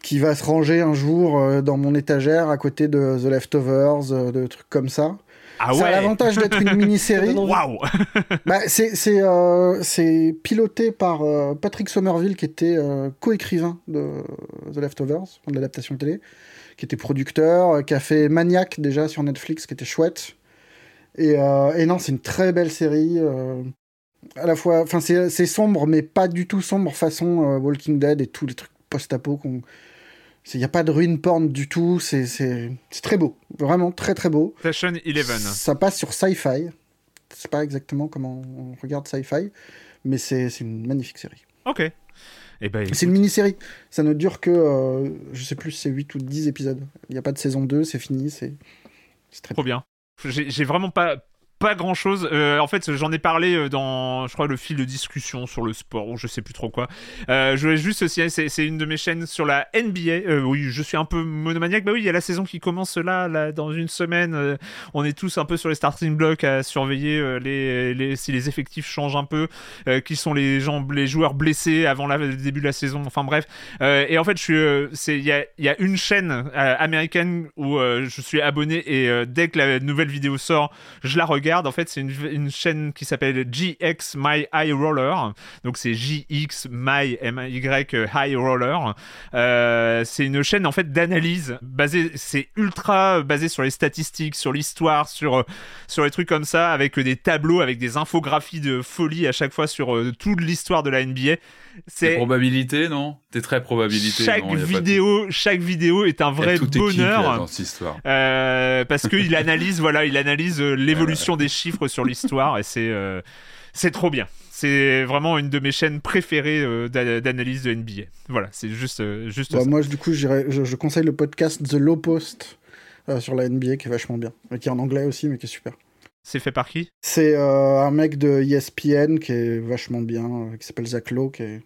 qui va se ranger un jour euh, dans mon étagère à côté de The Leftovers, de trucs comme ça. Ah ça a l'avantage d'être une mini-série. Waouh bah, euh, C'est piloté par euh, Patrick Somerville, qui était euh, co-écrivain de The Leftovers, de l'adaptation télé, qui était producteur, qui a fait Maniac déjà sur Netflix, qui était chouette. Et, et non, c'est une très belle série. à la fois, enfin, c'est sombre, mais pas du tout sombre façon Walking Dead et tous les trucs post-apo qu'on il n'y a pas de ruine porn du tout, c'est très beau, vraiment très très beau. Fashion Eleven. Ça passe sur Sci-Fi. C'est pas exactement comment on regarde Sci-Fi, mais c'est une magnifique série. Ok. Eh ben, c'est une mini-série. Ça ne dure que, euh, je sais plus, c'est 8 ou 10 épisodes. Il n'y a pas de saison 2, c'est fini. C'est C'est très trop bien. J'ai vraiment pas pas grand chose. Euh, en fait, j'en ai parlé euh, dans, je crois, le fil de discussion sur le sport ou je sais plus trop quoi. Euh, je voulais juste c'est une de mes chaînes sur la NBA. oui, je suis un peu monomaniaque. Bah oui, il y a la saison qui commence là, là dans une semaine. on est tous un peu sur les starting blocks à surveiller les, si les effectifs changent un peu, qui sont les gens, les joueurs blessés avant le début de la saison. Enfin bref. et en fait, je suis, il y y a, une chaîne américaine où je suis abonné et dès que la nouvelle vidéo sort, je la regarde en fait, c'est une, chaîne qui s'appelle GX My High Roller. Donc c'est JX My M Y euh, High Roller. Euh, c'est une chaîne en fait d'analyse basée, c'est ultra basé sur les statistiques, sur l'histoire, sur sur les trucs comme ça, avec des tableaux, avec des infographies de folie à chaque fois sur euh, toute l'histoire de la NBA. C'est probabilité, non? T'es très probabilité. Chaque vidéo, chaque vidéo est un vrai bonheur dans cette histoire. Euh, parce qu'il analyse, voilà, il analyse euh, l'évolution des chiffres sur l'histoire et c'est euh, c'est trop bien. C'est vraiment une de mes chaînes préférées d'analyse de NBA. Voilà, c'est juste juste. Bah, moi, du coup, je, je, conseille le podcast The Low Post sur la NBA qui est vachement bien, qui est en anglais aussi, mais qui est super. C'est fait par qui? C'est un mec de ESPN qui est vachement bien, qui s'appelle Zach Lowe, qui est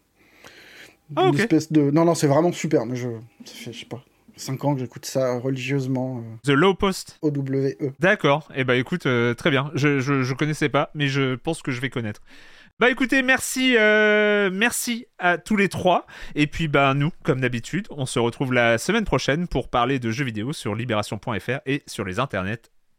ah, une espèce de. Non, non, c'est vraiment super, mais je. Ça fait, je sais pas. 5 ans que j'écoute ça religieusement. Euh, The Low Post? OWE. D'accord. Et eh bah écoute, euh, très bien. Je, je, je, connaissais pas, mais je pense que je vais connaître. Bah écoutez, merci, euh, merci à tous les trois. Et puis bah nous, comme d'habitude, on se retrouve la semaine prochaine pour parler de jeux vidéo sur libération.fr et sur les internets.